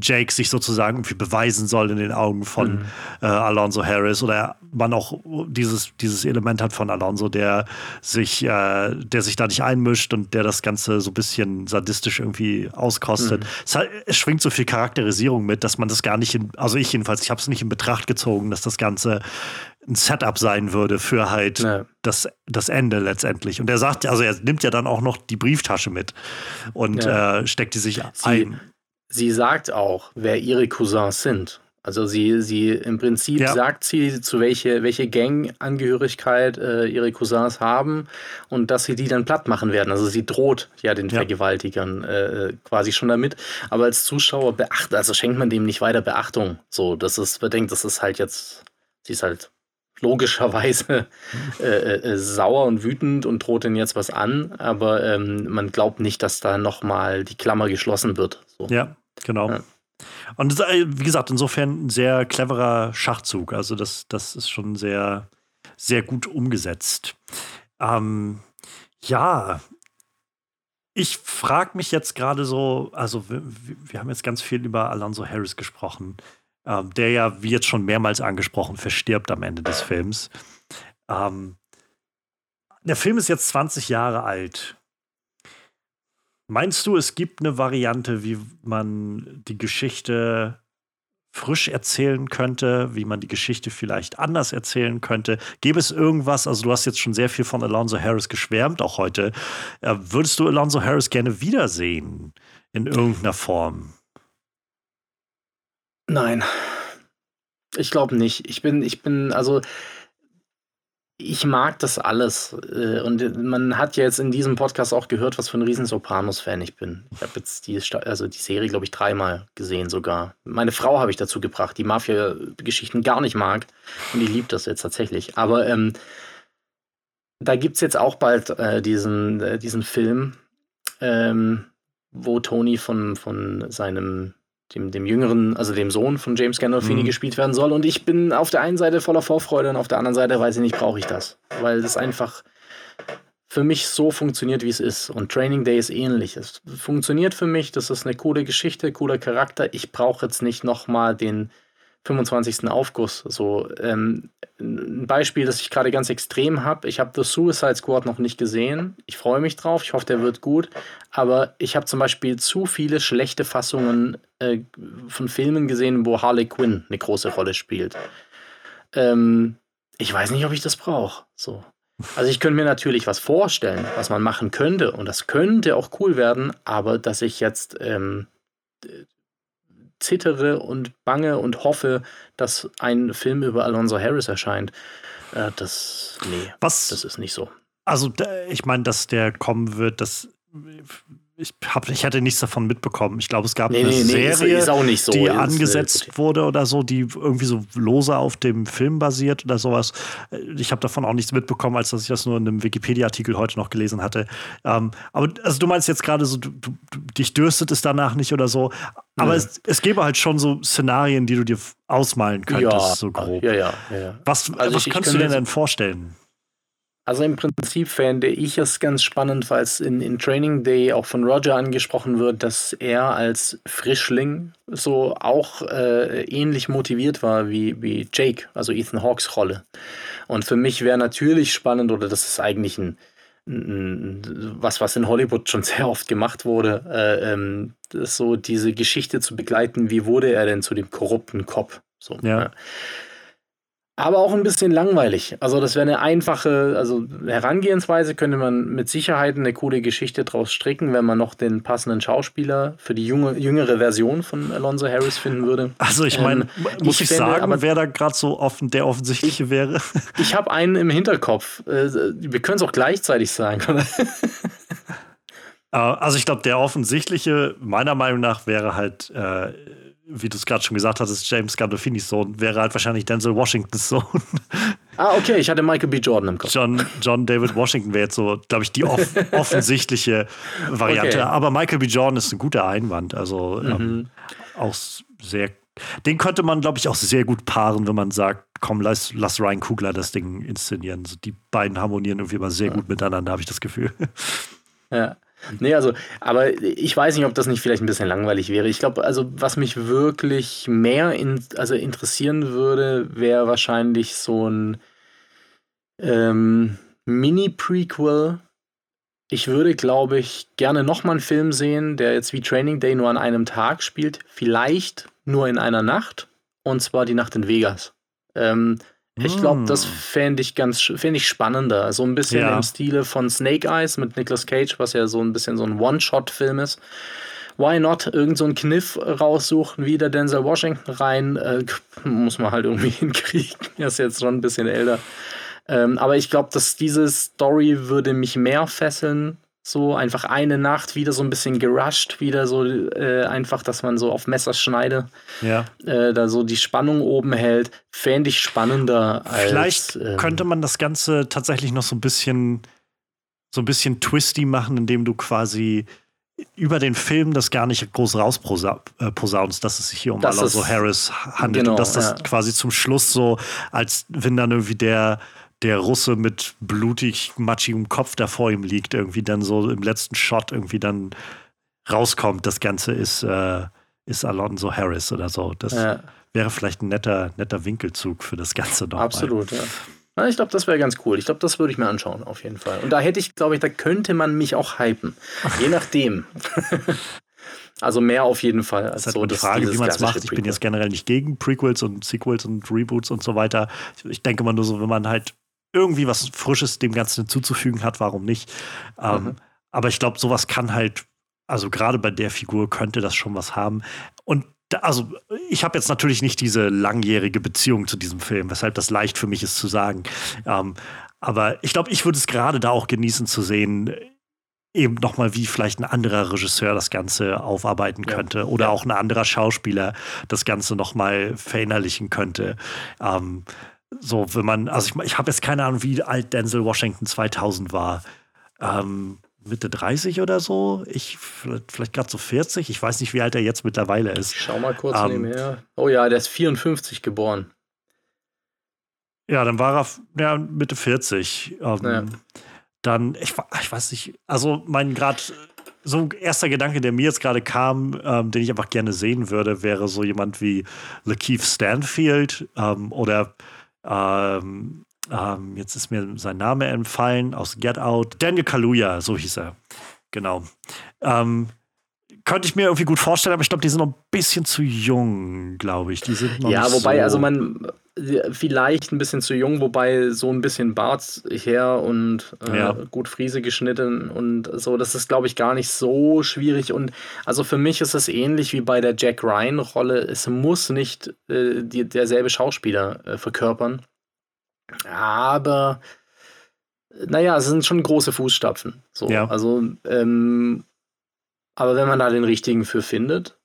Jake sich sozusagen irgendwie beweisen soll in den Augen von mhm. äh, Alonso Harris oder man auch dieses, dieses Element hat von Alonso, der sich, äh, der sich da nicht einmischt und der das Ganze so ein bisschen sadistisch irgendwie auskostet. Mhm. Es, hat, es, schwingt so viel Charakterisierung mit, dass man das gar nicht in, also ich jedenfalls, ich habe es nicht in Betracht gezogen, dass das Ganze ein Setup sein würde für halt ja. das, das Ende letztendlich. Und er sagt, also er nimmt ja dann auch noch die Brieftasche mit und ja. äh, steckt die sich sie, ein. Sie sagt auch, wer ihre Cousins sind. Also sie, sie im Prinzip ja. sagt sie, zu welche, welche Gangangehörigkeit äh, ihre Cousins haben und dass sie die dann platt machen werden. Also sie droht ja den Vergewaltigern äh, quasi schon damit. Aber als Zuschauer beachtet, also schenkt man dem nicht weiter Beachtung. So, das ist, bedenkt, das ist halt jetzt, sie ist halt logischerweise äh, äh, sauer und wütend und droht ihnen jetzt was an, aber ähm, man glaubt nicht, dass da nochmal die Klammer geschlossen wird. So. Ja, genau. Ja. Und äh, wie gesagt, insofern ein sehr cleverer Schachzug. Also das, das ist schon sehr, sehr gut umgesetzt. Ähm, ja, ich frage mich jetzt gerade so, also wir, wir, haben jetzt ganz viel über Alonso Harris gesprochen. Ähm, der ja, wie jetzt schon mehrmals angesprochen, verstirbt am Ende des Films. Ähm, der Film ist jetzt 20 Jahre alt. Meinst du, es gibt eine Variante, wie man die Geschichte frisch erzählen könnte, wie man die Geschichte vielleicht anders erzählen könnte? Gäbe es irgendwas, also du hast jetzt schon sehr viel von Alonso Harris geschwärmt, auch heute. Äh, würdest du Alonso Harris gerne wiedersehen in irgendeiner Form? Nein. Ich glaube nicht. Ich bin, ich bin, also ich mag das alles. Äh, und man hat ja jetzt in diesem Podcast auch gehört, was für ein riesen Sopranos-Fan ich bin. Ich habe jetzt die, also die Serie, glaube ich, dreimal gesehen sogar. Meine Frau habe ich dazu gebracht, die Mafia-Geschichten gar nicht mag. Und die liebt das jetzt tatsächlich. Aber ähm, da gibt es jetzt auch bald äh, diesen, äh, diesen Film, ähm, wo Tony von, von seinem dem, dem jüngeren, also dem Sohn von James Gandolfini mhm. gespielt werden soll. Und ich bin auf der einen Seite voller Vorfreude und auf der anderen Seite weiß ich nicht, brauche ich das. Weil das einfach für mich so funktioniert, wie es ist. Und Training Day ist ähnlich. Es funktioniert für mich, das ist eine coole Geschichte, cooler Charakter. Ich brauche jetzt nicht nochmal den 25. Aufguss. So ähm, ein Beispiel, das ich gerade ganz extrem habe. Ich habe The Suicide Squad noch nicht gesehen. Ich freue mich drauf. Ich hoffe, der wird gut. Aber ich habe zum Beispiel zu viele schlechte Fassungen äh, von Filmen gesehen, wo Harley Quinn eine große Rolle spielt. Ähm, ich weiß nicht, ob ich das brauche. So. Also ich könnte mir natürlich was vorstellen, was man machen könnte. Und das könnte auch cool werden. Aber dass ich jetzt ähm, zittere und bange und hoffe, dass ein Film über Alonso Harris erscheint. Äh, das, nee, Was, das ist nicht so. Also, ich meine, dass der kommen wird, das ich, hab, ich hatte nichts davon mitbekommen. Ich glaube, es gab nee, eine nee, Serie, so. die angesetzt wurde oder so, die irgendwie so lose auf dem Film basiert oder sowas. Ich habe davon auch nichts mitbekommen, als dass ich das nur in einem Wikipedia-Artikel heute noch gelesen hatte. Ähm, aber also du meinst jetzt gerade so, du, du, dich dürstet es danach nicht oder so. Aber mhm. es, es gäbe halt schon so Szenarien, die du dir ausmalen könntest, ja, so grob. Ja, ja, ja. Was, also was ich, kannst ich du dir denn vorstellen? Also im Prinzip fände ich es ganz spannend, weil es in, in Training Day auch von Roger angesprochen wird, dass er als Frischling so auch äh, ähnlich motiviert war wie, wie Jake, also Ethan Hawks Rolle. Und für mich wäre natürlich spannend, oder das ist eigentlich ein, was, was in Hollywood schon sehr oft gemacht wurde, äh, ähm, so diese Geschichte zu begleiten, wie wurde er denn zu dem korrupten Cop? So, ja. ja aber auch ein bisschen langweilig. Also das wäre eine einfache, also Herangehensweise könnte man mit Sicherheit eine coole Geschichte draus stricken, wenn man noch den passenden Schauspieler für die junge, jüngere Version von Alonso Harris finden würde. Also ich meine, ähm, muss ich, ich sagen, aber wer da gerade so offen, der offensichtliche ich, wäre? Ich habe einen im Hinterkopf. Äh, wir können es auch gleichzeitig sagen. Äh, also ich glaube, der offensichtliche, meiner Meinung nach, wäre halt äh, wie du es gerade schon gesagt hast, James Gandolfinis Sohn, wäre halt wahrscheinlich Denzel Washingtons Sohn. Ah, okay, ich hatte Michael B. Jordan im Kopf. John, John David Washington wäre jetzt so, glaube ich, die off offensichtliche Variante. Okay. Aber Michael B. Jordan ist ein guter Einwand. Also ähm, mhm. ähm, auch sehr. Den könnte man, glaube ich, auch sehr gut paaren, wenn man sagt, komm, lass, lass Ryan Kugler das Ding inszenieren. Also die beiden harmonieren irgendwie immer sehr ja. gut miteinander, habe ich das Gefühl. Ja. Nee, also, aber ich weiß nicht, ob das nicht vielleicht ein bisschen langweilig wäre. Ich glaube, also, was mich wirklich mehr in, also interessieren würde, wäre wahrscheinlich so ein ähm, Mini-Prequel. Ich würde, glaube ich, gerne nochmal einen Film sehen, der jetzt wie Training Day nur an einem Tag spielt. Vielleicht nur in einer Nacht. Und zwar die Nacht in Vegas. Ähm, ich glaube, das hm. fände ich ganz fänd ich spannender. So ein bisschen ja. im Stile von Snake Eyes mit Nicolas Cage, was ja so ein bisschen so ein One-Shot-Film ist. Why not irgend so einen Kniff raussuchen, wie der Denzel Washington rein? Äh, muss man halt irgendwie hinkriegen. Er ist jetzt schon ein bisschen älter. Ähm, aber ich glaube, dass diese Story würde mich mehr fesseln so einfach eine Nacht wieder so ein bisschen gerusht, wieder so äh, einfach, dass man so auf Messerschneide ja. äh, da so die Spannung oben hält, fände ich spannender. Vielleicht ähm, könnte man das Ganze tatsächlich noch so ein bisschen so ein bisschen twisty machen, indem du quasi über den Film das gar nicht groß rausposaunst, dass es sich hier um Alonso Harris handelt genau, und dass das ja. quasi zum Schluss so, als wenn dann irgendwie der der Russe mit blutig, matschigem Kopf da vor ihm liegt, irgendwie dann so im letzten Shot irgendwie dann rauskommt. Das Ganze ist, äh, ist Alonso Harris oder so. Das ja. wäre vielleicht ein netter, netter Winkelzug für das Ganze noch. Absolut, ja. Ich glaube, das wäre ganz cool. Ich glaube, das würde ich mir anschauen, auf jeden Fall. Und da hätte ich, glaube ich, da könnte man mich auch hypen. Je nachdem. also mehr auf jeden Fall. Als das ist halt so, die Frage, wie man es macht. Ich bin jetzt generell nicht gegen Prequels und Sequels und Reboots und so weiter. Ich denke mal nur so, wenn man halt irgendwie was Frisches dem Ganzen hinzuzufügen hat, warum nicht? Ähm, mhm. Aber ich glaube, sowas kann halt, also gerade bei der Figur könnte das schon was haben. Und also ich habe jetzt natürlich nicht diese langjährige Beziehung zu diesem Film, weshalb das leicht für mich ist zu sagen. Ähm, aber ich glaube, ich würde es gerade da auch genießen zu sehen, eben nochmal, wie vielleicht ein anderer Regisseur das Ganze aufarbeiten könnte ja. oder ja. auch ein anderer Schauspieler das Ganze nochmal verinnerlichen könnte. Ähm, so, wenn man, also ich, ich habe jetzt keine Ahnung, wie alt Denzel Washington 2000 war. Ähm, Mitte 30 oder so. Ich vielleicht, vielleicht gerade so 40. Ich weiß nicht, wie alt er jetzt mittlerweile ist. Ich schau mal kurz ähm, nebenher. Oh ja, der ist 54 geboren. Ja, dann war er ja, Mitte 40. Ähm, ja. Dann, ich, ich weiß nicht, also mein gerade so ein erster Gedanke, der mir jetzt gerade kam, ähm, den ich einfach gerne sehen würde, wäre so jemand wie Lakeith Stanfield ähm, oder ähm, ähm, jetzt ist mir sein Name entfallen, aus Get Out. Daniel Kaluuya, so hieß er. Genau. Ähm, könnte ich mir irgendwie gut vorstellen, aber ich glaube, die sind noch ein bisschen zu jung, glaube ich. Die sind noch ja, wobei, so also man vielleicht ein bisschen zu jung, wobei so ein bisschen Bart her und äh, ja. gut Friese geschnitten und so, das ist, glaube ich, gar nicht so schwierig. Und also für mich ist es ähnlich wie bei der Jack Ryan-Rolle. Es muss nicht äh, die, derselbe Schauspieler äh, verkörpern. Aber naja, es sind schon große Fußstapfen. So. Ja. Also, ähm, aber wenn man da den richtigen für findet,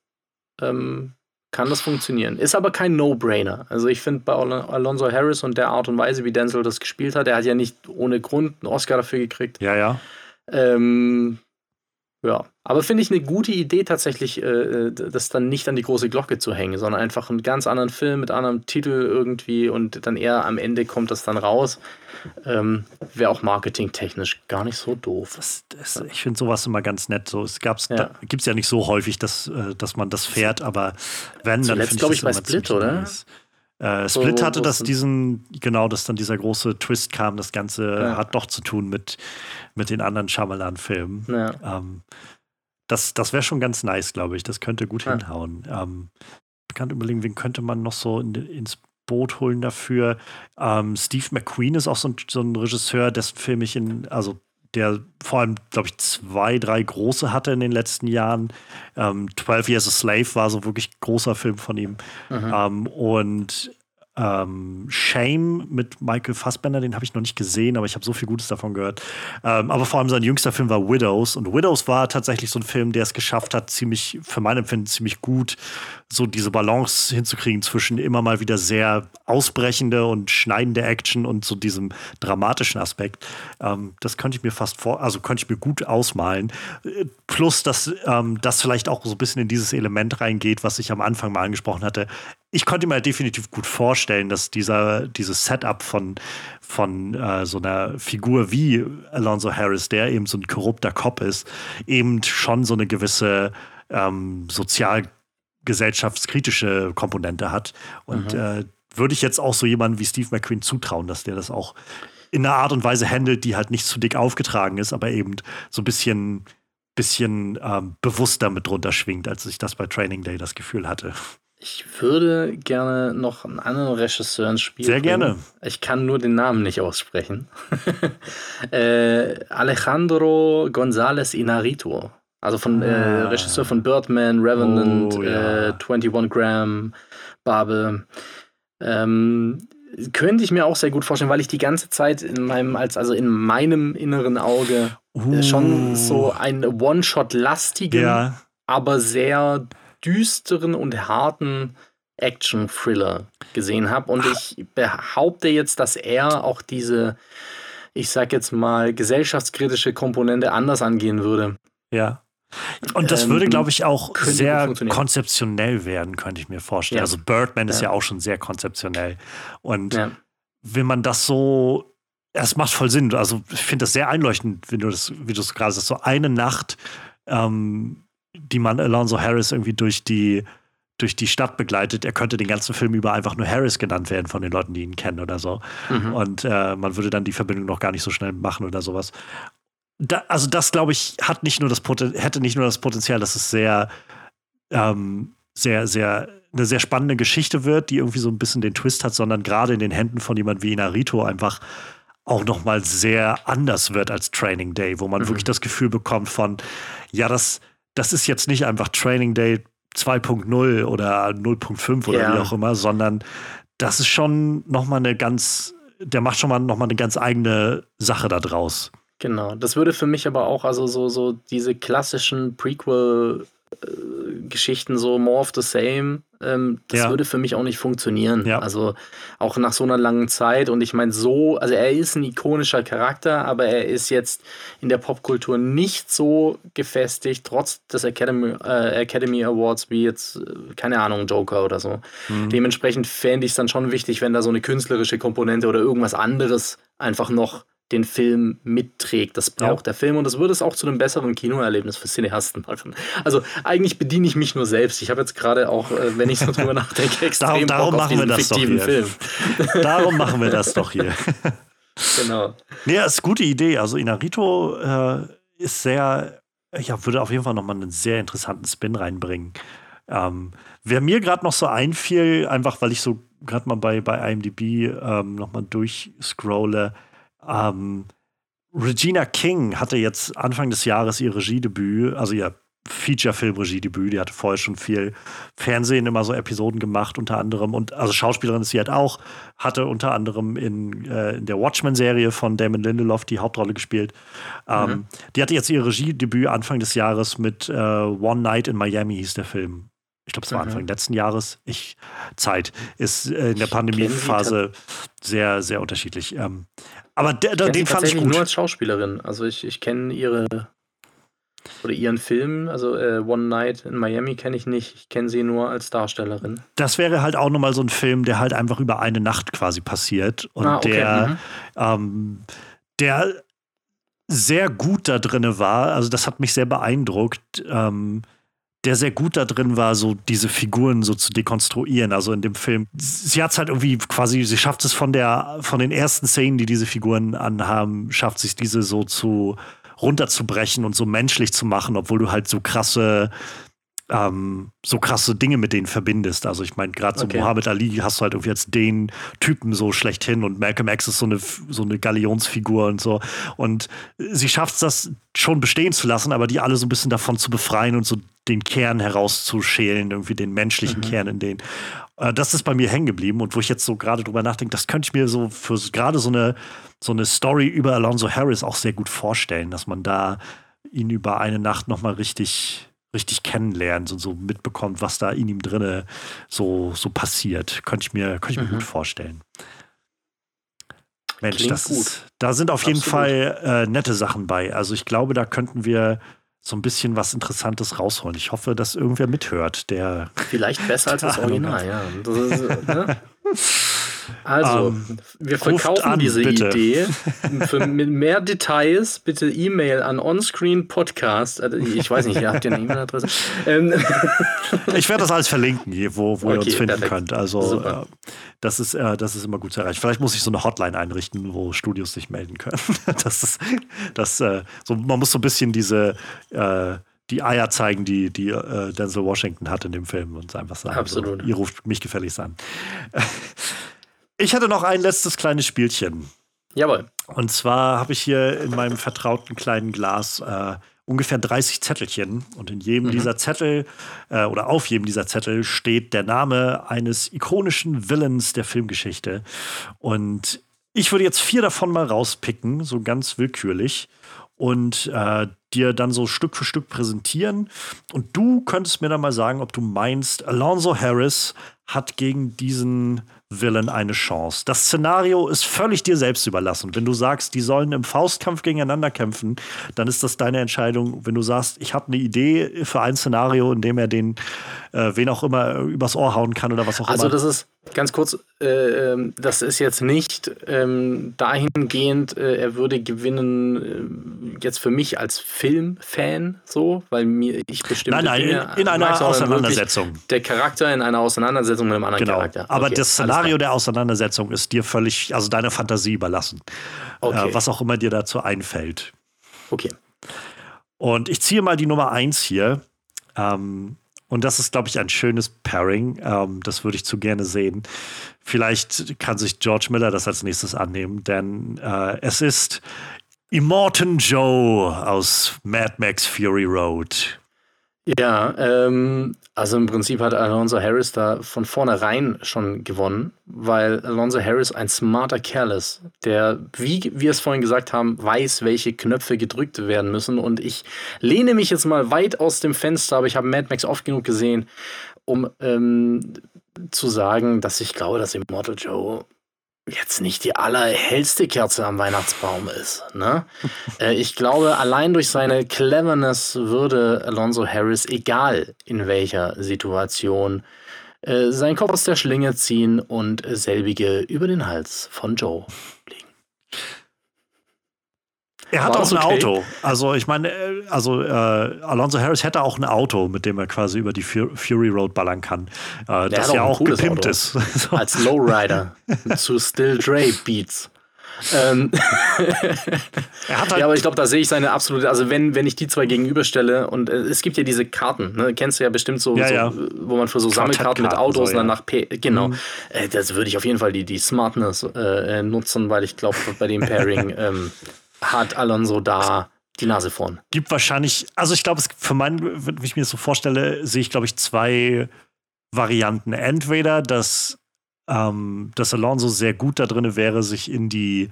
ähm, kann das funktionieren. Ist aber kein No-Brainer. Also ich finde bei Alonso Harris und der Art und Weise, wie Denzel das gespielt hat, er hat ja nicht ohne Grund einen Oscar dafür gekriegt. Ja, ja. Ähm, ja, aber finde ich eine gute Idee tatsächlich, äh, äh, das dann nicht an die große Glocke zu hängen, sondern einfach einen ganz anderen Film mit anderem Titel irgendwie und dann eher am Ende kommt das dann raus. Ähm, Wäre auch marketingtechnisch gar nicht so doof. Das, das, ich finde sowas immer ganz nett. So, es ja. gibt es ja nicht so häufig, dass, äh, dass man das fährt, aber wenn, dann ich glaube ich, bei Split, oder? Nice. Äh, Split hatte das diesen, genau, dass dann dieser große Twist kam. Das Ganze ja. hat doch zu tun mit, mit den anderen Shyamalan-Filmen. Ja. Ähm, das das wäre schon ganz nice, glaube ich. Das könnte gut ja. hinhauen. Ähm, kann überlegen, wen könnte man noch so in, ins Boot holen dafür. Ähm, Steve McQueen ist auch so ein, so ein Regisseur, dessen Film ich in, also der vor allem, glaube ich, zwei, drei große hatte in den letzten Jahren. Ähm, 12 Years a Slave war so wirklich großer Film von ihm. Mhm. Ähm, und ähm, Shame mit Michael Fassbender, den habe ich noch nicht gesehen, aber ich habe so viel Gutes davon gehört. Ähm, aber vor allem sein jüngster Film war Widows und Widows war tatsächlich so ein Film, der es geschafft hat, ziemlich, für mein Empfinden ziemlich gut, so diese Balance hinzukriegen zwischen immer mal wieder sehr ausbrechende und schneidende Action und so diesem dramatischen Aspekt. Ähm, das könnte ich mir fast vor, also könnte ich mir gut ausmalen. Plus, dass ähm, das vielleicht auch so ein bisschen in dieses Element reingeht, was ich am Anfang mal angesprochen hatte ich konnte mir definitiv gut vorstellen, dass dieser, dieses Setup von, von äh, so einer Figur wie Alonso Harris, der eben so ein korrupter Cop ist, eben schon so eine gewisse ähm, sozialgesellschaftskritische Komponente hat. Und mhm. äh, würde ich jetzt auch so jemanden wie Steve McQueen zutrauen, dass der das auch in einer Art und Weise handelt, die halt nicht zu dick aufgetragen ist, aber eben so ein bisschen, bisschen ähm, bewusster mit drunter schwingt, als ich das bei Training Day das Gefühl hatte. Ich würde gerne noch einen anderen Regisseur ins Spiel Sehr bringen. gerne. Ich kann nur den Namen nicht aussprechen. äh, Alejandro González Inarito. Also von äh, ah. äh, Regisseur von Birdman, Revenant, oh, ja. äh, 21 Gram, Babel. Ähm, könnte ich mir auch sehr gut vorstellen, weil ich die ganze Zeit in meinem, als also in meinem inneren Auge uh. schon so einen One-Shot-lastigen, ja. aber sehr düsteren und harten Action-Thriller gesehen habe. Und ich behaupte jetzt, dass er auch diese, ich sag jetzt mal, gesellschaftskritische Komponente anders angehen würde. Ja. Und das ähm, würde, glaube ich, auch sehr konzeptionell werden, könnte ich mir vorstellen. Ja. Also Birdman ist ja. ja auch schon sehr konzeptionell. Und ja. wenn man das so es macht voll Sinn. Also ich finde das sehr einleuchtend, wenn du das, wie du es gerade sagst, so eine Nacht ähm, die man Alonso Harris irgendwie durch die durch die Stadt begleitet. Er könnte den ganzen Film über einfach nur Harris genannt werden von den Leuten, die ihn kennen oder so. Mhm. Und äh, man würde dann die Verbindung noch gar nicht so schnell machen oder sowas. Da, also das, glaube ich, hat nicht nur das hätte nicht nur das Potenzial, dass es sehr, ähm, sehr, sehr eine sehr spannende Geschichte wird, die irgendwie so ein bisschen den Twist hat, sondern gerade in den Händen von jemand wie Inarito einfach auch noch mal sehr anders wird als Training Day, wo man mhm. wirklich das Gefühl bekommt von, ja, das, das ist jetzt nicht einfach Training Day 2.0 oder 0.5 oder ja. wie auch immer, sondern das ist schon noch mal eine ganz, der macht schon mal noch mal eine ganz eigene Sache da draus. Genau, das würde für mich aber auch, also so, so diese klassischen Prequel- Geschichten so more of the same, ähm, das ja. würde für mich auch nicht funktionieren. Ja. Also auch nach so einer langen Zeit. Und ich meine, so, also er ist ein ikonischer Charakter, aber er ist jetzt in der Popkultur nicht so gefestigt, trotz des Academy, äh, Academy Awards wie jetzt, äh, keine Ahnung, Joker oder so. Mhm. Dementsprechend fände ich es dann schon wichtig, wenn da so eine künstlerische Komponente oder irgendwas anderes einfach noch den Film mitträgt. Das braucht ja. der Film und das würde es auch zu einem besseren Kinoerlebnis für Cineasten machen. Also eigentlich bediene ich mich nur selbst. Ich habe jetzt gerade auch, äh, wenn ich so drüber nachdenke, extrem darum, darum machen wir das doch hier. Film. darum machen wir das doch hier. genau. Nee, ist eine gute Idee. Also Inarito äh, ist sehr, ja, würde auf jeden Fall nochmal einen sehr interessanten Spin reinbringen. Ähm, wer mir gerade noch so einfiel, einfach weil ich so gerade mal bei, bei IMDb ähm, nochmal durchscrolle, ähm, Regina King hatte jetzt Anfang des Jahres ihr Regiedebüt, also ihr Feature-Film-Regiedebüt. Die hatte vorher schon viel Fernsehen, immer so Episoden gemacht, unter anderem. Und also Schauspielerin ist sie halt auch, hatte unter anderem in, äh, in der Watchmen-Serie von Damon Lindelof die Hauptrolle gespielt. Ähm, mhm. Die hatte jetzt ihr Regiedebüt Anfang des Jahres mit äh, One Night in Miami, hieß der Film ich glaube, es war mhm. Anfang letzten Jahres. Ich, Zeit ist äh, in der Pandemiephase sehr, sehr unterschiedlich. Ähm, aber der, der, den fand ich gut. nur als Schauspielerin. Also ich, ich kenne ihre oder ihren Film, also äh, One Night in Miami kenne ich nicht. Ich kenne sie nur als Darstellerin. Das wäre halt auch nochmal so ein Film, der halt einfach über eine Nacht quasi passiert und ah, okay. der, mhm. ähm, der sehr gut da drin war. Also das hat mich sehr beeindruckt. Ähm, der sehr gut da drin war, so diese Figuren so zu dekonstruieren. Also in dem Film, sie hat es halt irgendwie quasi, sie schafft es von der, von den ersten Szenen, die diese Figuren anhaben, schafft sich diese so zu runterzubrechen und so menschlich zu machen, obwohl du halt so krasse ähm, so krasse Dinge mit denen verbindest. Also ich meine, gerade so okay. Muhammad Ali hast du halt irgendwie jetzt den Typen so schlechthin und Malcolm X ist so eine, so eine Galionsfigur und so. Und sie schafft es, das schon bestehen zu lassen, aber die alle so ein bisschen davon zu befreien und so den Kern herauszuschälen, irgendwie den menschlichen mhm. Kern in denen. Äh, das ist bei mir hängen geblieben und wo ich jetzt so gerade drüber nachdenke, das könnte ich mir so für gerade so eine, so eine Story über Alonso Harris auch sehr gut vorstellen, dass man da ihn über eine Nacht nochmal richtig richtig kennenlernt und so mitbekommt, was da in ihm drinne so, so passiert. Könnte ich mir, könnte ich mir mhm. gut vorstellen. Mensch, Klingt das ist, da sind auf Absolut. jeden Fall äh, nette Sachen bei. Also ich glaube, da könnten wir so ein bisschen was Interessantes rausholen. Ich hoffe, dass irgendwer mithört, der. Vielleicht besser als das Original, ja. Das ist, ne? Also, um, ähm, wir verkaufen an, diese bitte. Idee. Für mehr Details bitte E-Mail an Onscreen Podcast. Also, ich weiß nicht, ihr habt ja eine E-Mail-Adresse. Ähm, ich werde das alles verlinken, wo, wo okay, ihr uns finden perfekt. könnt. Also, äh, das, ist, äh, das ist immer gut zu erreichen. Vielleicht muss ich so eine Hotline einrichten, wo Studios sich melden können. das ist, das, äh, so, man muss so ein bisschen diese äh, die Eier zeigen, die, die äh, Denzel Washington hat in dem Film und einfach sagen, Absolut. So, ihr ruft mich gefälligst an. Ich hatte noch ein letztes kleines Spielchen. Jawohl. Und zwar habe ich hier in meinem vertrauten kleinen Glas äh, ungefähr 30 Zettelchen. Und in jedem mhm. dieser Zettel äh, oder auf jedem dieser Zettel steht der Name eines ikonischen Villains der Filmgeschichte. Und ich würde jetzt vier davon mal rauspicken, so ganz willkürlich. Und äh, dir dann so Stück für Stück präsentieren. Und du könntest mir dann mal sagen, ob du meinst, Alonso Harris hat gegen diesen Villain eine Chance. Das Szenario ist völlig dir selbst überlassen. Wenn du sagst, die sollen im Faustkampf gegeneinander kämpfen, dann ist das deine Entscheidung. Wenn du sagst, ich habe eine Idee für ein Szenario, in dem er den, äh, wen auch immer, übers Ohr hauen kann oder was auch also immer. Also, das ist, Ganz kurz, äh, ähm, das ist jetzt nicht ähm, dahingehend, äh, er würde gewinnen, äh, jetzt für mich als Filmfan so, weil mir ich bestimmte Nein, nein, Dinge in, in einer Auseinandersetzung. Der Charakter in einer Auseinandersetzung mit einem anderen Genau. Charakter. Aber Okay, das alles Szenario der Auseinandersetzung ist dir völlig, also deiner Fantasie überlassen. Okay. Äh, was auch immer dir dazu einfällt. Okay. Und ich ziehe mal die Nummer eins hier. Ähm, und das ist, glaube ich, ein schönes Pairing. Ähm, das würde ich zu gerne sehen. Vielleicht kann sich George Miller das als nächstes annehmen, denn äh, es ist Immortan Joe aus Mad Max Fury Road. Ja, ähm, also im Prinzip hat Alonso Harris da von vornherein schon gewonnen, weil Alonso Harris ein smarter Kerl ist, der, wie wir es vorhin gesagt haben, weiß, welche Knöpfe gedrückt werden müssen. Und ich lehne mich jetzt mal weit aus dem Fenster, aber ich habe Mad Max oft genug gesehen, um ähm, zu sagen, dass ich glaube, dass Immortal Joe jetzt nicht die allerhellste Kerze am Weihnachtsbaum ist. Ne? äh, ich glaube, allein durch seine Cleverness würde Alonso Harris, egal in welcher Situation, äh, seinen Kopf aus der Schlinge ziehen und selbige über den Hals von Joe legen. Er hat auch ein okay? Auto. Also ich meine, äh, also äh, Alonso Harris hätte auch ein Auto, mit dem er quasi über die Fu- Fury Road ballern kann. Äh, das ja auch gepimpt Auto. ist. So. Als Lowrider zu Still Dre Beats. Ähm, Er hat halt ja, aber ich glaube, da sehe ich seine absolute, also wenn, wenn ich die zwei gegenüberstelle und äh, es gibt ja diese Karten, ne? kennst du ja bestimmt so, Ja, so ja. wo man für so Sammelkarten mit Autos so, und dann nach P, genau, äh, das würde ich auf jeden Fall die, die Smartness äh, nutzen, weil ich glaube, bei dem Pairing ähm, hat Alonso da die Nase vorn. gibt wahrscheinlich, also ich glaube, es für meinen, wenn ich mir das so vorstelle, sehe ich, glaube ich, zwei Varianten. Entweder, dass, ähm, dass Alonso sehr gut da drin wäre, sich in die,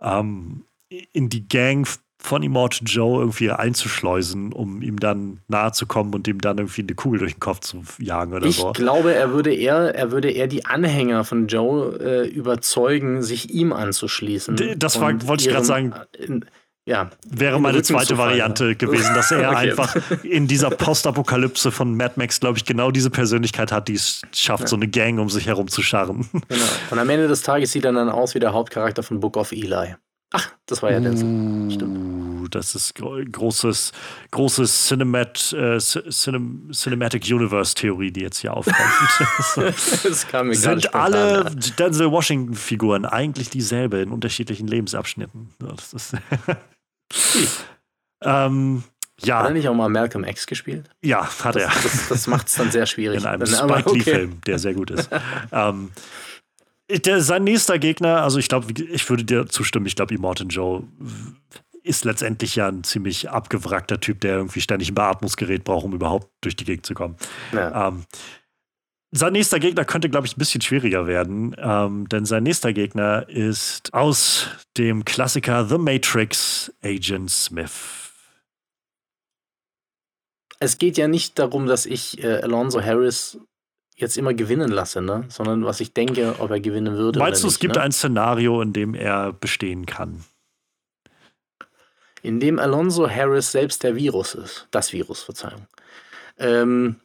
ähm, in die Gang von Immortal Joe irgendwie einzuschleusen, um ihm dann nahe zu kommen und ihm dann irgendwie eine Kugel durch den Kopf zu jagen oder Ich so. glaube, er würde eher, er würde eher die Anhänger von Joe äh, überzeugen, sich ihm anzuschließen. Das war- wollte ich gerade sagen. In, ja, Wäre in meine zweite Variante gewesen, dass er Okay. einfach in dieser Postapokalypse von Mad Max, glaube ich, genau diese Persönlichkeit hat, die es schafft, so eine Gang um sich herum zu scharren. Genau. Und am Ende des Tages sieht er dann aus wie der Hauptcharakter von Book of Eli. Ach, das war ja der. Stimmt. Uh, das ist gro großes, großes Cinemat, äh, Cinem Cinematic Universe Theorie, die jetzt hier aufkommt. Das kam mir Sind alle an. Denzel Washington Figuren eigentlich dieselbe in unterschiedlichen Lebensabschnitten? Ja, Das ist ähm, Hat er ja, nicht auch mal Malcolm X gespielt? ja, hat er. Das, das macht es dann sehr schwierig. in einem aber Spike Lee-Film, der sehr gut ist. ähm, der, sein nächster Gegner, also ich glaube, ich würde dir zustimmen, ich glaube, Immortan Joe ist letztendlich ja ein ziemlich abgewrackter Typ, der irgendwie ständig ein Beatmungsgerät braucht, um überhaupt durch die Gegend zu kommen. Ja. Ähm, sein nächster Gegner könnte, glaube ich, ein bisschen schwieriger werden, ähm, denn sein nächster Gegner ist aus dem Klassiker The Matrix Agent Smith. Es geht ja nicht darum, dass ich äh, Alonso Harris jetzt immer gewinnen lasse, ne? sondern was ich denke, ob er gewinnen würde. Meinst du, oder es nicht, gibt ne? ein Szenario, in dem er bestehen kann? in dem Alonso Harris selbst der Virus ist. Das Virus, Verzeihung. Ähm,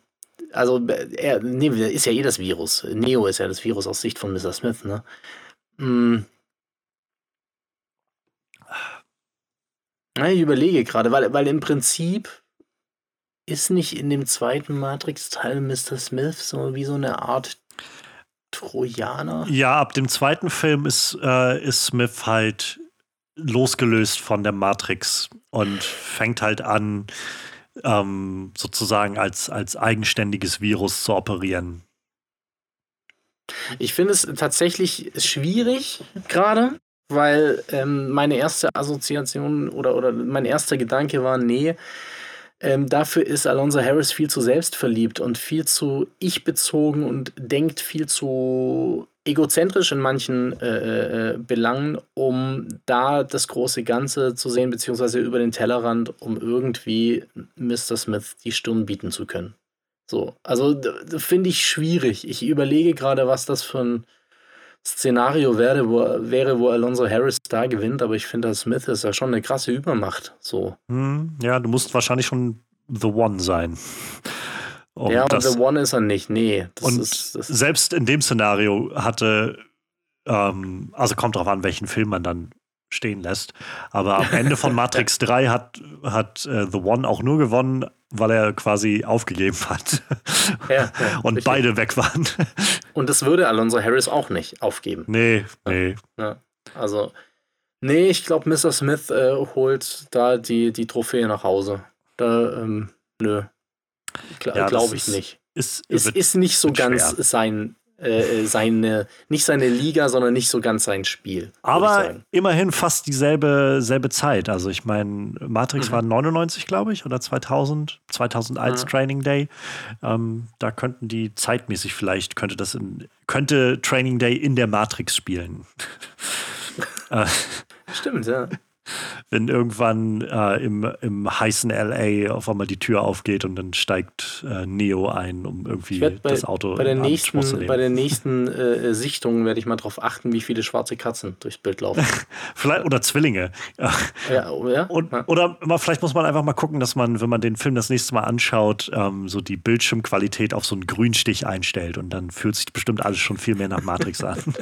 also, er, nee, ist ja eh das Virus. Neo ist ja das Virus aus Sicht von Mr. Smith, ne? Hm. Ich überlege gerade, weil, weil im Prinzip ist nicht in dem zweiten Matrix-Teil Mr. Smith so wie so eine Art Trojaner. Ja, ab dem zweiten Film ist, äh, ist Smith halt losgelöst von der Matrix und fängt halt an, ähm, sozusagen als, als eigenständiges Virus zu operieren. Ich finde es tatsächlich schwierig gerade, weil ähm, meine erste Assoziation oder, oder mein erster Gedanke war, nee, ähm, dafür ist Alonso Harris viel zu selbstverliebt und viel zu ich-bezogen und denkt viel zu egozentrisch in manchen äh, äh, Belangen, um da das große Ganze zu sehen, beziehungsweise über den Tellerrand, um irgendwie Mr. Smith die Stirn bieten zu können. So, also finde ich schwierig. Ich überlege gerade, was das für ein Szenario wäre, wo, wäre, wo Alonso Harris da gewinnt, aber ich finde, Smith ist ja schon eine krasse Übermacht. So. Hm, ja, du musst wahrscheinlich schon The One sein. Und ja, aber The One ist er nicht, nee. und ist, selbst in dem Szenario hatte, ähm, also kommt darauf an, welchen Film man dann stehen lässt. Aber am Ende von Matrix 3 hat, hat äh, The One auch nur gewonnen, weil er quasi aufgegeben hat. Ja, ja, und richtig. beide weg waren. Und das würde Alonso Harris auch nicht aufgeben. Nee, nee. Ja, also, nee, ich glaube, Mr. Smith äh, holt da die, die Trophäe nach Hause. Da, ähm, nö. Gla glaube ich nicht. Ist, es ist nicht so ganz schwer. sein äh, seine, nicht seine Liga, sondern nicht so ganz sein Spiel. Aber immerhin fast dieselbe selbe Zeit. Also ich meine, Matrix mhm. war 99, glaube ich, oder 2000, 2001 mhm. Training Day. Ähm, da könnten die zeitmäßig vielleicht, könnte das in, könnte Training Day in der Matrix spielen. Stimmt, ja wenn irgendwann äh, im, im heißen LA auf einmal die Tür aufgeht und dann steigt äh, Neo ein, um irgendwie bei, das Auto bei der nächsten, zu nehmen. Bei der nächsten äh, Sichtung werde ich mal darauf achten, wie viele schwarze Katzen durchs Bild laufen. vielleicht, oder Zwillinge. ja, oh, ja? Und. Oder vielleicht muss man einfach mal gucken, dass man, wenn man den Film das nächste Mal anschaut, ähm, so die Bildschirmqualität auf so einen Grünstich einstellt und dann fühlt sich bestimmt alles schon viel mehr nach Matrix an.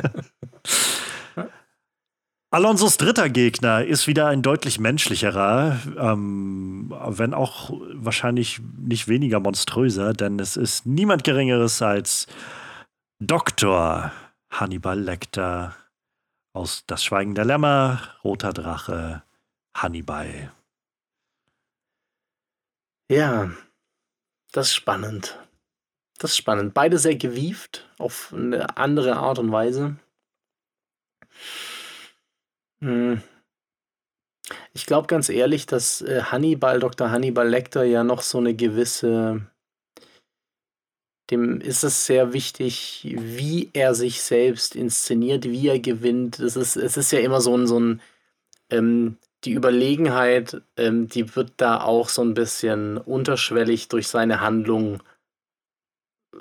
Alonsos dritter Gegner ist wieder ein deutlich menschlicherer, ähm, wenn auch wahrscheinlich nicht weniger monströser, denn es ist niemand Geringeres als Dr. Hannibal Lecter aus Das Schweigen der Lämmer, Roter Drache, Hannibal. Ja, das ist spannend. Das ist spannend. Beide sehr gewieft, auf eine andere Art und Weise. Hm. Ich glaube ganz ehrlich, dass äh, Hannibal, Dr. Hannibal Lecter ja noch so eine gewisse dem ist es sehr wichtig, wie er sich selbst inszeniert, wie er gewinnt. Es ist, es ist ja immer so ein, so ein ähm, die Überlegenheit, ähm, die wird da auch so ein bisschen unterschwellig durch seine Handlung äh,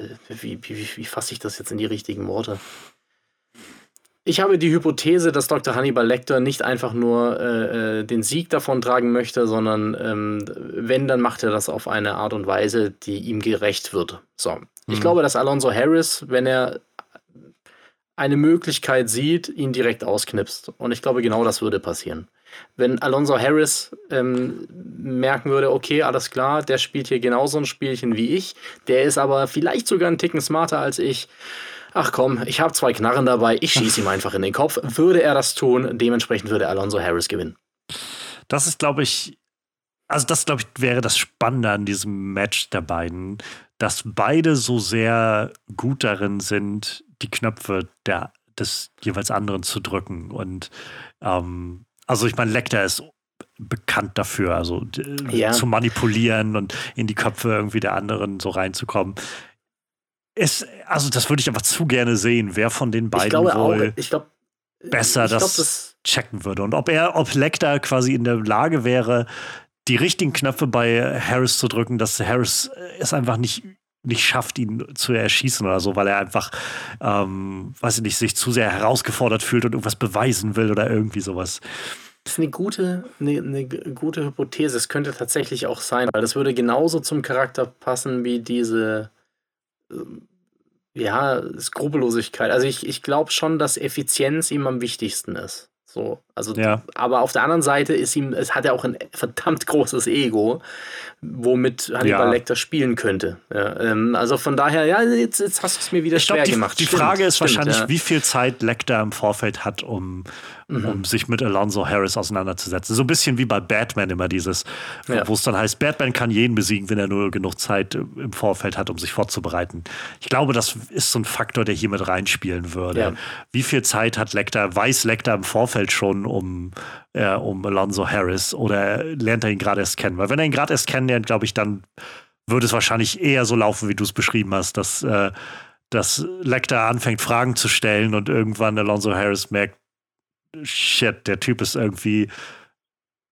äh wie, wie, wie fasse ich das jetzt in die richtigen Worte? Ich habe die Hypothese, dass Dr. Hannibal Lecter nicht einfach nur äh, äh, den Sieg davon tragen möchte, sondern ähm, wenn, dann macht er das auf eine Art und Weise, die ihm gerecht wird. So. Ich mhm. glaube, dass Alonso Harris, wenn er eine Möglichkeit sieht, ihn direkt ausknipst. Und ich glaube, genau das würde passieren. Wenn Alonso Harris ähm, merken würde, okay, alles klar, der spielt hier genauso ein Spielchen wie ich, der ist aber vielleicht sogar einen Ticken smarter als ich ach komm, ich habe zwei Knarren dabei, ich schieße ihm einfach in den Kopf. Würde er das tun, dementsprechend würde Alonso Harris gewinnen. Das ist, glaube ich, also das, glaube ich, wäre das Spannende an diesem Match der beiden, dass beide so sehr gut darin sind, die Knöpfe der, des jeweils anderen zu drücken. Und ähm, also ich meine, Lecter ist bekannt dafür, also ja. zu manipulieren und in die Köpfe irgendwie der anderen so reinzukommen. Es, also das würde ich einfach zu gerne sehen, wer von den beiden wohl auch, glaub, besser das, glaub, das, checken würde. Und ob er, ob Lecter quasi in der Lage wäre, die richtigen Knöpfe bei Harris zu drücken, dass Harris es einfach nicht, nicht schafft, ihn zu erschießen oder so, weil er einfach, ähm, weiß ich nicht, sich zu sehr herausgefordert fühlt und irgendwas beweisen will oder irgendwie sowas. Das ist eine gute, eine, eine gute Hypothese. Es könnte tatsächlich auch sein, weil das würde genauso zum Charakter passen wie diese ja, Skrupellosigkeit. Also ich, ich glaube schon, dass Effizienz ihm am wichtigsten ist. So, also, ja. aber auf der anderen Seite ist ihm, es hat er auch ein verdammt großes Ego, womit Hannibal ja. Lecter spielen könnte. Ja, ähm, also von daher, ja, jetzt, jetzt hast du es mir wieder ich schwer glaub, die, gemacht. Die stimmt, Frage ist stimmt, wahrscheinlich, wie viel Zeit Lecter im Vorfeld hat, um mhm. um sich mit Alonso Harris auseinanderzusetzen. So ein bisschen wie bei Batman immer dieses, wo es dann heißt, Batman kann jeden besiegen, wenn er nur genug Zeit im Vorfeld hat, um sich vorzubereiten. Ich glaube, das ist so ein Faktor, der hier mit reinspielen würde. Wie viel Zeit hat Lecter, weiß Lecter im Vorfeld schon um, äh, um Alonso Harris oder lernt er ihn gerade erst kennen? Weil wenn er ihn gerade erst kennenlernt, glaube ich, dann würde es wahrscheinlich eher so laufen, wie du es beschrieben hast, dass, äh, dass Lecter anfängt, Fragen zu stellen und irgendwann Alonso Harris merkt, shit, der Typ ist irgendwie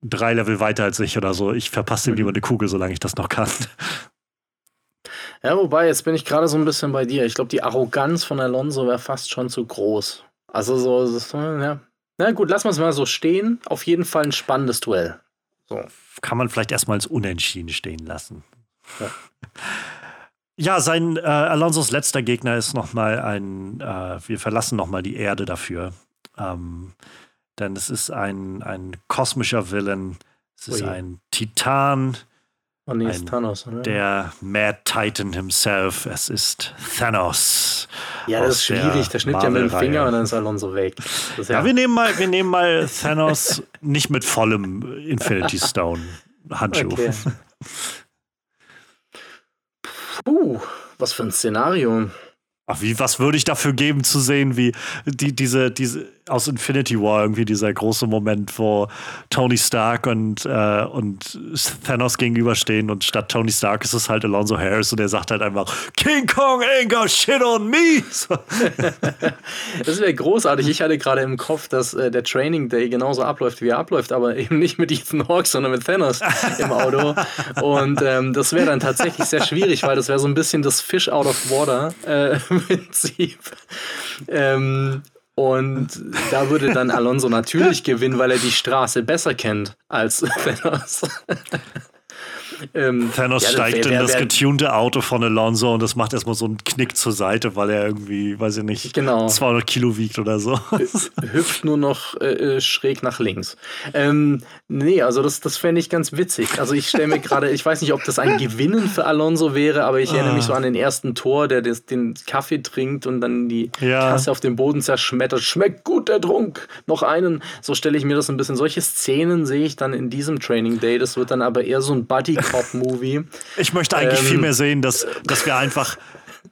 drei Level weiter als ich oder so. Ich verpasse ihm lieber eine Kugel, solange ich das noch kann. Ja, wobei, jetzt bin ich gerade so ein bisschen bei dir. Ich glaube, die Arroganz von Alonso wäre fast schon zu groß. Also so, so ja. Na gut, lassen wir es mal so stehen. Auf jeden Fall ein spannendes Duell. So. Kann man vielleicht erstmal als Unentschieden stehen lassen. Ja. Ja, sein äh, Alonsos letzter Gegner ist nochmal ein, äh, wir verlassen nochmal die Erde dafür. Ähm, denn es ist ein, ein kosmischer Villain, es ist Ui. ein Titan, Oh nee, ist Thanos, oder? Der Mad Titan himself. Es ist Thanos. Ja, das ist schwierig. Der schnippt ja mit dem Finger und dann ist Alonso weg. Ja, ja, wir nehmen mal, wir nehmen mal Thanos nicht mit vollem Infinity Stone Handschuh. Okay. Puh, was für ein Szenario. Ach, wie, was würde ich dafür geben zu sehen, wie die, diese, diese aus Infinity War irgendwie dieser große Moment, wo Tony Stark und, äh, und Thanos gegenüberstehen und statt Tony Stark ist es halt Alonso Harris und er sagt halt einfach King Kong ain't got shit on me. das wäre großartig. Ich hatte gerade im Kopf, dass äh, der Training Day genauso abläuft, wie er abläuft, aber eben nicht mit Ethan Hawke, sondern mit Thanos im Auto. Und ähm, das wäre dann tatsächlich sehr schwierig, weil das wäre so ein bisschen das Fish out of water äh, Prinzip. Ähm, und da würde dann Alonso natürlich gewinnen, weil er die Straße besser kennt als Thanos. Ähm, Thanos ja, steigt wer, wer, in das getunte Auto von Alonso und das macht erstmal so einen Knick zur Seite, weil er irgendwie, weiß ich nicht, genau. 200 Kilo wiegt oder so. Hüpft nur noch äh, äh, schräg nach links. Ähm, nee, also das, das fände ich ganz witzig. Also ich stelle mir gerade, ich weiß nicht, ob das ein Gewinnen für Alonso wäre, aber ich erinnere mich so ah. an den ersten Tor, der des, den Kaffee trinkt und dann die ja. Kasse auf dem Boden zerschmettert. Schmeckt gut der Trunk. Noch einen. So stelle ich mir das ein bisschen. Solche Szenen sehe ich dann in diesem Training Day. Das wird dann aber eher so ein Buddy Cop-Movie. Ich möchte eigentlich ähm, viel mehr sehen, dass, dass wir einfach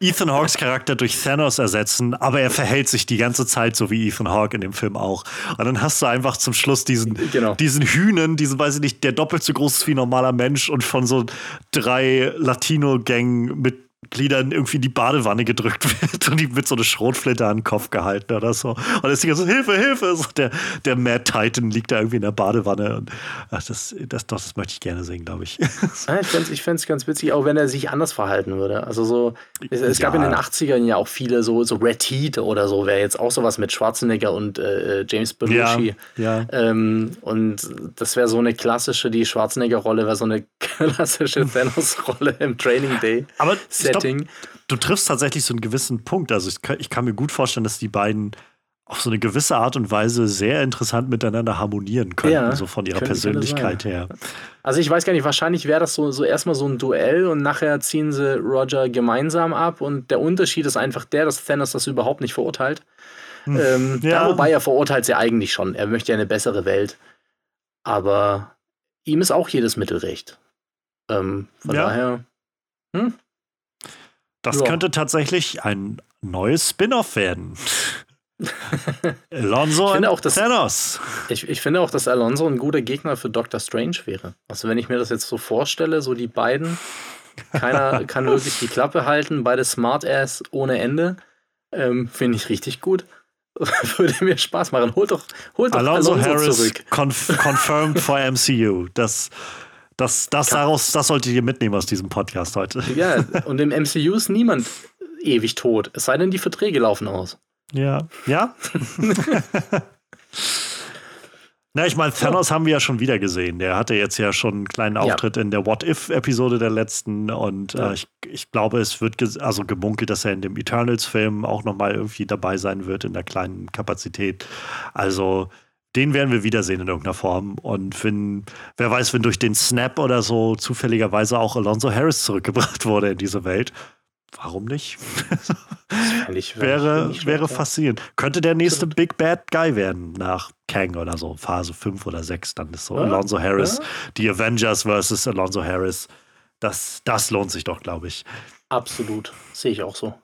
Ethan Hawks Charakter durch Thanos ersetzen, aber er verhält sich die ganze Zeit so wie Ethan Hawke in dem Film auch. Und dann hast du einfach zum Schluss diesen, genau. diesen Hühnen, diesen, weiß ich nicht, der doppelt so groß ist wie ein normaler Mensch und von so drei Latino-Gang mit Gliedern irgendwie in die Badewanne gedrückt wird und die mit so einer Schrotflinte an den Kopf gehalten oder so. Und dann ist so, Hilfe, Hilfe! So der, der Mad Titan liegt da irgendwie in der Badewanne. Und, ach, das, das, das, das möchte ich gerne sehen, glaube ich. Ja, ich fände es ganz witzig, auch wenn er sich anders verhalten würde. Also so, es, es gab ja. in den 80ern ja auch viele so, so Red Heat oder so, wäre jetzt auch sowas mit Schwarzenegger und äh, James Belushi. Ja, ja. Ähm, und das wäre so eine klassische, die Schwarzenegger-Rolle wäre so eine klassische Thanos-Rolle im Training Day. Aber Setting. Glaub, du triffst tatsächlich so einen gewissen Punkt. Also ich kann, ich kann, mir gut vorstellen, dass die beiden auf so eine gewisse Art und Weise sehr interessant miteinander harmonieren können, ja, so von ihrer Persönlichkeit her. Also ich weiß gar nicht, wahrscheinlich wäre das so, so erstmal so ein Duell und nachher ziehen sie Roger gemeinsam ab und der Unterschied ist einfach der, dass Thanos das überhaupt nicht verurteilt. Hm. Ähm, ja. wobei er verurteilt sie eigentlich schon. Er möchte ja eine bessere Welt. Aber ihm ist auch jedes Mittel recht. Ähm, von ja. daher. Hm? Das ja. könnte tatsächlich ein neues Spin-off werden. Alonso und auch, dass, Thanos. Ich, ich finde auch, dass Alonso ein guter Gegner für Doctor Strange wäre. Also wenn ich mir das jetzt so vorstelle, so die beiden, keiner kann wirklich die Klappe halten, beide Smartass ohne Ende, ähm, finde ich richtig gut. Würde mir Spaß machen. Holt doch, holt doch Alonso, Alonso Harris zurück. Conf confirmed for MCU. Das das, das, daraus, das solltet ihr mitnehmen aus diesem Podcast heute. Ja, und im MCU ist niemand ewig tot. Es sei denn, die Verträge laufen aus. Ja. Ja? Na, ich meine, Thanos haben wir ja schon wieder gesehen. Der hatte jetzt ja schon einen kleinen Auftritt ja. in der What-If-Episode der letzten. Und ja. äh, ich, ich glaube, es wird ge also gemunkelt, dass er in dem Eternals-Film auch nochmal irgendwie dabei sein wird in der kleinen Kapazität. Also den werden wir wiedersehen in irgendeiner Form. Und wenn, wer weiß, wenn durch den Snap oder so zufälligerweise auch Alonso Harris zurückgebracht wurde in diese Welt, warum nicht? Ich, wäre nicht wäre faszinierend. Könnte der nächste Absolut. Big Bad Guy werden nach Kang oder so, Phase 5 oder 6. Dann ist so ja, Alonso Harris, ja. die Avengers versus Alonso Harris. Das, das lohnt sich doch, glaube ich. Absolut. Sehe ich auch so.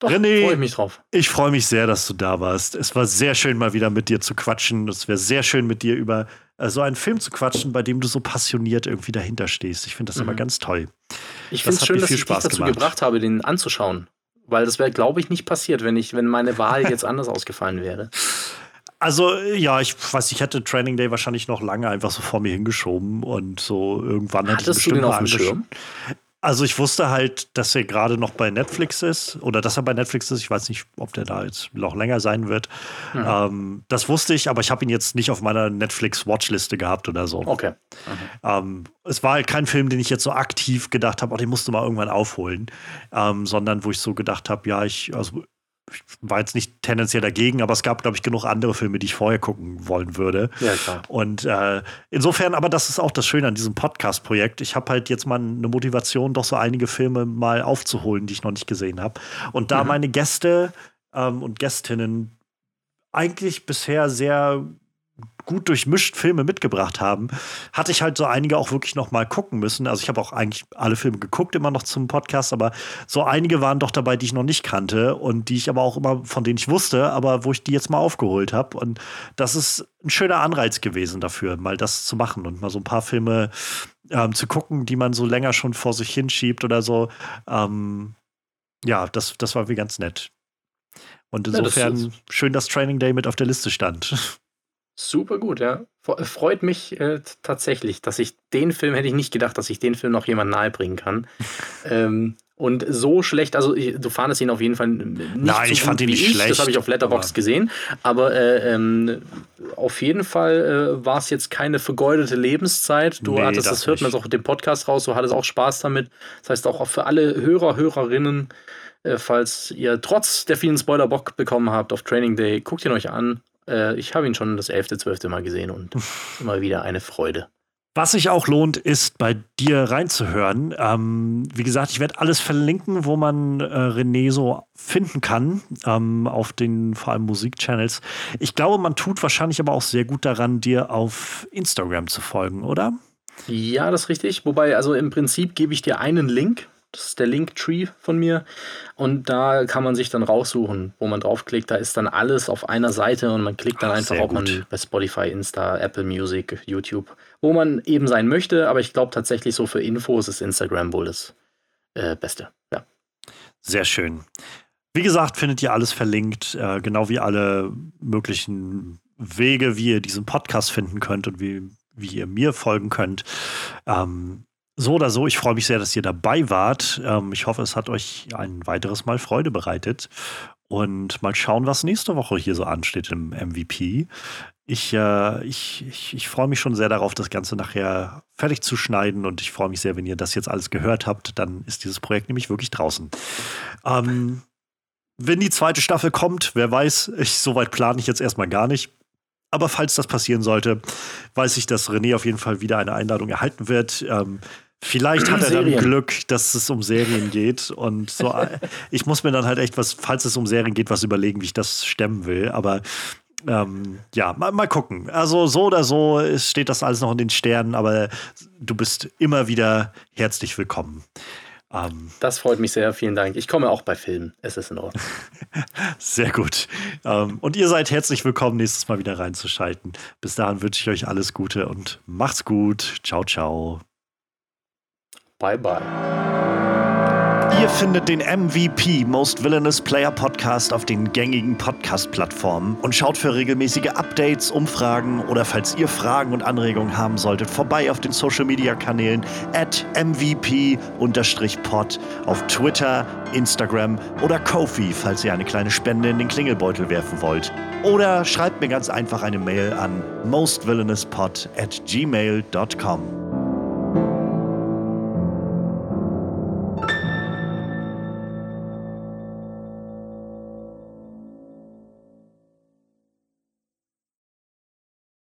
Doch, René, freue ich mich drauf. Ich freue mich sehr, dass du da warst. Es war sehr schön, mal wieder mit dir zu quatschen. Es wäre sehr schön, mit dir über äh, so einen Film zu quatschen, bei dem du so passioniert irgendwie dahinter stehst. Ich finde das mhm. immer ganz toll. Ich finde es schön, dass ich Spaß dich dazu gemacht. gebracht habe, den anzuschauen. Weil das wäre, glaube ich, nicht passiert, wenn, ich, wenn meine Wahl jetzt anders ausgefallen wäre. Also, ja, ich weiß, ich hätte Training Day wahrscheinlich noch lange einfach so vor mir hingeschoben und so irgendwann hätte Hattest ich bestimmt du den auf dem Schirm? Also ich wusste halt, dass er gerade noch bei Netflix ist oder dass er bei Netflix ist. Ich weiß nicht, ob der da jetzt noch länger sein wird. Mhm. Ähm, das wusste ich, aber ich habe ihn jetzt nicht auf meiner Netflix-Watchliste gehabt oder so. Okay. Mhm. Ähm, es war halt kein Film, den ich jetzt so aktiv gedacht habe, oh, den musst du mal irgendwann aufholen, ähm, sondern wo ich so gedacht habe, ja, ich, also ich war jetzt nicht tendenziell dagegen, aber es gab, glaube ich, genug andere Filme, die ich vorher gucken wollen würde. Ja, klar. Und äh, insofern, aber das ist auch das Schöne an diesem Podcast-Projekt. Ich habe halt jetzt mal eine Motivation, doch so einige Filme mal aufzuholen, die ich noch nicht gesehen habe. Und da mhm. meine Gäste ähm, und Gästinnen eigentlich bisher sehr gut durchmischt Filme mitgebracht haben, hatte ich halt so einige auch wirklich noch mal gucken müssen. Also ich habe auch eigentlich alle Filme geguckt immer noch zum Podcast, aber so einige waren doch dabei, die ich noch nicht kannte und die ich aber auch immer von denen ich wusste, aber wo ich die jetzt mal aufgeholt habe und das ist ein schöner Anreiz gewesen dafür, mal das zu machen und mal so ein paar Filme ähm, zu gucken, die man so länger schon vor sich hinschiebt oder so. Ähm, ja, das, das war wie ganz nett. Und insofern ja, das schön, dass Training Day mit auf der Liste stand. Super gut, ja. Freut mich äh, tatsächlich, dass ich den Film, hätte ich nicht gedacht, dass ich den Film noch jemand nahebringen kann. ähm, und so schlecht, also ich, du fandest ihn auf jeden Fall nicht Nein, so ich fand ihn nicht ich. schlecht. Das habe ich auf Letterbox gesehen. Aber äh, ähm, auf jeden Fall äh, war es jetzt keine vergeudete Lebenszeit. Du nee, hattest, das, das hört man auch dem Podcast raus, du hattest auch Spaß damit. Das heißt auch für alle Hörer, Hörerinnen, äh, falls ihr trotz der vielen Spoiler Bock bekommen habt auf Training Day, guckt ihn euch an. Äh, ich habe ihn schon das elfte, zwölfte Mal gesehen und immer wieder eine Freude. Was sich auch lohnt, ist bei dir reinzuhören. Ähm, wie gesagt, ich werde alles verlinken, wo man äh, René so finden kann, ähm, auf den vor allem Musikchannels. Ich glaube, man tut wahrscheinlich aber auch sehr gut daran, dir auf Instagram zu folgen, oder? Ja, das ist richtig. Wobei, also im Prinzip gebe ich dir einen Link das ist der Linktree von mir. Und da kann man sich dann raussuchen, wo man draufklickt. Da ist dann alles auf einer Seite und man klickt dann Ach, einfach, ob man bei Spotify, Insta, Apple Music, YouTube, wo man eben sein möchte. Aber ich glaube tatsächlich so für Infos ist Instagram wohl das äh, Beste. Ja. Sehr schön. Wie gesagt, findet ihr alles verlinkt, äh, genau wie alle möglichen Wege, wie ihr diesen Podcast finden könnt und wie, wie ihr mir folgen könnt. Ähm, so oder so, ich freue mich sehr, dass ihr dabei wart. Ähm, ich hoffe, es hat euch ein weiteres Mal Freude bereitet. Und mal schauen, was nächste Woche hier so ansteht im MVP. Ich, äh, ich, ich, ich freue mich schon sehr darauf, das Ganze nachher fertig zu schneiden. Und ich freue mich sehr, wenn ihr das jetzt alles gehört habt. Dann ist dieses Projekt nämlich wirklich draußen. Ähm, wenn die zweite Staffel kommt, wer weiß, ich, soweit plane ich jetzt erstmal gar nicht. Aber falls das passieren sollte, weiß ich, dass René auf jeden Fall wieder eine Einladung erhalten wird. Ähm, Vielleicht hat er dann Glück, dass es um Serien geht. Und so, ich muss mir dann halt echt was, falls es um Serien geht, was überlegen, wie ich das stemmen will. Aber ähm, ja, mal, mal, gucken. Also so oder so steht das alles noch in den Sternen, aber du bist immer wieder herzlich willkommen. Ähm, das freut mich sehr, vielen Dank. Ich komme auch bei Filmen. Es ist in Ordnung. sehr gut. Ähm, und ihr seid herzlich willkommen, nächstes Mal wieder reinzuschalten. Bis dahin wünsche ich euch alles Gute und macht's gut. Ciao, ciao. Bye bye. Ihr findet den MVP Most Villainous Player Podcast auf den gängigen Podcast-Plattformen und schaut für regelmäßige Updates, Umfragen oder falls ihr Fragen und Anregungen haben solltet, vorbei auf den Social Media Kanälen at MVP-Pod auf Twitter, Instagram oder Kofi, falls ihr eine kleine Spende in den Klingelbeutel werfen wollt. Oder schreibt mir ganz einfach eine Mail an mostvillainouspod at gmail.com.